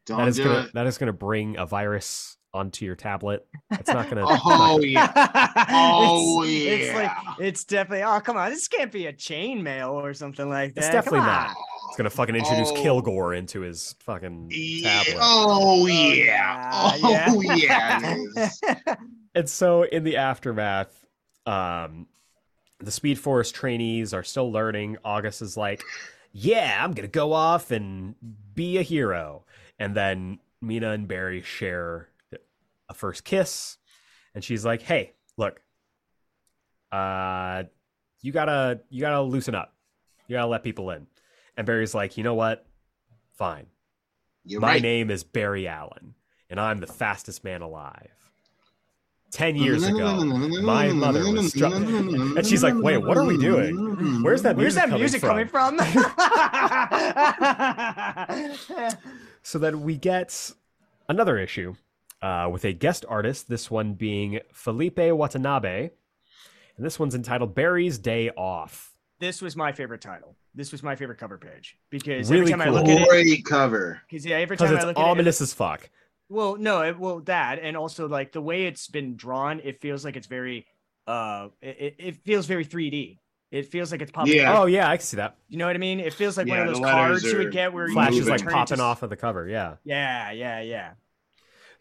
Don't that is do gonna it. that is gonna bring a virus onto your tablet. It's not gonna. Oh yeah. Oh, it's, It's like yeah. it's definitely. Oh come on, this can't be a chain mail or something like that. It's definitely not. It's gonna fucking introduce Oh. Kilgore into his fucking Yeah. tablet. Oh Oh, yeah. Oh yeah. it is. And so in the aftermath, um, the Speed Force trainees are still learning. August is like, "Yeah, I'm gonna go off and be a hero." And then Meena and Barry share a first kiss, and she's like, "Hey, look, uh, you gotta you gotta loosen up. You gotta let people in." And Barry's like, "You know what? Fine. You're My right. name is Barry Allen, and I'm the fastest man alive." Ten years ago, my mother was struck. And she's like, "Wait, what are we doing? Where's that Where's music, that music coming from? So then we get another issue uh, with a guest artist, this one being Felipe Watanabe. And this one's entitled Barry's Day Off. this was my favorite title. This was my favorite cover page because Really every time cool. I look at it, Great cover. because yeah, every time it's I look at it, ominous as fuck. Well, no, it, well that and also like the way it's been drawn, it feels like it's very uh, it, it feels very 3D. It feels like it's popping. Yeah. out. Oh yeah, I can see that. You know what I mean? It feels like one of those cards you would get where Flash you is like popping into- off of the cover. Yeah. Yeah, yeah, yeah.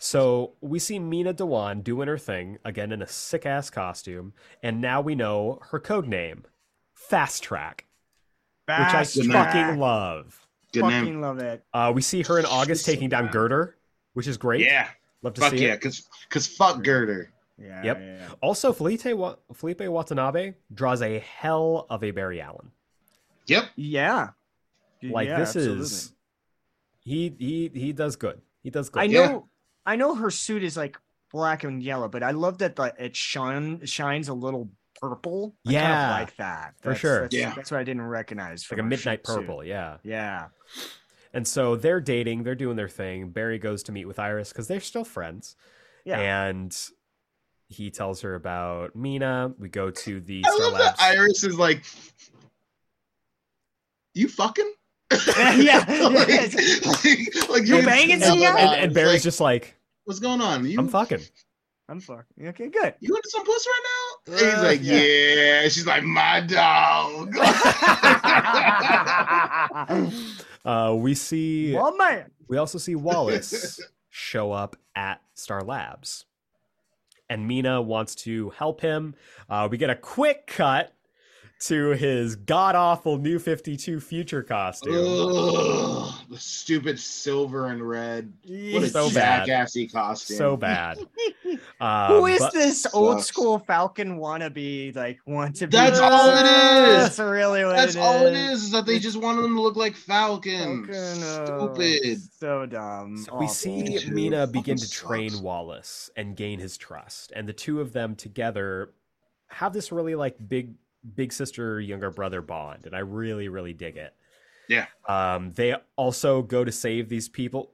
So we see Meena Dhawan doing her thing again in a sick ass costume, and now we know her code name, Fast Track, which I Fast Good track. fucking love. Good fucking name. love it. Uh, we see her in August She's so taking down bad. Girder, which is great. Yeah. Love to Fuck see yeah, it. cause cause fuck Girder. Yeah. Yep. yeah, yeah. Also, Felipe, Wa- Felipe Watanabe draws a hell of a Barry Allen. Yep. Yeah. Like Yeah, this absolutely. is he he he does good. He does good. I Yeah. know. I know her suit is like black and yellow, but I love that the, it shine shines a little purple. I kind of Yeah, like that for sure. That's, Yeah. that's what I didn't recognize. like a her midnight suit. purple, yeah. Yeah. And so they're dating, they're doing their thing. Barry goes to meet with Iris because they're still friends. Yeah. And he tells her about Meena. We go to the I Star love Labs. that Iris is like, you fucking? Yeah, like, yeah. like, like You can banging some and, guy? and, and Barry's like, just like, what's going on? You, I'm fucking. I'm fucking okay. Good. you into some puss right now? And he's Uh, like, yeah. yeah. She's like, my dog. Uh, we see Well, man. we also see Wallace show up at Star Labs. And Meena wants to help him. Uh, we get a quick cut to his god awful new 52 future costume. Ugh, the stupid silver and red. What a So bad. costume. so bad. Uh, Who is but- this old sucks. school Falcon wannabe? Like, want to be? That's all it is. That's really what it is. That's it all it is. is, is that they just wanted them to look like Falcon. Falcon, oh, Stupid. So dumb. So we see Dude, Meena begin to sucks. train Wallace and gain his trust, and the two of them together have this really like big big sister younger brother bond, and I really really dig it. Yeah. Um, they also go to save these people.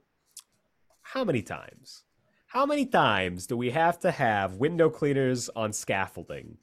How many times? How many times do we have to have window cleaners on scaffolding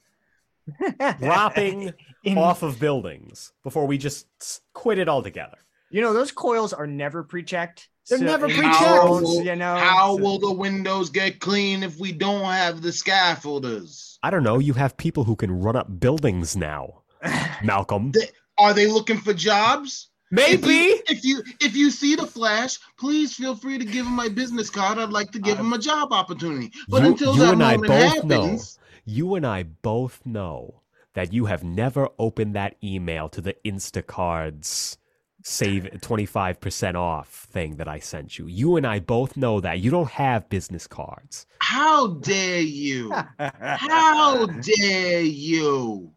dropping In- off of buildings before we just quit it altogether? You know, those coils are never pre-checked. They're never pre-checked. How- You know, How so- will the windows get clean if we don't have the scaffolders? I don't know. You have people who can run up buildings now, Malcolm. They- Are they looking for jobs? Maybe. If you, if you if you see the flash, please feel free to give him my business card. I'd like to give uh, him a job opportunity. But You- until you that and I moment both know. You and I both know that you have never opened that email to the Instacards save 25% off thing that I sent you. You and I both know that. You don't have business cards. how dare you? How dare you?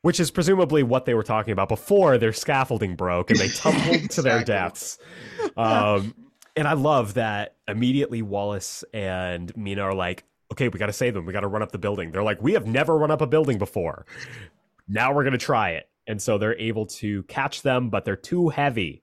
Which is presumably what they were talking about before their scaffolding broke and they tumbled to their deaths. Um, and I love that immediately Wallace and Meena are like, okay, we got to save them. We got to run up the building. They're like, we have never run up a building before. Now we're going to try it. And so they're able to catch them, but they're too heavy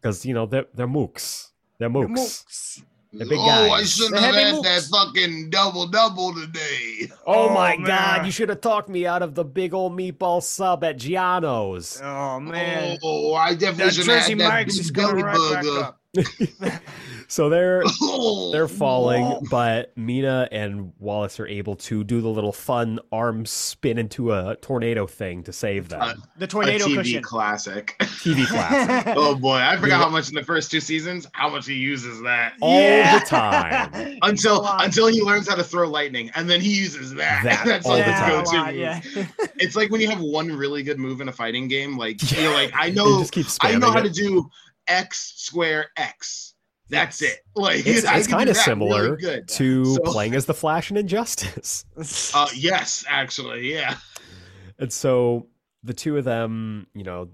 because, you know, they're, they're mooks. They're mooks. Mooks. The big oh, I shouldn't The have heavy had that fucking double double today. Oh, Oh, my man. God. You should have talked me out of the big old meatball sub at Giano's. Oh man, Oh, I definitely that should have had that Mike's big is coming belly right burger. Uh. back up. So they're they're falling, oh. but Meena and Wallace are able to do the little fun arm spin into a tornado thing to save them. Uh, The A tornado TV cushion. classic. TV classic oh boy, I Yeah. forgot how much in the first two seasons. How much he uses that all Yeah. the time. until until he learns how to throw lightning, and then he uses that. That That's all like the his time. go-to lot, yeah. It's like when you have one really good move in a fighting game. Like Yeah. you're like, I know, just keep I know how it. to do X square X. That's Yes. it. Like It's, it's kind of similar really to So- playing as the Flash in Injustice. Uh, yes, actually, yeah. And so the two of them, you know,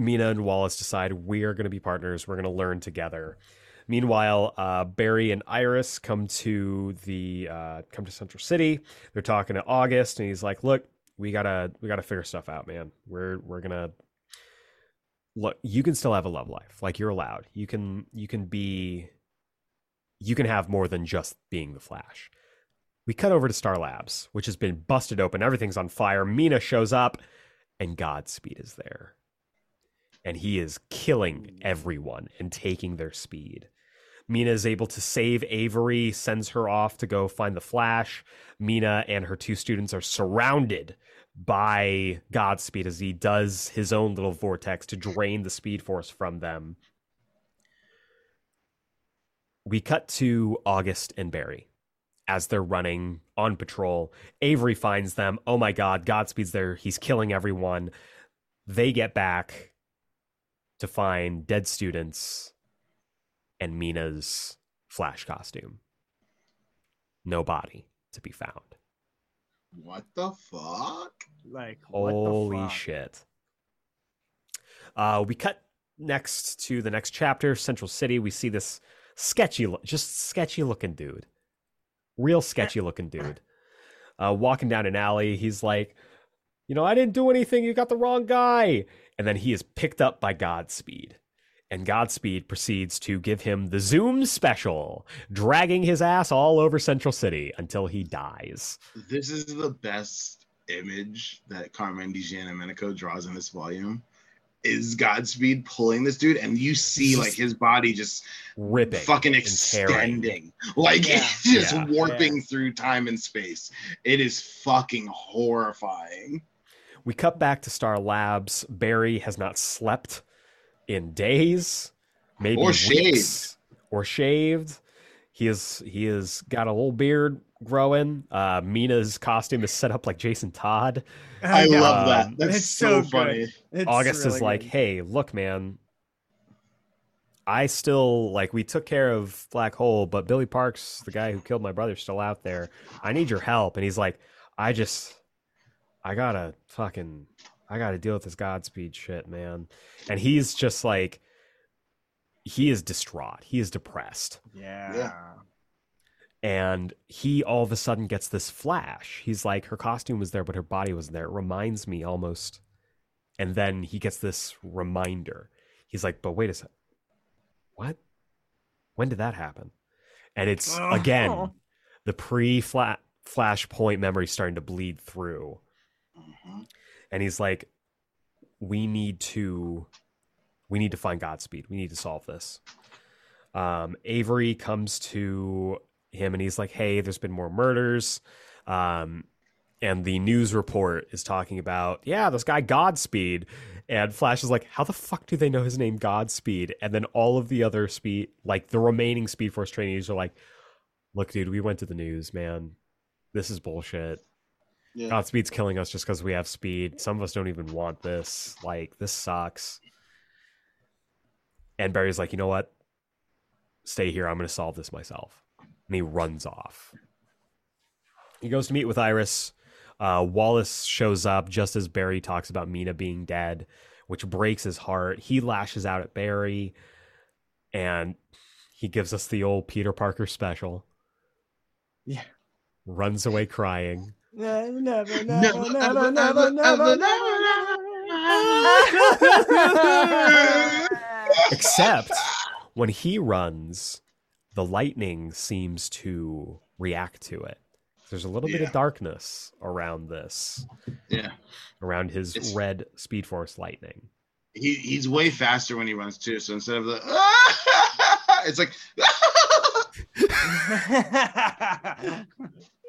Meena and Wallace decide we are going to be partners. We're going to learn together. Meanwhile, uh, Barry and Iris come to the uh, come to Central City. They're talking to August, and he's like, "Look, we gotta we gotta figure stuff out, man. We're we're gonna look. You can still have a love life, like you're allowed. You can you can be you can have more than just being the Flash." We cut over to Star Labs, which has been busted open. Everything's on fire. Meena shows up, and Godspeed is there. And he is killing everyone and taking their speed. Meena is able to save Avery, sends her off to go find the Flash. Meena and her two students are surrounded by Godspeed as he does his own little vortex to drain the speed force from them. We cut to August and Barry as they're running on patrol. Avery finds them. Oh my God, Godspeed's there. He's killing everyone. They get back to find dead students and Meena's flash costume. No body to be found. What the fuck? Like what the Holy fuck? shit. Uh, we cut next to the next chapter, Central City. We see this sketchy, lo- just sketchy looking dude. Real sketchy looking dude. Uh, walking down an alley. He's like, you know, I didn't do anything. You got the wrong guy. And then he is picked up by Godspeed. And Godspeed proceeds to give him the Zoom special, dragging his ass all over Central City until he dies. This is the best image that Carmine Giandomenico draws in this volume. Is Godspeed pulling this dude, and you see like his body just Ripping. fucking extending, like Yeah. it's just Yeah. warping through time and space. It is fucking horrifying. We cut back to Star Labs. Barry has not slept in days, maybe Or weeks, shaved. or shaved. He is he has got a little beard growing. Uh, Meena's costume is set up like Jason Todd. I Yeah. love that. Um, That's it's so, so good. funny. It's August is really like, good. "Hey, look, man, I still like we took care of Black Hole, but Billy Parks, the guy who killed my brother, still out there. I need your help." And he's like, "I just, I gotta fucking, I gotta deal with this Godspeed shit, man." And he's just like, he is distraught. He is depressed. yeah. and he all of a sudden gets this flash. He's like, her costume was there, but her body wasn't there. It reminds me almost. And then he gets this reminder. He's like, but wait a sec. What? When did that happen? And it's Oh. again the pre flashpoint memory starting to bleed through. Mhm. And he's like, we need to we need to find Godspeed. We need to solve this. Um, Avery comes to him and he's like, Hey, there's been more murders. Um, and the news report is talking about, yeah, this guy Godspeed. And Flash is like, How the fuck do they know his name Godspeed? And then all of the other speed, like the remaining Speed Force trainees are like, Look, dude, we went to the news, man. This is bullshit. Yeah. Godspeed's killing us just because we have speed. Some of us don't even want this. Like, this sucks. And Barry's like, you know what? Stay here. I'm going to solve this myself. And he runs off. He goes to meet with Iris. Uh, Wallace shows up just as Barry talks about Meena being dead, which breaks his heart. He lashes out at Barry and he gives us the old Peter Parker special. Yeah. Runs away crying. Never, never, never, Never, never, ever, never, never, never. Except when he runs, the lightning seems to react to it. There's a little bit of darkness around this, Yeah. around his It's- red Speed Force lightning. He he's way faster when he runs too. So instead of the it's like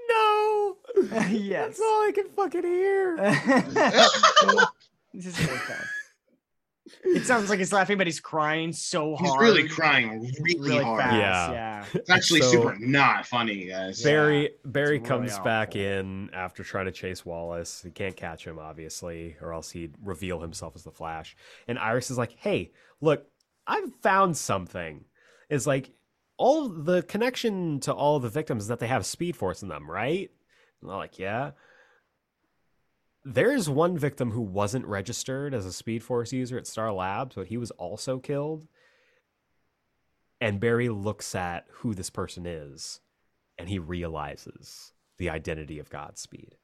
No! yes. That's all I can fucking hear. This is really fun. It sounds like he's laughing, but he's crying so hard. he's really crying really, really hard. fast. Yeah. Yeah. It's actually So- super not funny, guys. Yeah. Barry Barry it's really comes back in after trying to chase Wallace. He can't catch him, obviously, or else he'd reveal himself as the Flash. And Iris is like, "Hey, look, I've found something. It's like all the connection to all the victims is that they have Speed Force in them, right?" Like, "Yeah." There's one victim who wasn't registered as a Speed Force user at Star Labs, but he was also killed. And Barry looks at who this person is and he realizes the identity of Godspeed.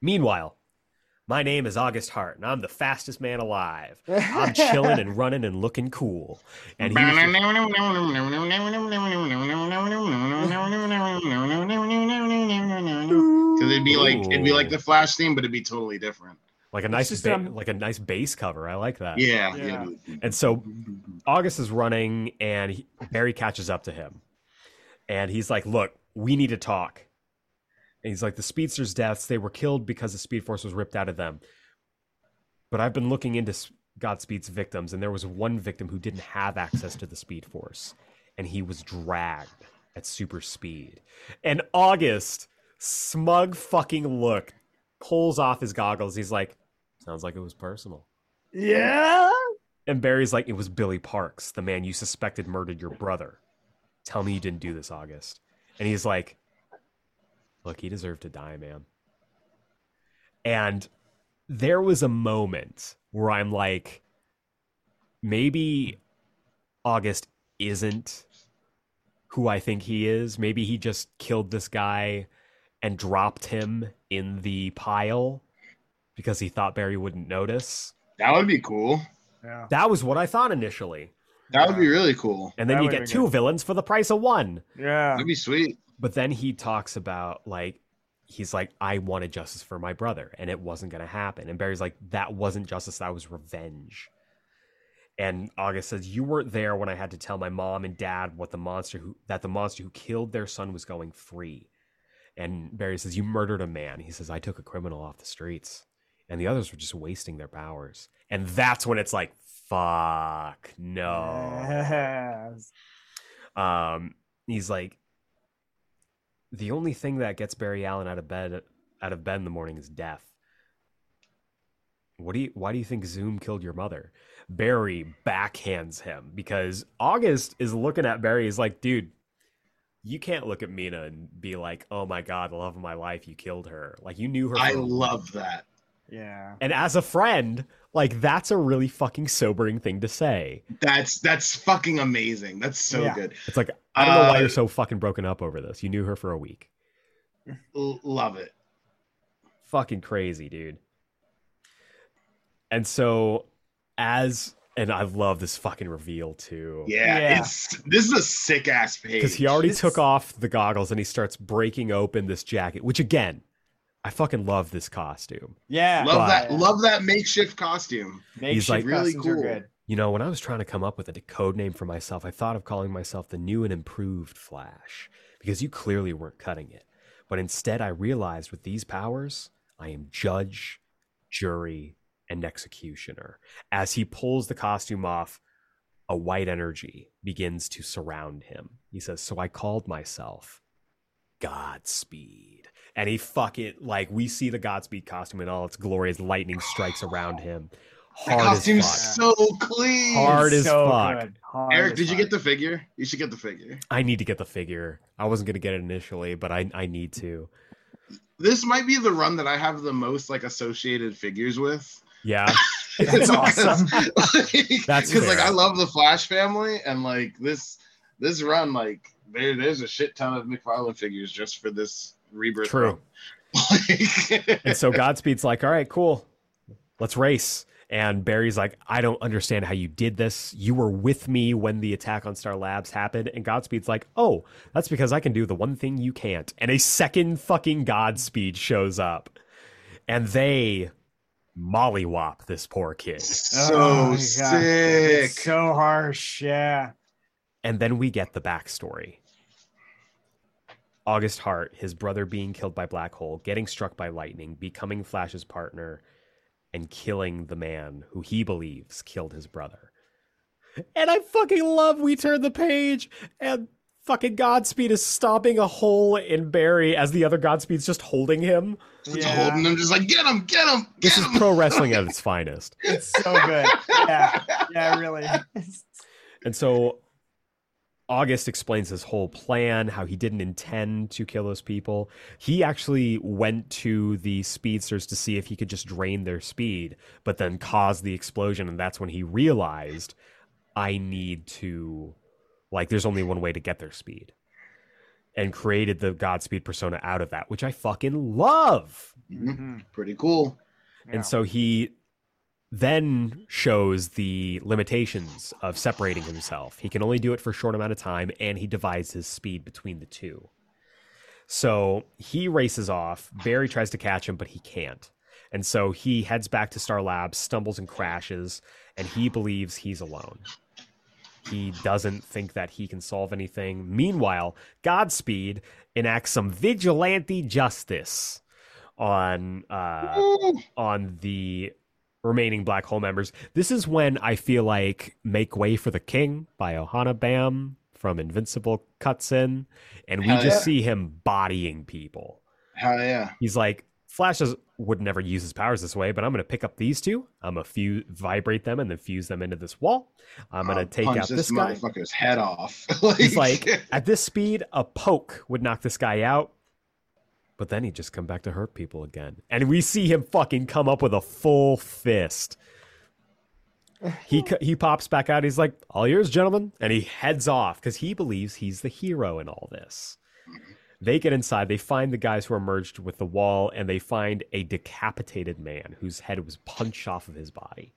Meanwhile, my name is August Hart, and I'm the fastest man alive. I'm chilling and running and looking cool. And he Because it'd be like it'd be like the Flash theme, but it'd be totally different. like a nice ba- um, like a nice bass cover. I like that. Yeah, Yeah. yeah. And so August is running, and he, Barry catches up to him, and he's like, "Look, we need to talk." And he's like, "The speedsters' deaths, they were killed because the Speed Force was ripped out of them." But I've been looking into Godspeed's victims, and there was one victim who didn't have access to the Speed Force, and he was dragged at super speed. And August, smug fucking look, pulls off his goggles. He's like, "Sounds like it was personal." Yeah. And Barry's like, it was Billy Parks, the man you suspected murdered your brother. Tell me you didn't do this, August. And he's like, look, he deserved to die, man. And there was a moment where I'm like, maybe August isn't who I think he is. Maybe he just killed this guy and dropped him in the pile because he thought Barry wouldn't notice. That would be cool. Yeah. That was what I thought initially. That would be really cool. And then That you get two good. villains for the price of one. Yeah. That'd be sweet. But then he talks about like he's like I wanted justice for my brother and it wasn't going to happen. And Barry's like that wasn't justice, that was revenge. And August says you weren't there when I had to tell my mom and dad what the monster who that the monster who killed their son was going free. And Barry says you murdered a man. He says I took a criminal off the streets and the others were just wasting their powers. And that's when it's like fuck no. Yes. Um, he's like, the only thing that gets Barry Allen out of bed out of bed in the morning is death. What do you? Why do you think Zoom killed your mother? Barry backhands him because August is looking at Barry. He's like, dude, you can't look at Meena and be like, oh my god, the love of my life, you killed her. Like you knew her. I for a love that. Yeah. And as a friend, like that's a really fucking sobering thing to say. That's that's fucking amazing. That's so Yeah. good. It's like I don't know why Uh, you're so fucking broken up over this. You knew her for a week. L- love it. fucking crazy, dude. And so, as and I love this fucking reveal too, Yeah, Yeah. it's this is a sick ass page. because he already This- took off the goggles and he starts breaking open this jacket. Which again, I fucking love this costume. Yeah. love But- that. Love that makeshift costume. Makeshift like- Really costumes are cool. good. You know, when I was trying to come up with a code name for myself, I thought of calling myself the new and improved Flash because you clearly weren't cutting it. But instead, I realized with these powers, I am judge, jury, and executioner. As he pulls the costume off, a white energy begins to surround him. He says, So I called myself Godspeed. And he fuck it like, we see the Godspeed costume in all its glory as lightning strikes around him. That Hard as costume's fuck. so clean. Hard as so fuck. good. Hard Eric, as did you get the figure? You should get the figure. I need to get the figure. I wasn't gonna get it initially, but I I need to. This might be the run that I have the most like associated figures with. Yeah, That's awesome. That's because like. I love the Flash family, and like this this run, like there there's a shit ton of McFarlane figures just for this rebirth. True. and so Godspeed's like, "All right, cool, let's race." And Barry's like, "I don't understand how you did this. You were with me when the attack on Star Labs happened." And Godspeed's like, "Oh, that's because I can do the one thing you can't." And a second fucking Godspeed shows up, and they mollywop this poor kid. so Oh my God. sick. So harsh. Yeah. And then we get the backstory. August Hart, his brother being killed by black hole, getting struck by lightning, becoming Flash's partner, and killing the man who he believes killed his brother. And I fucking love we turn the page and fucking Godspeed is stopping a hole in Barry as the other Godspeed's just holding him. Just Yeah. holding them, just like get him, get him. This is pro wrestling at its finest. It's so good. Yeah. Yeah, really. And so August explains his whole plan, how he didn't intend to kill those people. He actually went to the speedsters to see if he could just drain their speed, but then caused the explosion. And that's when he realized I need to, like, there's only one way to get their speed. And created the Godspeed persona out of that, which I fucking love. Mhm. Pretty cool. Yeah. And so he then shows the limitations of separating himself. He can only do it for a short amount of time, and he divides his speed between the two. So he races off. Barry tries to catch him, but he can't. And so he heads back to Star Labs, stumbles and crashes, and he believes he's alone. He doesn't think that he can solve anything. Meanwhile, Godspeed enacts some vigilante justice on uh, on the remaining black hole members. This is when I feel like Make Way for the King by Ohana Bam from Invincible cuts in, and we Hell just yeah. see him bodying people. Hell yeah. He's like, Flash would never use his powers this way, but I'm going to pick up these two. I'm going to fuse, vibrate them and then fuse them into this wall. I'm going to take out this, guy. motherfucker's head off. He's like, at this speed, a poke would knock this guy out. But then he'd just come back to hurt people again. And we see him fucking come up with a full fist. He he pops back out. He's like, "All yours, gentlemen," and he heads off because he believes he's the hero in all this. They get inside. They find the guys who are merged with the wall, and they find a decapitated man whose head was punched off of his body.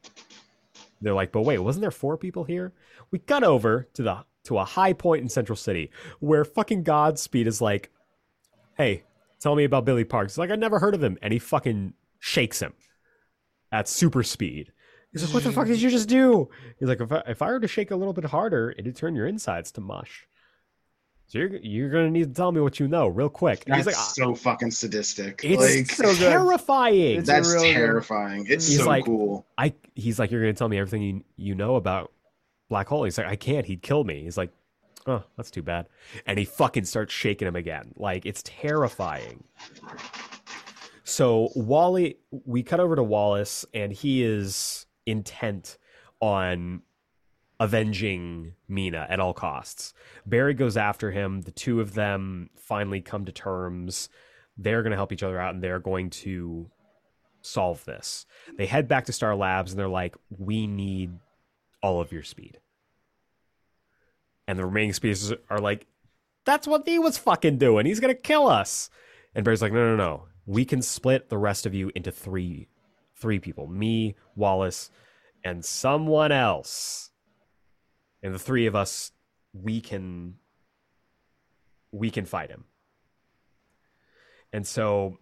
They're like, "But wait, wasn't there four people here?" We cut over to the to a high point in Central City where fucking Godspeed is like, "Hey, tell me about Billy Parks." He's like, "I never heard of him," and he fucking shakes him at super speed. He's like, "What the fuck did you just do?" He's like, "If I, if I were to shake a little bit harder, it'd turn your insides to mush." So you're you're gonna need to tell me what you know real quick. And that's he's like, so fucking sadistic. "It's like so terrifying." It's that's a real good- terrifying. It's He's so like- cool. I he's like, you're gonna tell me everything you you know about black hole. He's like, I can't. He'd kill me. He's like, oh, that's too bad. And he fucking starts shaking him again. Like it's terrifying. So Wally, we cut over to Wallace, and he is intent on avenging Meena at all costs. Barry goes after him. The two of them finally come to terms. They're going to help each other out, and they're going to solve this. They head back to Star Labs, and they're like, "We need all of your speed." And the remaining species are like, "That's what he was fucking doing. He's to kill us." And Barry's like, "No, no, no. We can split the rest of you into three, three people: me, Wallace, and someone else." And the three of us, we can, we can fight him. And so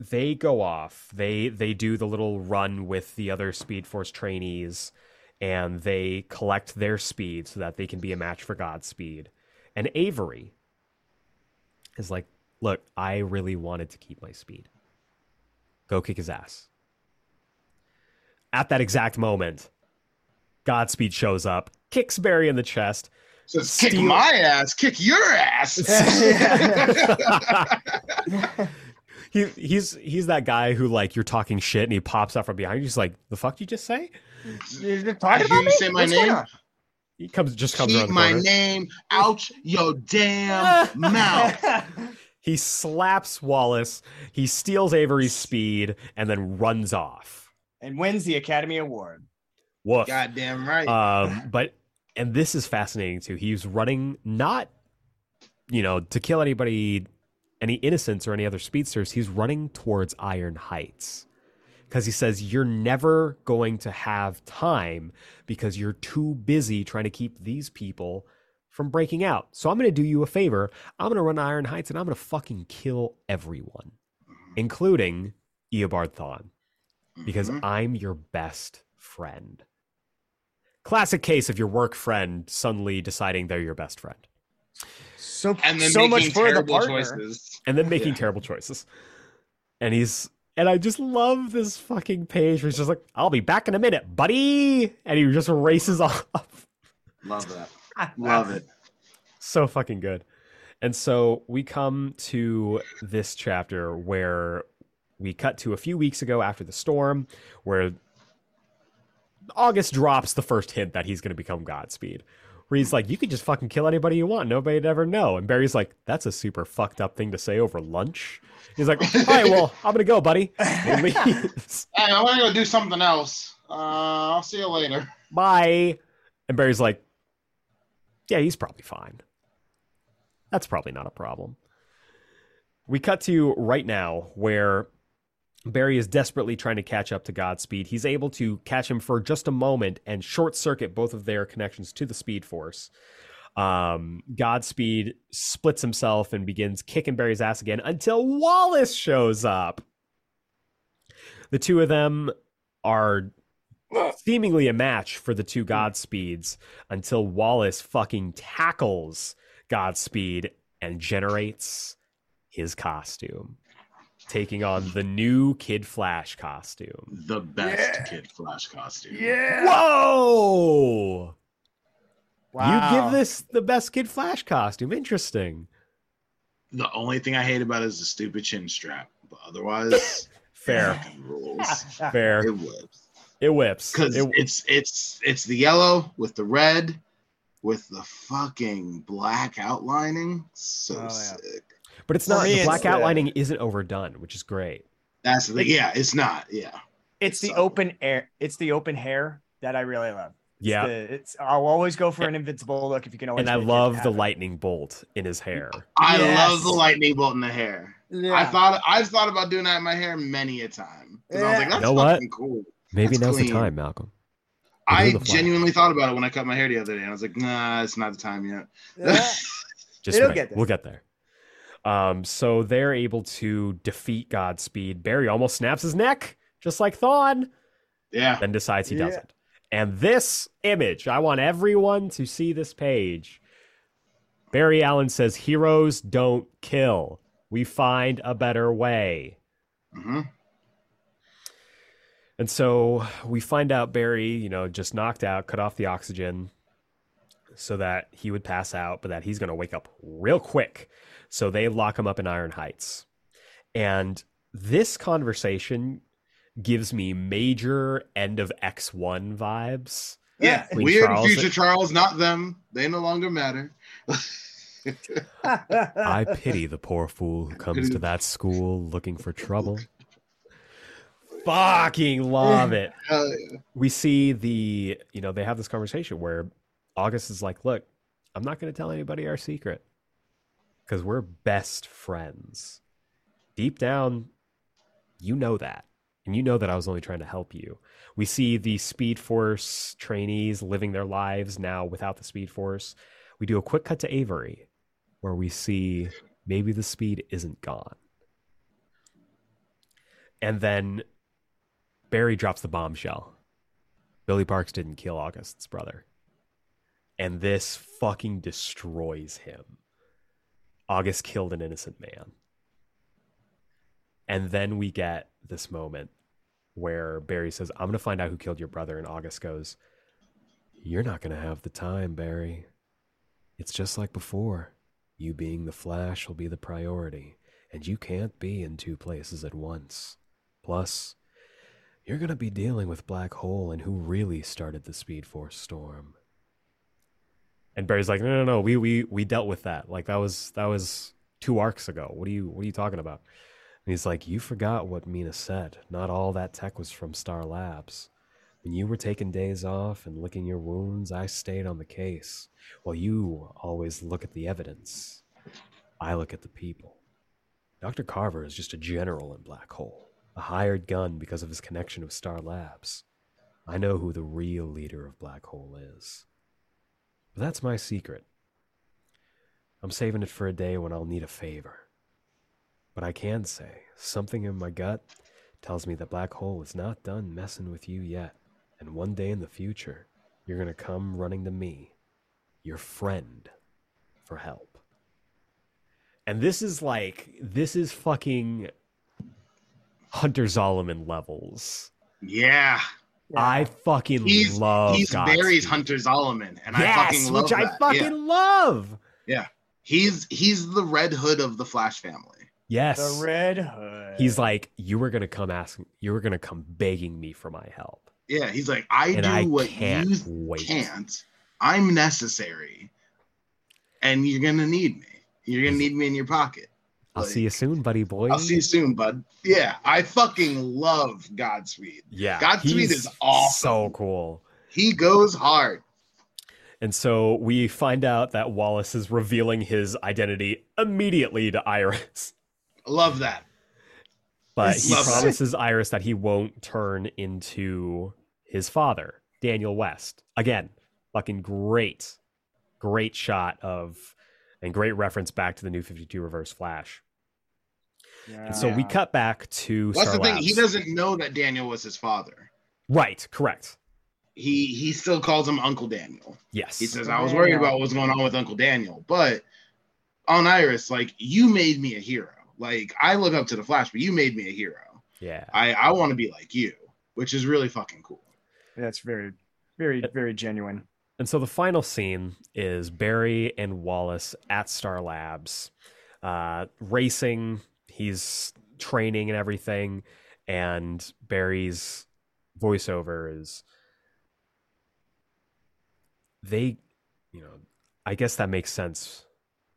they go off. They they do the little run with the other Speed Force trainees, and they collect their speed so that they can be a match for Godspeed. And Avery is like, "Look, I really wanted to keep my speed. Go kick his ass." At that exact moment, Godspeed shows up, kicks Barry in the chest. Says, kick my ass, kick your ass. he he's he's that guy who like you're talking shit and he pops out from behind you. He's like, "The fuck did you just say?" You're talking about you me? say my What's name. He comes just comes around the my corner. name out your damn mouth. He slaps Wallace. He steals Avery's speed and then runs off. and wins the Academy Award. Woof. Goddamn right. Um, but and this is fascinating too. He's running not, you know, to kill anybody, any innocents or any other speedsters. He's running towards Iron Heights because he says you're never going to have time because you're too busy trying to keep these people from breaking out. So I'm going to do you a favor. I'm going to run Iron Heights and I'm going to fucking kill everyone, including Eobard Thawne because Mhm. I'm your best friend. Classic case of your work friend suddenly deciding they're your best friend So and then so much making for the terrible partner. choices. and then making Yeah. terrible choices. And he's and I just love this fucking page where he's just like, I'll be back in a minute, buddy. And he just races off. Love that. Love it. so fucking good. And so we come to this chapter where we cut to a few weeks ago after the storm, where August drops the first hint that he's going to become Godspeed. Where he's like, you could just fucking kill anybody you want. Nobody'd ever know. And Barry's like, that's a super fucked up thing to say over lunch. He's like, all right, well, I'm going to go, buddy. And leaves. Hey, I want to go do something else. Uh, I'll see you later. Bye. And Barry's like, yeah, he's probably fine. That's probably not a problem. We cut to right now where Barry is desperately trying to catch up to Godspeed. He's able to catch him for just a moment and short circuit both of their connections to the Speed Force. Um, Godspeed splits himself and begins kicking Barry's ass again until Wallace shows up. The two of them are seemingly a match for the two Godspeeds until Wallace fucking tackles Godspeed and generates his costume, taking on the new Kid Flash costume. The best Yeah. Kid Flash costume. Yeah. Whoa! Wow. You give this the best Kid Flash costume. Interesting. The only thing I hate about it is the stupid chin strap, but otherwise, Fair. rules. Fair. It whips It whips. because It- it's it's it's the yellow with the red, with the fucking black outlining. So Oh, yeah. Sick. but it's For not. me, The it's black the- outlining isn't overdone, which is great. That's the yeah. It's not yeah. It's the So- open air. It's the open hair that I really love. It's Yeah. the- it's. I'll always go for an invincible look if you can always. And I love the lightning bolt in his hair. I Yes. love the lightning bolt in the hair. I thought I've thought about doing that in my hair many a time. 'Cause I was like, Yeah. that's know what? fucking cool. Maybe That's now's clean. the time, Malcolm. I doing the Flash. genuinely thought about it when I cut my hair the other day. and I was like, nah, it's not the time yet. Yeah. Just It'll wait. get there. We'll get there. Um, so they're able to defeat Godspeed. Barry almost snaps his neck, just like Thawne, yeah. then decides he Yeah. doesn't. And this image, I want everyone to see this page. Barry Allen says, Heroes don't kill. We find a better way. hmm And so we find out Barry, you know, just knocked out, cut off the oxygen so that he would pass out, but that he's going to wake up real quick. So they lock him up in Iron Heights. And this conversation gives me major end of X1 vibes. Yeah. Weird Charles- future Charles, not them. They no longer matter. I pity the poor fool who comes to that school looking for trouble. Fucking love it. Yeah. we see the you know they have this conversation where august is like look i'm not going to tell anybody our secret because we're best friends. Deep down you know that and you know that i was only trying to help you. We see the speed force trainees living their lives now without the speed force. We do a quick cut to avery where we see maybe the speed isn't gone. And then barry drops the bombshell. Billy Parks didn't kill August's brother. And this fucking destroys him. August killed an innocent man. And then we get this moment where Barry says, I'm going to find out who killed your brother. And August goes, You're not going to have the time, Barry. It's just like before. You being the Flash will be the priority, and you can't be in two places at once. Plus, you're going to be dealing with Black Hole and who really started the Speed Force storm. And Barry's like, no, no, no, we we we dealt with that. Like that was that was two arcs ago. What are you what are you talking about? And he's like, you forgot what Meena said. Not all that tech was from Star Labs. When you were taking days off and licking your wounds, I stayed on the case. While you always look at the evidence, I look at the people. Dr. Carver is just a general in Black Hole a hired gun because of his connection with Star Labs. I know who the real leader of Black Hole is. That's my secret. I'm saving it for a day when I'll need a favor. But I can say, something in my gut tells me that Black Hole is not done messing with you yet. And one day in the future, you're going to come running to me, your friend, for help. And this is like, this is fucking Hunter Zolomon levels. Yeah. I fucking He's love he's Godspeed. Barry's Hunter Zolomon, and I fucking love which I that. fucking Yeah. love. He's he's the Red Hood of the Flash family. Yes. The Red Hood. He's like, you were gonna come ask, you were gonna come begging me for my help, Yeah, he's like, I and do I what can't you wait. can't. I'm necessary, and you're gonna need me. You're gonna need me in your pocket. I'll see you soon, buddy boy. I'll see you soon, bud. Yeah, I fucking love Godspeed. Yeah, Godspeed is awesome. So cool. He goes hard. And so we find out that Wallace is revealing his identity immediately to Iris. Love that. But he love that. promises Iris that he won't turn into his father, Daniel West. Again, fucking great, great shot of and great reference back to the new 52 Reverse Flash. And so we cut back to That's Star the thing. He doesn't know that Daniel was his father. Right, correct. he he still calls him Uncle Daniel. Yes. He says, I was worried about what's going on with Uncle Daniel, but on Iris, like you made me a hero. Like I look up to the Flash, but you made me a hero. yeah. I I want to be like you, which is really fucking cool. That's very, very, very genuine. And so the final scene is Barry and Wallace at Star Labs, uh, racing. He's training and everything. And Barry's voiceover is they, you know, I guess that makes sense.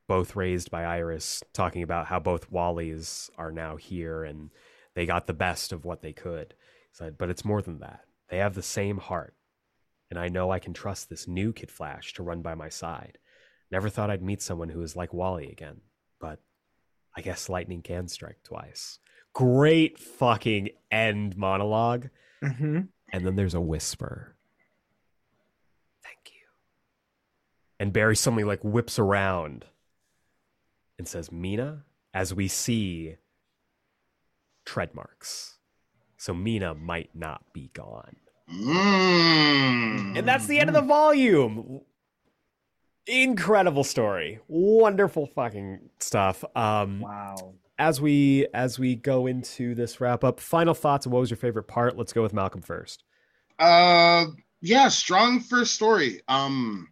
Both raised by Iris, talking about how both Wallies are now here and they got the best of what they could. Said, but it's more than that. They have the same heart and I know I can trust this new Kid Flash to run by my side. Never thought I'd meet someone who is like Wally again, I guess lightning can strike twice. Great fucking end monologue. Mm-hmm. And then there's a whisper. Thank you. And Barry suddenly like whips around and says, Meena, as we see tread marks. So Meena might not be gone. Mm. And that's the end of the volume. Incredible story. Wonderful fucking stuff. Um Wow. as we as we go into this wrap up, final thoughts what was your favorite part? Let's go with Malcolm first. Uh, yeah, strong first story. Um,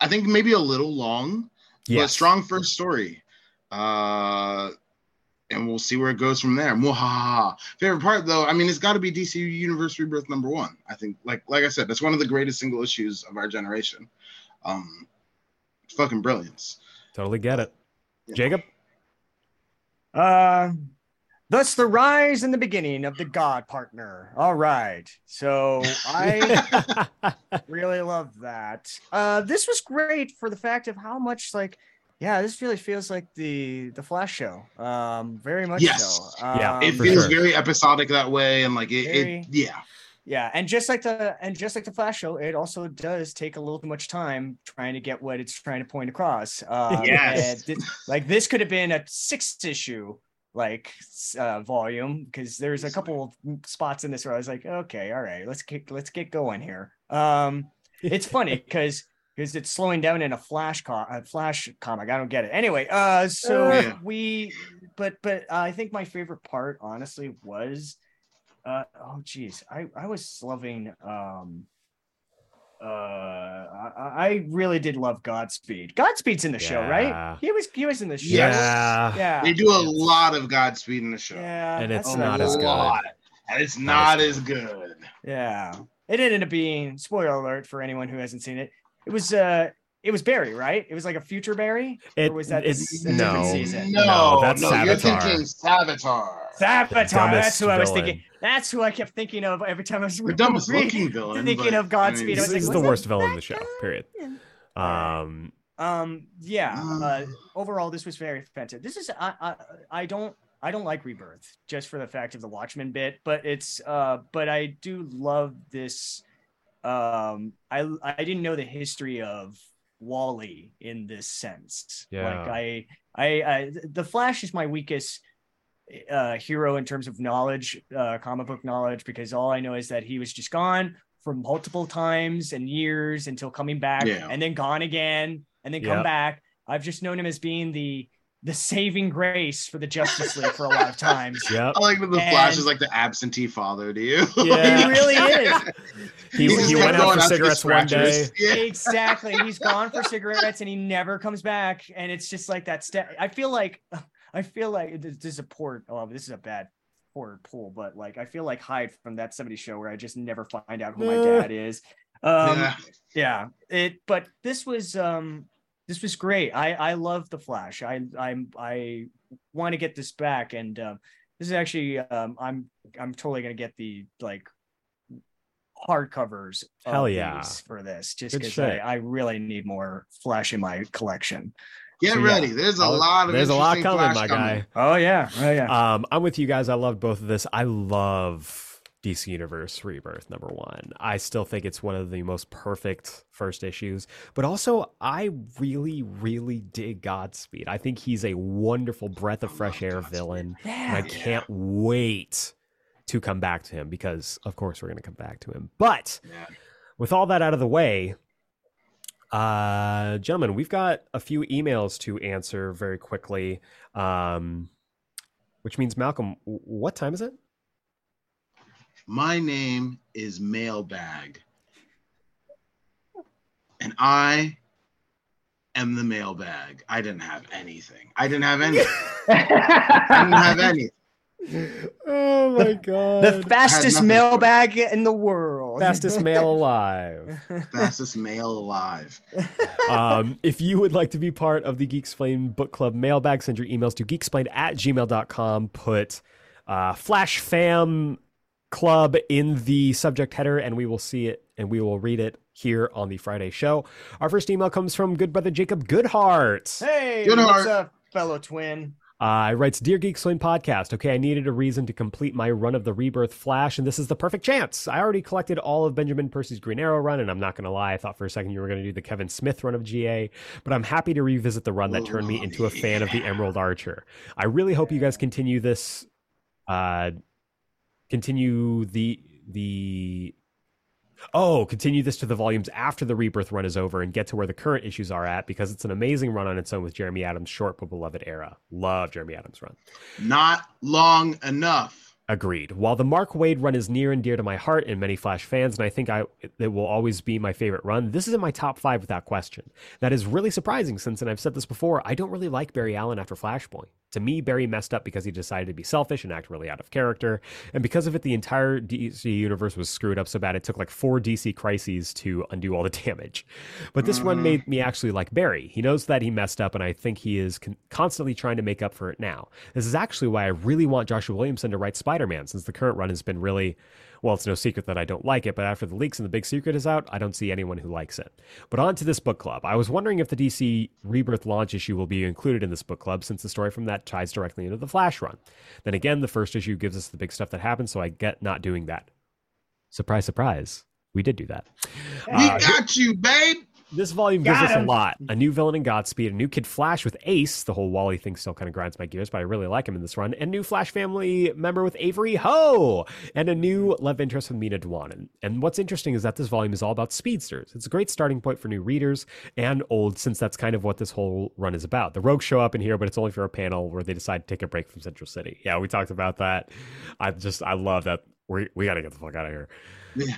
I think maybe a little long, but strong first story. Uh, and we'll see where it goes from there. Mwahaha. Favorite part though, I mean, it's got to be DC Universe Rebirth number one. I think, like like I said, that's one of the greatest single issues of our generation. Um, fucking brilliance. Totally get it. Jacob? Uh, thus the rise and the beginning of the God partner. All right. So I really love that. Uh, this was great for the fact of how much like, yeah, this really feels like the the Flash show. Um, very much Yes. so. Yeah, Um, it feels sure. very episodic that way, and like it, Very- it yeah. Yeah, and just like the and just like the Flash show, it also does take a little too much time trying to get what it's trying to point across. Um, Yes. like this could have been a six issue like uh, volume because there's a couple of spots in this where I was like, okay, all right, let's get let's get going here. Um, it's funny because because it's slowing down in a flash co- a flash comic. I don't get it. Anyway, uh, so Yeah. we, but but I think my favorite part, honestly, was, uh, oh geez, I I was loving um. Uh, I, I really did love Godspeed. Godspeed's in the show, right? He was he was in the show. yeah. yeah, They do a lot of Godspeed in the show. yeah, And it's not nice. as good. And it's Not not, as as good. Yeah. It ended up being spoiler alert for anyone who hasn't seen it. It was uh it was Barry, right? It was like a future Barry? It, Or was that it's a different no. season? No, No, that's no, you're thinking Savitar. Savitar. dumbest That's who I was villain. thinking. That's who I kept thinking of every time I was The dumbest reading- looking villain. thinking but, of Godspeed. I He's, was like, he's was the worst villain in the show. Period. Um, Um yeah, uh Um, overall this was very fantastic. This is I, I I don't I don't like Rebirth just for the fact of the Watchmen bit, but it's uh but I do love this um I I didn't know the history of Wally in this sense. Yeah. Like I I I the Flash is my weakest uh hero in terms of knowledge, uh comic book knowledge because all I know is that he was just gone for multiple times and years until coming back Yeah. and then gone again and then come back. I've just known him as being the the saving grace for the Justice League for a lot of times. yep. I like that the Flash is like the absentee father to you. Yeah. He really is. He, just he went out for to cigarettes one day. Yeah. exactly. He's gone for cigarettes and he never comes back. And it's just like that. step. I feel like, I feel like this this is a poor, oh, this is a bad, poor pull, but like, I feel like Hyde from that 70s show where I just never find out who my dad is. Um, yeah. yeah it but this was um this was great i i love the flash i i'm i want to get this back and um this is actually um i'm i'm totally gonna get the like hardcovers Hell yeah. for this just because I. I really need more flash in my collection Get So, yeah. ready. There's a I'll- lot of There's a lot interesting coming, Flash my guy. oh yeah oh yeah Um, I'm with you guys. I loved both of this. I love DC Universe Rebirth number one. I still think it's one of the most perfect first issues, but also I really, really dig Godspeed. I think he's a wonderful breath of fresh air Godspeed. villain. And I can't wait to come back to him because, of course, we're going to come back to him. But Yeah. with all that out of the way, uh, gentlemen, we've got a few emails to answer very quickly. Um, which means Malcolm, what time is it? My name is Mailbag. And I am the mailbag. I didn't have anything. I didn't have anything. I didn't have anything. Oh my god! the fastest mailbag in the world. fastest mail alive. Fastest mail alive. um, if you would like to be part of the Geeksplained Book Club mailbag, send your emails to geeksplained at gmail.com. Put uh, Flash Fam Club in the subject header, and we will see it and we will read it here on the Friday show. Our first email comes from good brother Jacob Goodhart. Hey, Good what's up, fellow twin? Uh, writes, Dear Geek Sling Podcast, okay, I needed a reason to complete my run of the Rebirth Flash, and this is the perfect chance. I already collected all of Benjamin Percy's Green Arrow run, and I'm not going to lie, I thought for a second you were going to do the Kevin Smith run of GA, but I'm happy to revisit the run that turned me into a fan of the Emerald Archer. I really hope you guys continue this, uh, continue the, the, Oh, continue this to the volumes after the Rebirth run is over and get to where the current issues are at because it's an amazing run on its own with Jeremy Adams' short but beloved era. Love Jeremy Adams' run. Not long enough. Agreed. While the Mark Waid run is near and dear to my heart and many Flash fans, and I think I it will always be my favorite run, this is in my top five without question. That is really surprising since, and I've said this before, I don't really like Barry Allen after Flashpoint. To me, Barry messed up because he decided to be selfish and act really out of character, and because of it, the entire DC universe was screwed up so bad it took like four DC crises to undo all the damage. But this run Mhm. made me actually like Barry. He knows that he messed up, and I think he is con- constantly trying to make up for it now. This is actually why I really want Joshua Williamson to write Spider Man, since the current run has been really. Well, it's no secret that I don't like it, but after the leaks and the big secret is out, I don't see anyone who likes it. But on to this book club. I was wondering if the DC Rebirth launch issue will be included in this book club, since the story from that ties directly into the Flash run. Then again, the first issue gives us the big stuff that happens, so I get not doing that. Surprise, surprise. We did do that. We Uh, got you, babe. This volume gives Got us a lot. A new villain in Godspeed, a new Kid Flash with Ace. The whole Wally thing still kind of grinds my gears, but I really like him in this run. And new Flash family member with Avery Ho, and a new love interest with Meena Dhawan. And what's interesting is that this volume is all about speedsters. It's a great starting point for new readers and old, since that's kind of what this whole run is about. The Rogues show up in here, but it's only for a panel where they decide to take a break from Central City. Yeah, we talked about that. I just I love that. We we got to get the fuck out of here. Yeah.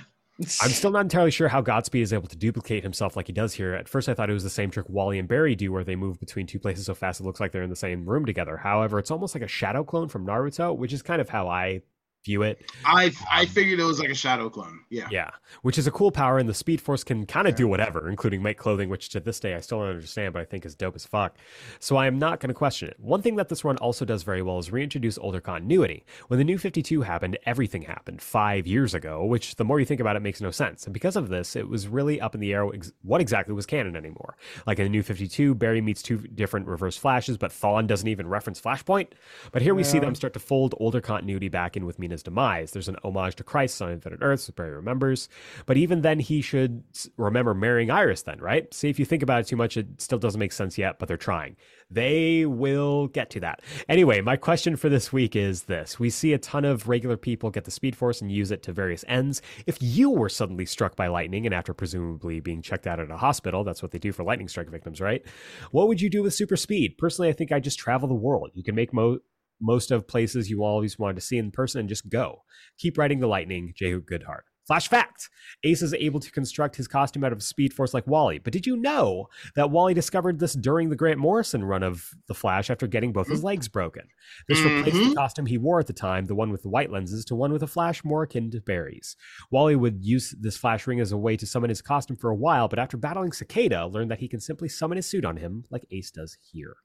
I'm still not entirely sure how Godspeed is able to duplicate himself like he does here. At first, I thought it was the same trick Wally and Barry do, where they move between two places so fast it looks like they're in the same room together. However, it's almost like a shadow clone from Naruto, which is kind of how I view it. I I um, figured it was like a shadow clone. Yeah. Yeah, which is a cool power, and the Speed Force can kind of do whatever, including make clothing, which to this day I still don't understand, but I think is dope as fuck. So I am not going to question it. One thing that this run also does very well is reintroduce older continuity. When the New 52 happened, everything happened five years ago, which the more you think about it makes no sense. And because of this, it was really up in the air what exactly was canon anymore. Like in the New 52, Barry meets two different reverse flashes, but Thawne doesn't even reference Flashpoint. But here we see them start to fold older continuity back in with Meena's demise. There's an homage to Crisis on Infinite Earths, so Barry remembers. But even then, he should remember marrying Iris, then, right? See, if you think about it too much, it still doesn't make sense yet, but they're trying. They will get to that. Anyway, my question for this week is this We see a ton of regular people get the Speed Force and use it to various ends. If you were suddenly struck by lightning and after presumably being checked out at a hospital, that's what they do for lightning strike victims, right? What would you do with super speed? Personally, I think I just travel the world. You can make mo- most of places you always wanted to see in person and just go. Keep riding the lightning, J. Goodhart. Flash fact Ace is able to construct his costume out of Speed Force like Wally. But did you know that Wally discovered this during the Grant Morrison run of The Flash after getting both his legs broken? This replaced the Mhm. costume he wore at the time, the one with the white lenses, to one with a flash more akin to Barry's. Wally would use this flash ring as a way to summon his costume for a while, but after battling Cicada, learned that he can simply summon his suit on him, like Ace does here.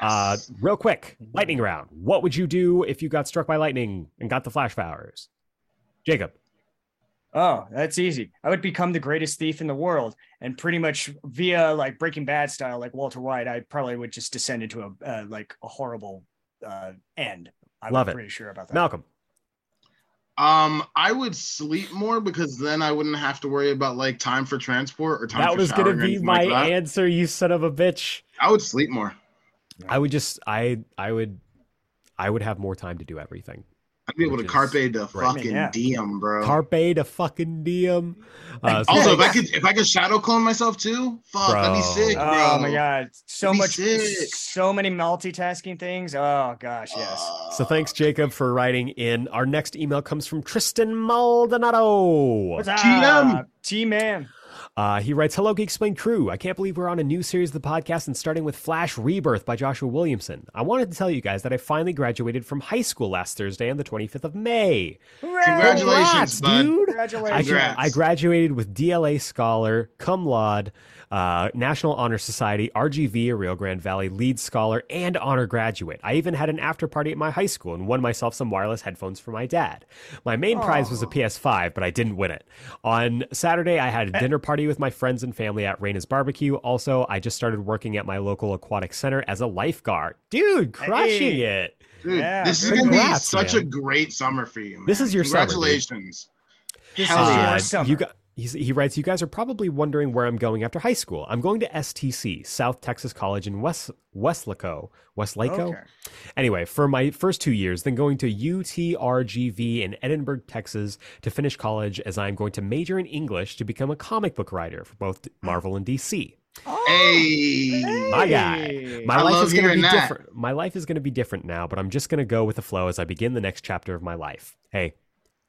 Uh, real quick, lightning round. What would you do if you got struck by lightning and got the flash powers? Jacob. Oh, that's easy. I would become the greatest thief in the world, and pretty much via like Breaking Bad style, like Walter White, I probably would just descend into a uh, like a horrible uh, end. I'm Love it. pretty sure about that. Malcolm. Um, I would sleep more because then I wouldn't have to worry about like time for transport or time. That for was gonna be my like answer, you son of a bitch. I would sleep more. I would just I I would I would have more time to do everything. I'd be able to Which is carpe the great. fucking Yeah. diem, bro. Carpe the fucking diem. Uh, so also, if thanks- I could, if I could shadow clone myself too, fuck, that'd be sick, bro. Oh my god, so much, sick. so many multitasking things. Oh gosh, yes. Uh, So thanks, Jacob, for writing in. Our next email comes from Tristan Maldonado. What's TM. up, T man? Uh, he writes, Hello, Geeksplained crew. I can't believe we're on a new series of the podcast and starting with Flash Rebirth by Joshua Williamson. I wanted to tell you guys that I finally graduated from high school last Thursday on the 25th of May. Congratulations, Congrats, bud. dude. Congratulations. Congrats. I graduated with DLA Scholar, cum laude, uh, National Honor Society, RGV, a Rio Grande Valley Lead Scholar, and Honor Graduate. I even had an after party at my high school and won myself some wireless headphones for my dad. My main prize was a PS5, but I didn't win it. On Saturday, I had a dinner party with my friends and family at Raina's Barbecue. Also, I just started working at my local aquatic center as a lifeguard. Dude, crushing Hey. it. Dude, Yeah, this is gonna be such man. a great summer for you. Man. This is your summer. Congratulations. This Hell is yeah. your Uh, summer. You got, he's, he writes, You guys are probably wondering where I'm going after high school. I'm going to STC, South Texas College in West Westlaco. Westlaco? Okay. Anyway, for my first two years, then going to UTRGV in Edinburg, Texas to finish college as I'm going to major in English to become a comic book writer for both Marvel and DC. Oh, Hey, My guy. My I life is going to be that. different. My life is going to be different now, but I'm just going to go with the flow as I begin the next chapter of my life. Hey,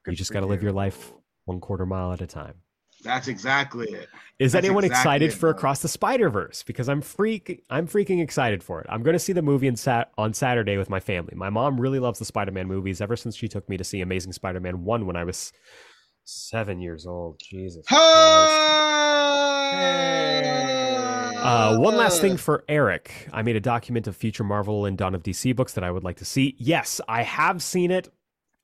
you just got to live your life one quarter mile at a time. That's exactly it. Is That's anyone exactly excited it, for. Across the Spider Verse? Because I'm freak, I'm freaking excited for it. I'm going to see the movie sat- on Saturday with my family. My mom really loves the Spider-Man movies ever since she took me to see Amazing Spider-Man one when I was seven years old. Jesus. Uh, one last thing for Eric. I made a document of future Marvel and Dawn of DC books that I would like to see. Yes, I have seen it.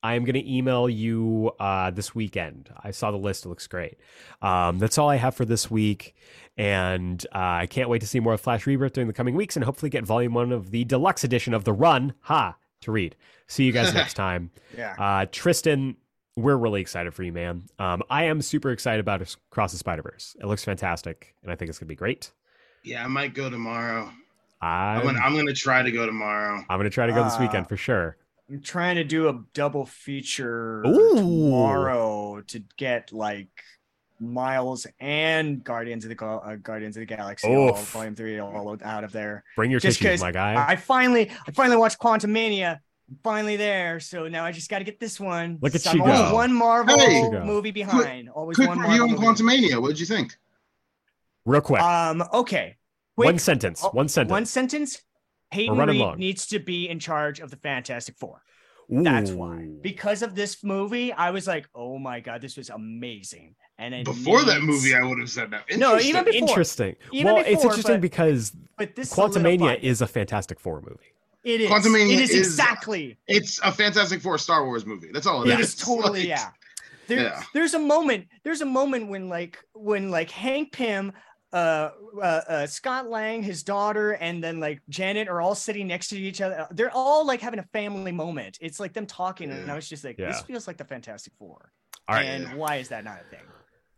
I am going to email you uh, this weekend. I saw the list; it looks great. Um, that's all I have for this week, and uh, I can't wait to see more of Flash Rebirth during the coming weeks, and hopefully get Volume One of the deluxe edition of the Run. Ha! To read. See you guys next time. Yeah. Uh, Tristan, we're really excited for you, man. Um, I am super excited about Cross the Spider Verse. It looks fantastic, and I think it's going to be great. Yeah, I might go tomorrow. I'm, I'm gonna, I'm gonna try to go tomorrow. I'm gonna try to go this Ah. weekend for sure. I'm trying to do a double feature Ooh. tomorrow to get like Miles and Guardians of the uh, Guardians of the Galaxy, all, Volume Three, all out of there. Bring your Just tissues, 'cause my guy. I finally, I finally watched Quantumania. Finally there, so now I just got to get this one. Look at So you I'm only go. one Marvel Hey. Look at you go. movie behind. Always Quick one review Marvel on movie. Quantumania. What did you think? Real quick, Um. Okay. Quick, one sentence. One sentence. One sentence. Peyton running Reed long. needs to be in charge of the Fantastic Four. That's why. Because of this movie, I was like, "Oh my god, this was amazing!" And it Before that movie, I would have said that. No, even Interesting. before. Interesting. Even well, it's interesting but because but this Quantumania solidified it. is a Fantastic Four movie. It is. Quantumania it is, is- exactly. It's a Fantastic Four Star Wars movie. That's all it It is. is totally Like, yeah. There, yeah. There's a moment. There's a moment when like when like Hank Pym, uh, uh, uh, Scott Lang, his daughter, and then like Janet are all sitting next to each other. They're all like having a family moment. It's like them talking, and I was just like, this feels like the Fantastic Four. All right. And why is that not a thing?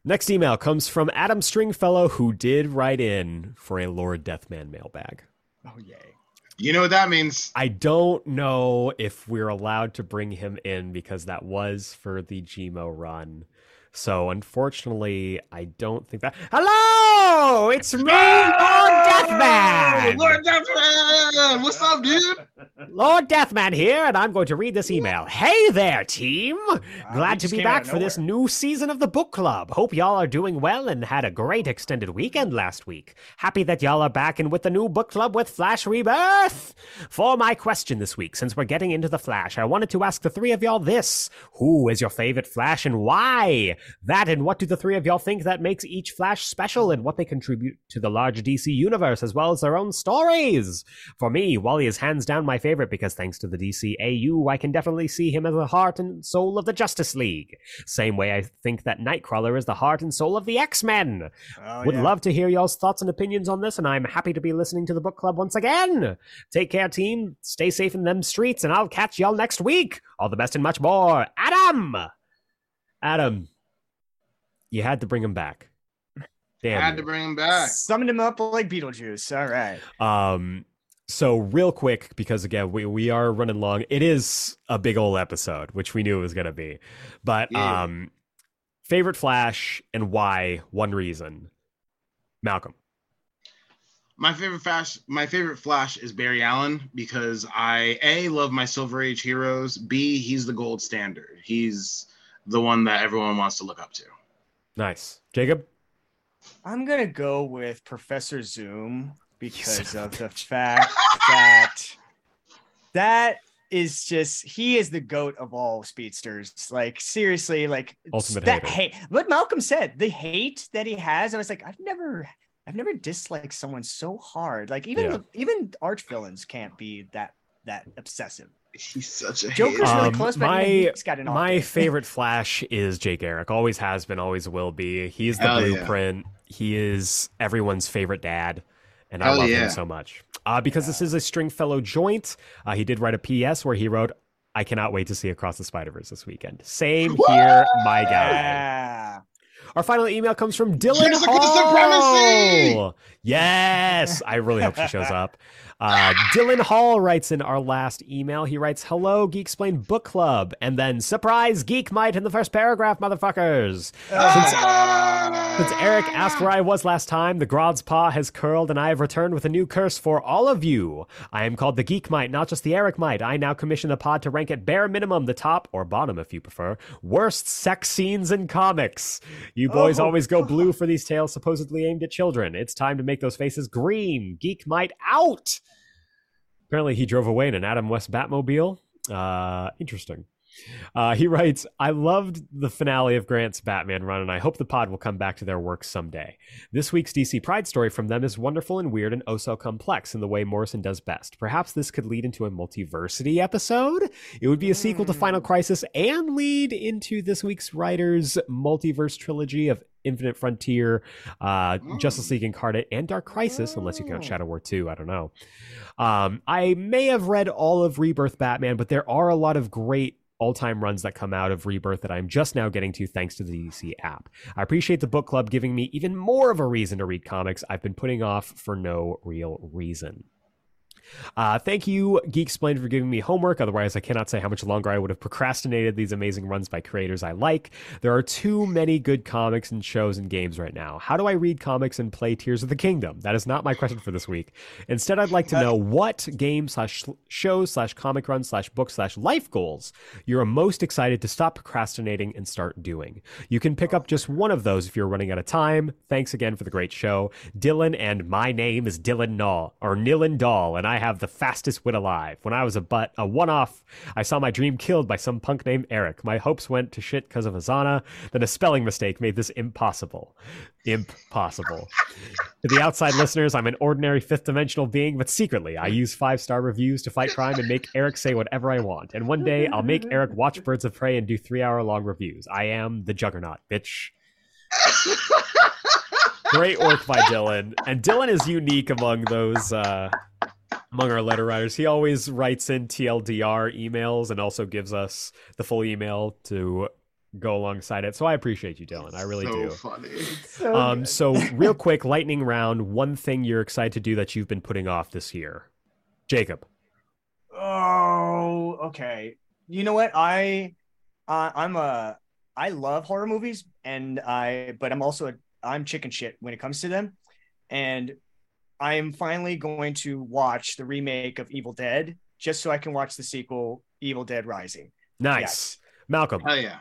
Next email comes from Adam Stringfellow, who did write in for a Lord Deathman mailbag. Oh yay! You know what that means? I don't know if we're allowed to bring him in because that was for the Gmo run. So unfortunately, I don't think that. Hello, it's me, Lord Deathman. Lord Deathman! What's up, dude? Lord Deathman here, and I'm going to read this email. Hey there, team! Glad to be back for this new season of the book club. Hope y'all are doing well and had a great extended weekend last week. Happy that y'all are back and with the new book club with Flash Rebirth. For my question this week, since we're getting into the Flash, I wanted to ask the three of y'all this: Who is your favorite Flash and why? That and what do the three of y'all think that makes each Flash special and what they contribute to the large DC universe as well as their own stories? For me, Wally is hands down my favorite because thanks to the DCAU, I can definitely see him as the heart and soul of the Justice League. Same way I think that Nightcrawler is the heart and soul of the X-Men. Oh, Would yeah. love to hear y'all's thoughts and opinions on this, and I'm happy to be listening to the book club once again. Take care, team. Stay safe in them streets, and I'll catch y'all next week. All the best and much more. Adam! Adam, you had to bring him back. Damn. Had to bring him back. Summoned him up like Beetlejuice. All right. Um, so real quick, because again, we, we are running long. It is a big old episode, which we knew it was gonna be. But Yeah. um favorite Flash and why, one reason. Malcolm. My favorite Flash, my favorite Flash is Barry Allen because I a love my Silver Age heroes. B he's the gold standard. He's the one that everyone wants to look up to. Nice. Jacob? I'm gonna go with Professor Zoom because of the fact that that is just he is the goat of all speedsters. Like seriously, like Ultimate that hater. hate. What Malcolm said, the hate that he has, I was like, I've never, I've never disliked someone so hard. Like even Yeah. even arch villains can't be that that obsessive. He's such a Joker's hater. really Um, close, but my- he's got an off My favorite Flash is Jay Garrick. Always has been, always will be. He's the Hell yeah. blueprint. He is everyone's favorite dad. And I love yeah. him so much. Uh, because this is a Stringfellow joint. Uh, he did write a PS where he wrote, I cannot wait to see Across the Spider Verse this weekend. Same here, my guy. Yeah. Our final email comes from Dylan Jessica Hall. Supremacy! Yes, I really hope she shows up. Uh, Dylan Hall writes in our last email. He writes, "Hello, Geeksplained Book Club," and then surprise Geek Might in the first paragraph, motherfuckers. Since Eric asked where I was last time, the Grodd's paw has curled, and I have returned with a new curse for all of you. I am called the Geek Might, not just the Eric Might. I now commission the pod to rank at bare minimum the top, or bottom if you prefer, worst sex scenes in comics. You boys Oh, always go blue for these tales supposedly aimed at children. It's time to make those faces green. Geek Might out! Apparently, he drove away in an Adam West Batmobile. Uh, interesting. Uh, he writes, I loved the finale of Grant's Batman run, and I hope the pod will come back to their work someday. This week's DC Pride story from them is wonderful and weird and oh so complex in the way Morrison does best. Perhaps this could lead into a multiversity episode? It would be a sequel to Final Crisis and lead into this week's writer's multiverse trilogy of Infinite Frontier, uh, Justice League Incarnate, and Dark Crisis, unless you count Oh. Shadow War 2. I don't know. Um, I may have read all of Rebirth Batman, but there are a lot of great all time runs that come out of Rebirth that I'm just now getting to thanks to the DC app. I appreciate the book club giving me even more of a reason to read comics I've been putting off for no real reason. Uh, thank you, Geeksplained, for giving me homework. Otherwise, I cannot say how much longer I would have procrastinated these amazing runs by creators I like. There are too many good comics and shows and games right now. How do I read comics and play Tears of the Kingdom? That is not my question for this week. Instead, I'd like to know what game slash shows slash comic run slash book slash life goals you're most excited to stop procrastinating and start doing. You can pick up just one of those if you're running out of time. Thanks again for the great show. Dylan and my name is Dylan Naw or Nilan Dahl, and I have the fastest wit alive. When I was a butt, a one off, I saw my dream killed by some punk named Eric. My hopes went to shit because of Azana. Then a spelling mistake made this impossible. Impossible. To the outside listeners, I'm an ordinary fifth dimensional being, but secretly, I use five star reviews to fight crime and make Eric say whatever I want. And one day, I'll make Eric watch Birds of Prey and do three hour long reviews. I am the juggernaut, bitch. Great work by Dylan. And Dylan is unique among those. Uh, among our letter writers, he always writes in TLDR emails and also gives us the full email to go alongside it. So I appreciate you, Dylan. I really so do. funny. Um, so real quick, lightning round. One thing you're excited to do that you've been putting off this year, Jacob. Oh, okay. You know what? I, uh, I'm a, I love horror movies, and I, but I'm also a, I'm chicken shit when it comes to them, and I am finally going to watch the remake of Evil Dead just so I can watch the sequel, Evil Dead Rising. Nice, Yes. Malcolm. Hell yeah.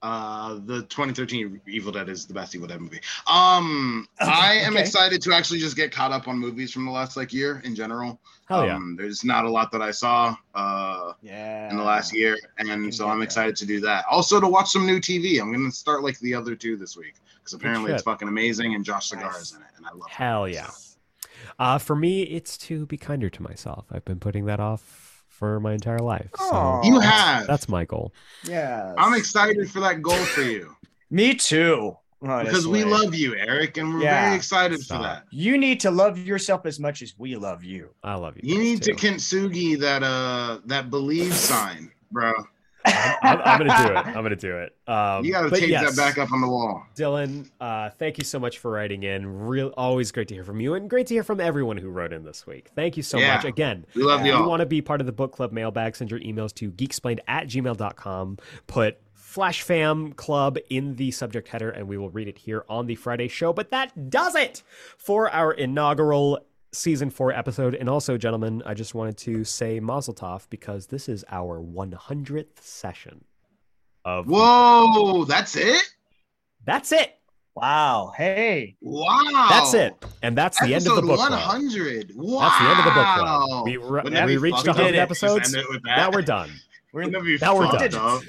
Uh, the 2013 Evil Dead is the best Evil Dead movie. Um, Okay, I am okay. excited to actually just get caught up on movies from the last like year in general. Hell yeah. Um, there's not a lot that I saw uh Yeah. in the last year, and so I'm that. excited to do that. Also to watch some new TV. I'm gonna start like the other two this week because apparently it's fucking amazing, and Josh Segar Nice. is in it, and I love. It. Hell yeah. Uh, for me, it's to be kinder to myself. I've been putting that off for my entire life. So You have. That's my goal. Yeah. I'm excited for that goal for you Me too. because we love you, Eric, and we're Yeah. very excited Stop. for that. You need to love yourself as much as we love you. I love you. You guys, need to too. kintsugi that uh that believe sign, bro. I'm, I'm gonna do it. I'm gonna do it. Um, you got to but take yes, that back up on the wall. Dylan, uh, thank you so much for writing in. Real, always great to hear from you, and great to hear from everyone who wrote in this week. Thank you so Yeah. much. Again, We love if you you want to be part of the book club mailbag, send your emails to geeksplained at gmail.com. Put Flash Fam Club in the subject header, and we will read it here on the Friday show. But that does it for our inaugural season four episode. And also, gentlemen, I just wanted to say Mazel Tov because this is our 100th session of. Whoa, that's it? That's it. Wow. Hey. Wow. That's it. And that's the end of the Episode book club. 100. Wow. That's the end of the book club. We, re- we reached 100 if we just episodes. that? Now we're done. We're Wouldn't that be Now we're done.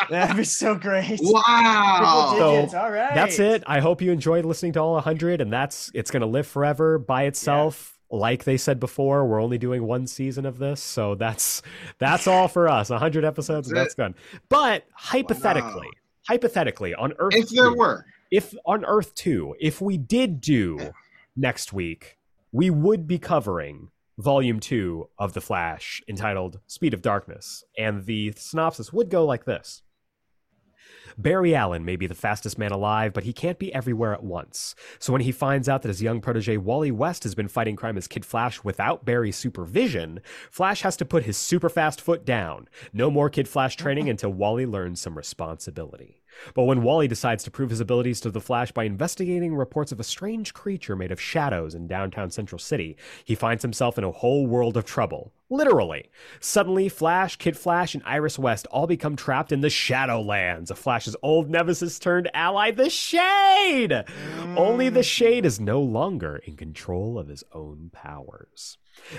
up? That'd be so great. wow. So. All right. That's it. I hope you enjoyed listening to all 100, and that's it's going to live forever by itself. Like they said before, we're only doing one season of this, so that's that's all for us. 100 episodes, and That's that's done. But hypothetically, hypothetically, on Earth, If there 2, were. if on Earth 2, if we did do next week, we would be covering volume 2 of The Flash entitled Speed of Darkness, and the synopsis would go like this. Barry Allen may be the fastest man alive, but he can't be everywhere at once. So when he finds out that his young protege Wally West has been fighting crime as Kid Flash without Barry's supervision, Flash has to put his super fast foot down. No more Kid Flash training until Wally learns some responsibility. But when Wally decides to prove his abilities to the Flash by investigating reports of a strange creature made of shadows in downtown Central City, he finds himself in a whole world of trouble. Literally. Suddenly, Flash, Kid Flash, and Iris West all become trapped in the Shadowlands, of Flash's old nemesis turned ally, the Shade! Only the Shade is no longer in control of his own powers.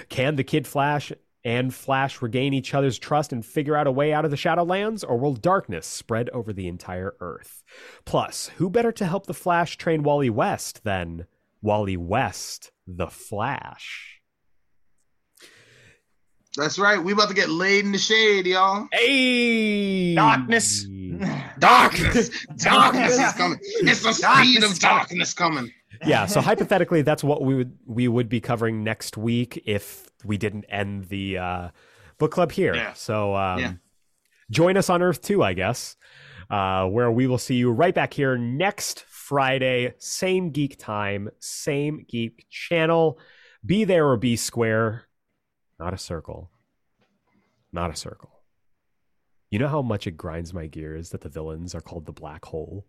Can the Kid Flash and Flash regain each other's trust and figure out a way out of the Shadowlands, or will darkness spread over the entire Earth? Plus, who better to help the Flash train Wally West than Wally West, the Flash? That's right. We about to get laid in the shade, y'all. Hey! Darkness. Darkness. Darkness is coming. It's the speed of coming. darkness coming. Yeah, so hypothetically, that's what we would we would be covering next week if we didn't end the uh, book club here. Yeah. So um, Yeah. join us on Earth too, I guess, uh, where we will see you right back here next Friday, same geek time, same geek channel. Be there or be square, not a circle, not a circle. You know how much it grinds my gears that the villains are called the black hole.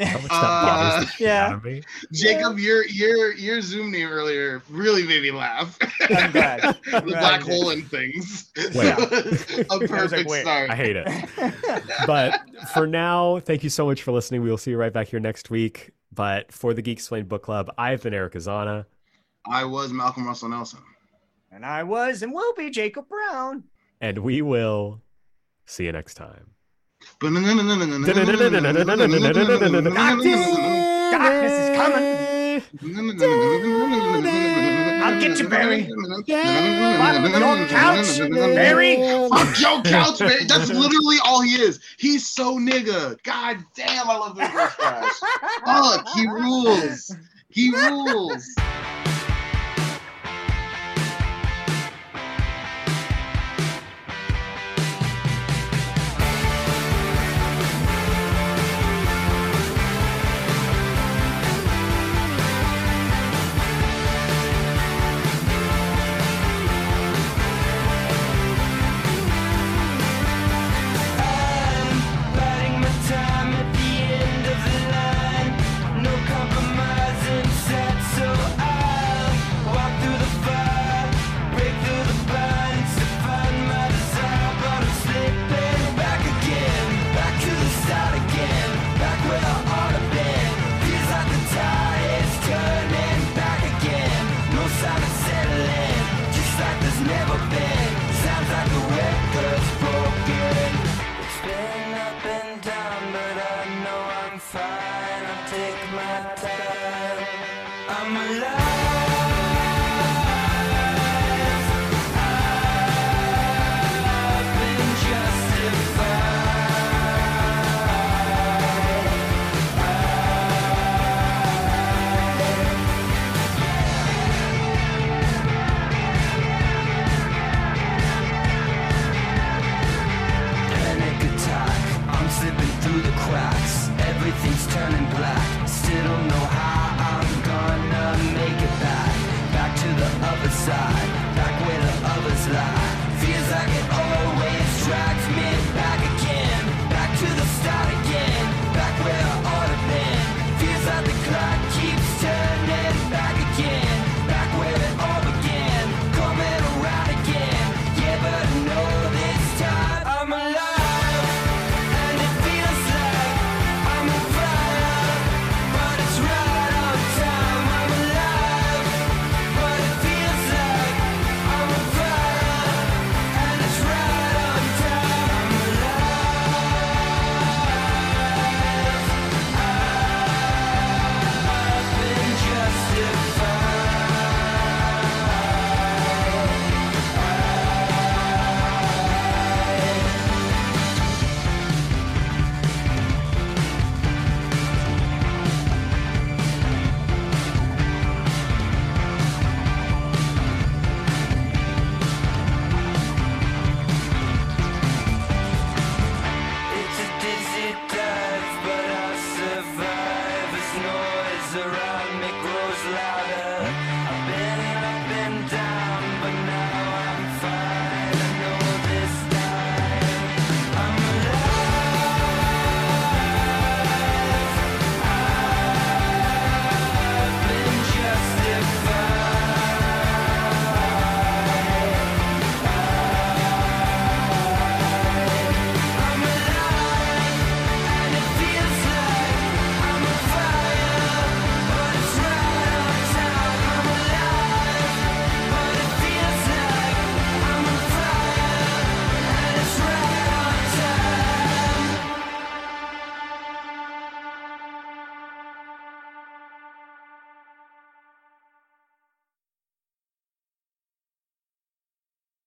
How much that Uh, the yeah. me. Jacob, your your your Zoom name earlier really made me laugh. I'm glad. the I'm glad black hole and things. Wait. a perfect like, wait. start. I hate it. but for now, thank you so much for listening. We will see you right back here next week. But for the Geeksplained Book Club, I've been Eric Azana. I was Malcolm Russell Nelson. and I was and will be Jacob Brown. and we will see you next time. Darkness is coming. I'll get you, Barry. Fuck Your couch, Barry. Fuck Joe Couch, man. That's literally all he is. He's so nigga. God damn, I love this Flash. Fuck, he rules. He rules.